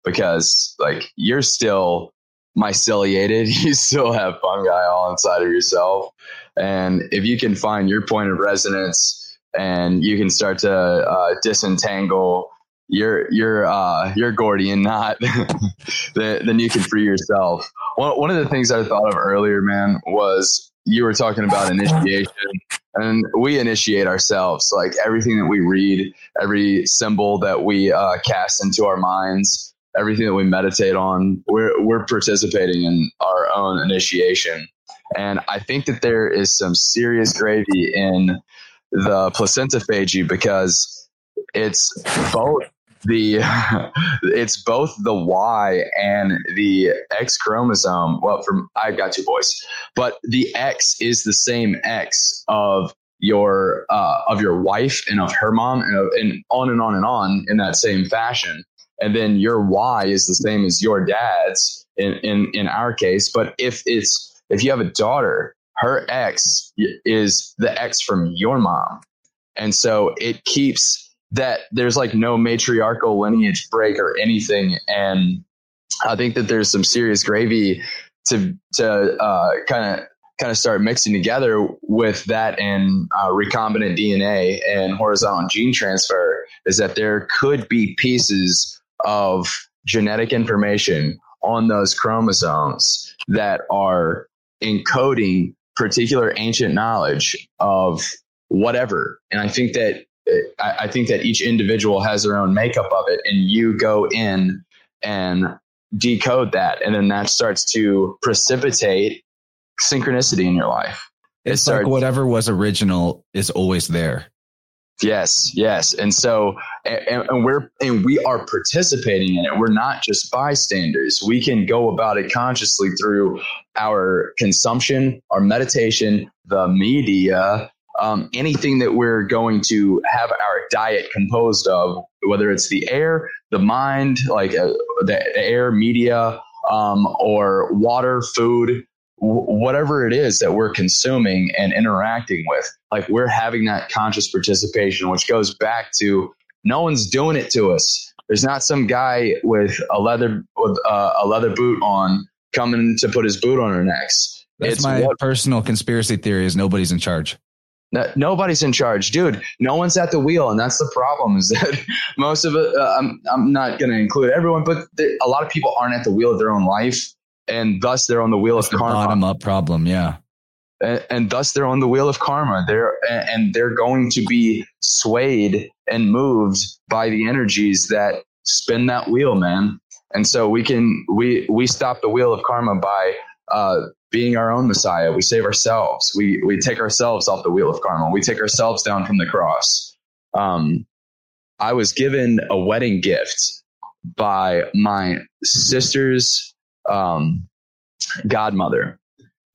because like you're still myceliated, you still have fungi all inside of yourself, and if you can find your point of resonance and you can start to uh, disentangle your your uh, your Gordian knot, then, then you can free yourself. One, one of the things I thought of earlier, man, was you were talking about initiation, and we initiate ourselves. Like everything that we read, every symbol that we uh, cast into our minds, everything that we meditate on, we're we're participating in our own initiation. And I think that there is some serious gravy in the placentophagy because it's both the it's both the Y and the X chromosome. Well, from I've got two boys, but the X is the same X of your uh, of your wife and of her mom and, and on and on and on in that same fashion. And then your Y is the same as your dad's in, in, in our case. But if it's if you have a daughter her X is the X from your mom. And so it keeps that there's like no matriarchal lineage break or anything. And I think that there's some serious gravy to to kind of kind of start mixing together with that and uh, recombinant DNA and horizontal gene transfer is that there could be pieces of genetic information on those chromosomes that are encoding particular ancient knowledge of whatever. And I think that I think that each individual has their own makeup of it, and you go in and decode that, and then that starts to precipitate synchronicity in your life. It it's starts, like whatever was original is always there. Yes, yes, and so and, and, we're and we are participating in it. We're not just bystanders. We can go about it consciously through our consumption, our meditation, the media, um, anything that we're going to have our diet composed of, whether it's the air, the mind, like uh, the air, media, um, or water, food, whatever it is that we're consuming and interacting with, like we're having that conscious participation, which goes back to no one's doing it to us. There's not some guy with a leather with uh, a leather boot on coming to put his boot on our necks. That's it's my what, personal conspiracy theory: is nobody's in charge. Nobody's in charge, dude. No one's at the wheel, and that's the problem. Is that most of it? Uh, I'm I'm not going to include everyone, but a lot of people aren't at the wheel of their own life, and thus they're on the wheel that's of karma. Bottom up problem, yeah. And, and, thus they're on the wheel of karma. They're and they're going to be swayed and moved by the energies that spin that wheel, man. And so we can we we stop the wheel of karma by uh, being our own Messiah. We save ourselves. We we take ourselves off the wheel of karma. We take ourselves down from the cross. Um, I was given a wedding gift by my sister's um, godmother,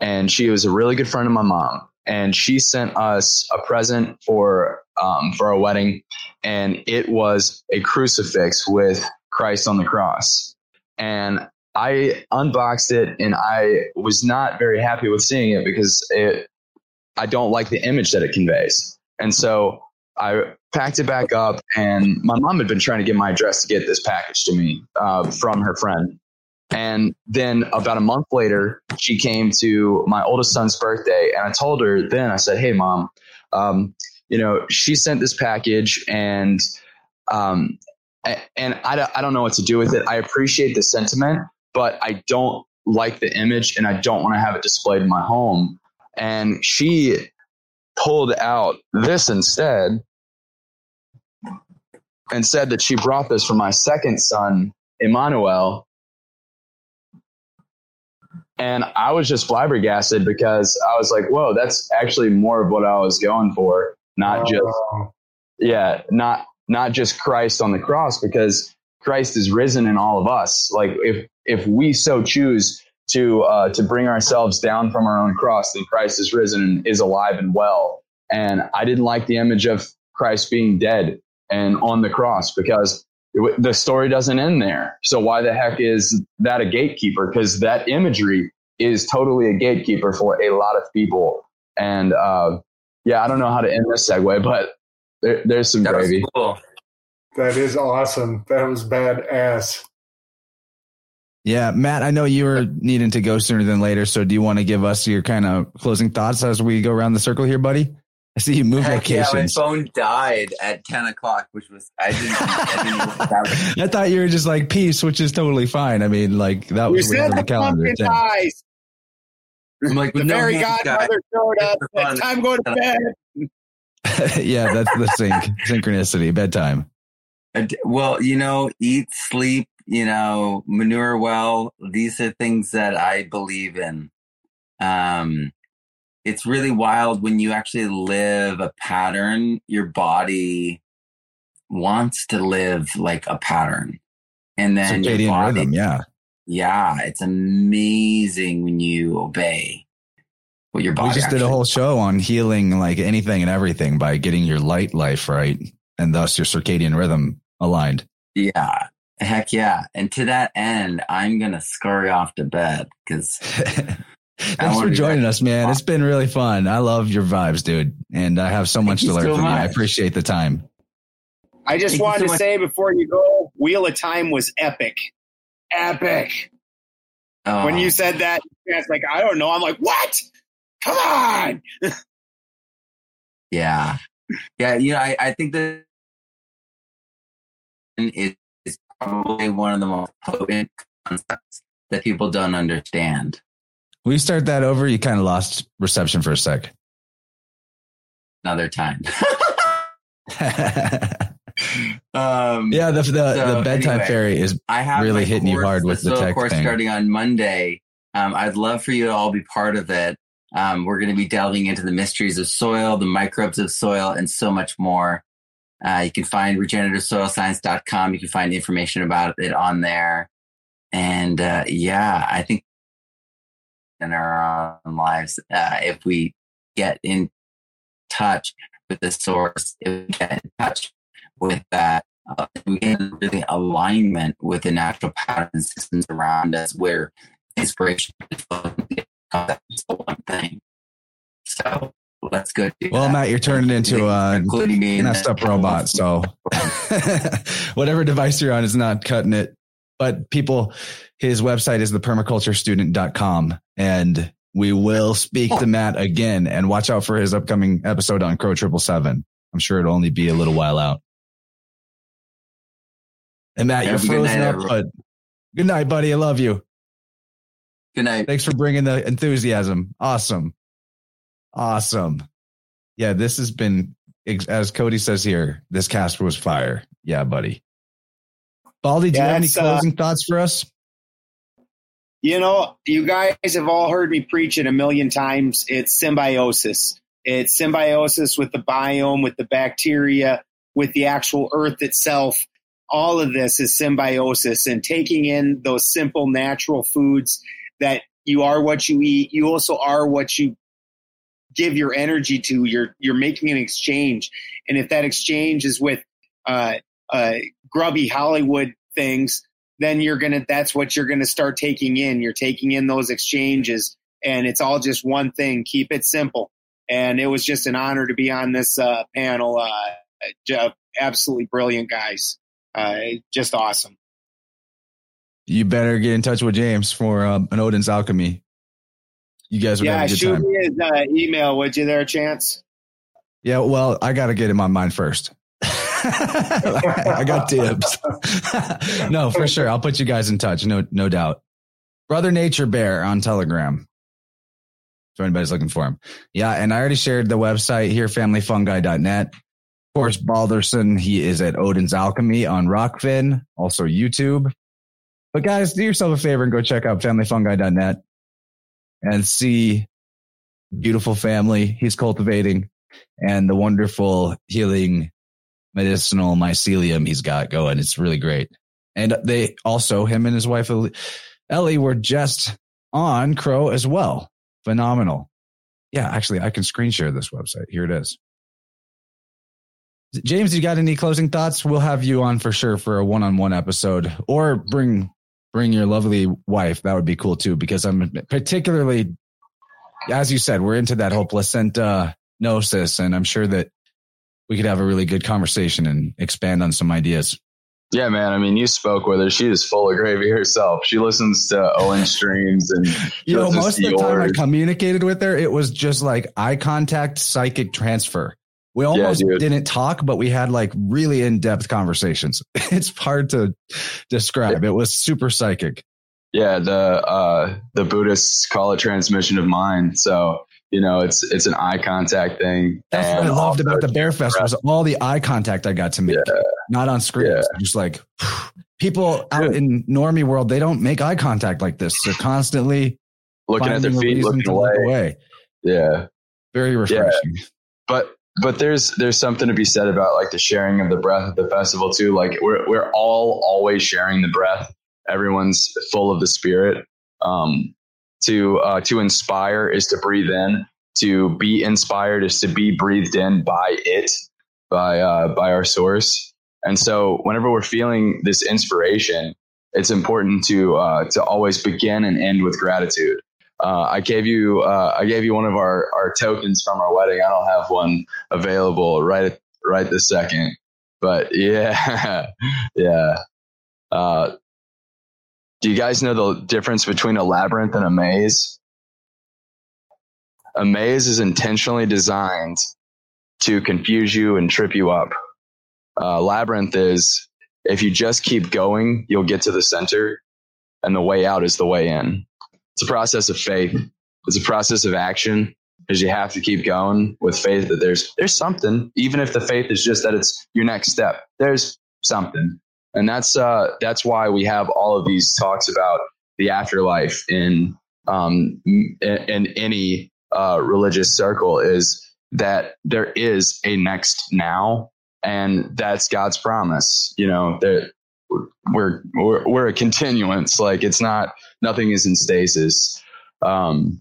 and she was a really good friend of my mom. And she sent us a present for um, for our wedding, and it was a crucifix with Christ on the cross. And I unboxed it and I was not very happy with seeing it because it, I don't like the image that it conveys. And so I packed it back up, and my mom had been trying to get my address to get this package to me uh, from her friend. And then about a month later, she came to my oldest son's birthday, and I told her then, I said, Hey, mom, um, you know, she sent this package, and um, and I, I don't know what to do with it. I appreciate the sentiment, but I don't like the image and I don't want to have it displayed in my home. And she pulled out this instead and said that she brought this for my second son, Emmanuel. And I was just flabbergasted because I was like, whoa, that's actually more of what I was going for. Not just, oh. yeah, not, not just Christ on the cross because Christ is risen in all of us. Like if if we so choose to uh, to bring ourselves down from our own cross, then Christ is risen and is alive and well. And I didn't like the image of Christ being dead and on the cross because it, the story doesn't end there. So why the heck is that a gatekeeper? Because that imagery is totally a gatekeeper for a lot of people. And uh, yeah, I don't know how to end this segue, but there, there's some that gravy. Cool. That is awesome. That was badass. Yeah, Matt, I know you were needing to go sooner than later. So do you want to give us your kind of closing thoughts as we go around the circle here, buddy? I see you move Heck locations. Yeah, my phone died at 10 o'clock, which was, I didn't, I, didn't I thought you were just like peace, which is totally fine. I mean, like that was you said the, the calendar. Dies. I'm like, the no fairy godmother showed up. time to go to bed. yeah, that's the sync, synchronicity, bedtime. Well, you know, eat, sleep, you know, manure well. These are things that I believe in. Um, it's really wild when you actually live a pattern, your body wants to live like a pattern. And then Circadian body, rhythm, yeah. Yeah, it's amazing when you obey what your body. We just did a whole show on healing like anything and everything by getting your light life right and thus your circadian rhythm aligned. Yeah. Heck yeah. And to that end, I'm going to scurry off to bed because. Thanks for joining us, man. It's been really fun. I love your vibes, dude. And I have so much Thank to learn so from much. you. I appreciate the time. I just Thank wanted so to say before you go, Wheel of Time was epic. Epic. Oh. When you said that, it's like, I don't know. I'm like, what? Come on. yeah. Yeah. You know, I, I think that is probably one of the most potent concepts that people don't understand. We start that over? You kind of lost reception for a sec. Another time. um, yeah, the the, so the bedtime anyway, fairy is I have really hitting you hard with the tech thing. So of course thing. starting on Monday. Um, I'd love for you to all be part of it. Um, we're going to be delving into the mysteries of soil, the microbes of soil, and so much more. Uh, you can find regenerativesoilscience.com. You can find information about it on there. And uh, yeah, I think in our own lives, uh, if we get in touch with the source, if we get in touch with that, uh, we get really alignment with the natural patterns systems around us where inspiration is one thing. So let's go. well, that. Matt, you're turning into a messed up robot. So whatever device you're on is not cutting it. But people, his website is thepermaculturestudent.com. And we will speak to Matt again and watch out for his upcoming episode on Crow Triple Seven. I'm sure it'll only be a little while out. And Matt, you're frozen up, but good night, buddy. I love you. Good night. Thanks for bringing the enthusiasm. Awesome. Awesome. Yeah, this has been, as Cody says here, this cast was fire. Yeah, buddy. Baldy, do yeah, you have any uh, closing uh, thoughts for us? You know, you guys have all heard me preach it a million times. It's symbiosis. It's symbiosis with the biome, with the bacteria, with the actual earth itself. All of this is symbiosis and taking in those simple natural foods that you are what you eat. You also are what you give your energy to. You're you're making an exchange, and if that exchange is with uh, uh, grubby Hollywood things, then you're gonna. That's what you're gonna start taking in. You're taking in those exchanges, and it's all just one thing. Keep it simple. And it was just an honor to be on this uh, panel. Uh, absolutely brilliant guys. Uh, just awesome. You better get in touch with James for an Odin's Alchemy you guys would yeah, have a good shoot time. me his uh, email, would you there, Chance? Yeah, well, I got to get him on mine first. I got dibs. no, for sure. I'll put you guys in touch. No, no doubt. Brother Nature Bear on Telegram. So anybody's looking for him. Yeah. And I already shared the website here, familyfungi.net. Of course, Balderson, he is at Odin's Alchemy on Rokfin, also YouTube. But guys, do yourself a favor and go check out familyfungi.net and see beautiful family he's cultivating and the wonderful healing medicinal mycelium he's got going. It's really great. And they also, him and his wife Ellie were just on Crow as well. Phenomenal. Yeah, actually, I can screen share this website. Here it is. James, you got any closing thoughts? We'll have you on for sure for a one-on-one episode, or bring bring your lovely wife. That would be cool too, because I'm particularly, as you said, we're into that whole placenta gnosis, and I'm sure that we could have a really good conversation and expand on some ideas. Yeah, man. I mean, you spoke with her. She is full of gravy herself. She listens to Owen streams and you know, most of the time I communicated with her, it was just like eye contact, psychic transfer. We almost yeah, didn't talk, but we had like really in depth conversations. It's hard to describe. It was super psychic. Yeah, the uh, the Buddhists call it transmission of mind. So you know, it's it's an eye contact thing. That's what I loved about the Bear Fest was all the eye contact I got to make, yeah. not on screen. Yeah. Just like people out in normie world, they don't make eye contact like this. They're constantly looking at their feet, looking away. away. Yeah, very refreshing. Yeah. But but there's there's something to be said about like the sharing of the breath at the festival too. Like we're we're all always sharing the breath. Everyone's full of the spirit. Um, to uh, to inspire is to breathe in. To be inspired is to be breathed in by it, by uh, by our source. And so, whenever we're feeling this inspiration, it's important to uh, to always begin and end with gratitude. Uh, I gave you uh, I gave you one of our, our tokens from our wedding. I don't have one available right right this second, but yeah, yeah. Uh, do you guys know the difference between a labyrinth and a maze? A maze is intentionally designed to confuse you and trip you up. Labyrinth is if you just keep going, you'll get to the center, and the way out is the way in it's a process of faith. It's a process of action because you have to keep going with faith that there's there's something, even if the faith is just that it's your next step. There's something, and that's uh, that's why we have all of these talks about the afterlife in um, in, in any uh, religious circle. Is that there is a next now, and that's God's promise. You know that we're, we're a continuance. Like it's not nothing is in stasis. Um,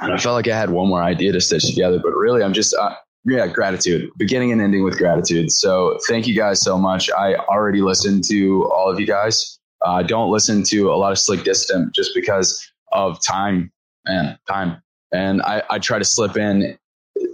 and I felt like I had one more idea to stitch together, but really, I'm just uh, yeah, gratitude, beginning and ending with gratitude. So thank you guys so much. I already listened to all of you guys. I uh, don't listen to a lot of Slick Dissident just because of time and time. And I, I try to slip in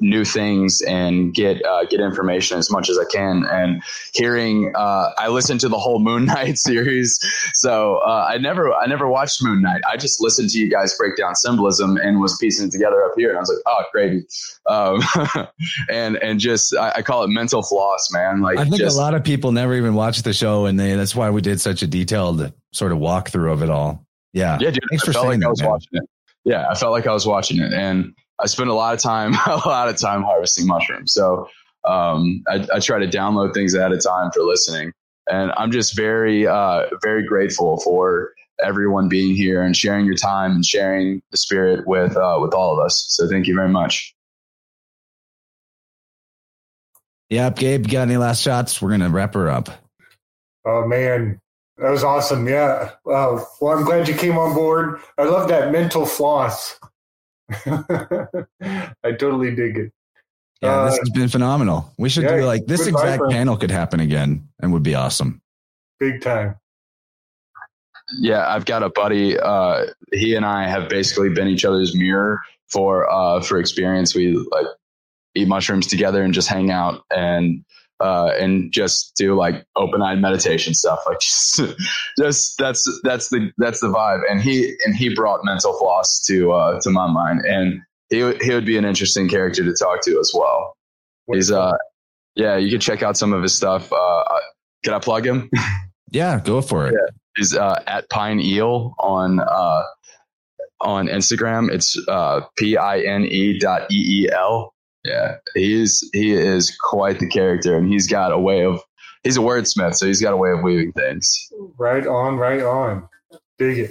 new things and get uh, get information as much as I can. And hearing, uh, I listened to the whole Moon Knight series, so uh, I never I never watched Moon Knight. I just listened to you guys break down symbolism and was piecing it together up here, and I was like, oh, gravy. Um, and and just I, I, call it mental floss, man. Like I think just, a lot of people never even watch the show, and they that's why we did such a detailed sort of walkthrough of it all. Yeah, yeah, dude. Thanks I for saying like that. I was man. watching it. Yeah, I felt like I was watching it, and I spend a lot of time, a lot of time harvesting mushrooms. So um, I, I, try to download things ahead of time for listening, and I'm just very, uh, very grateful for everyone being here and sharing your time and sharing the spirit with uh, with all of us. So thank you very much. Yep, Gabe, got any last shots? We're gonna wrap her up. Oh man, that was awesome. Yeah. Wow. Well, I'm glad you came on board. I love that mental floss. I totally dig it. Yeah, uh, this has been phenomenal. We should yeah, do like this exact panel could happen again and would be awesome. Big time. Yeah, I've got a buddy. Uh, he and I have basically been each other's mirror for uh, for experience. We like eat mushrooms together and just hang out and uh, and just do like open eyed meditation stuff. Like just, just, that's that's the that's the vibe. And he and he brought mental floss to uh, to my mind, and he he would be an interesting character to talk to as well. He's uh yeah, you can check out some of his stuff. Uh, uh can I plug him? yeah, go for it. Yeah. He's uh, at Pine Eel on uh, on Instagram. It's uh, P I N E dot E E L yeah, he is he is quite the character, and he's got a way of he's a wordsmith, so he's got a way of weaving things. Right on, right on. Dig it.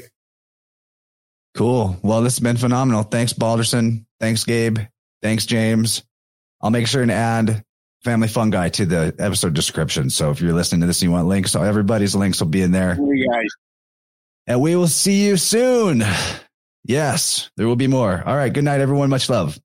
Cool. Well, this has been phenomenal. Thanks, Balderson. Thanks, Gabe. Thanks, James. I'll make sure and add Family Fungi to the episode description. So if you're listening to this and you want links, so everybody's links will be in there. Hey guys. And we will see you soon. Yes, there will be more. All right. Good night, everyone. Much love.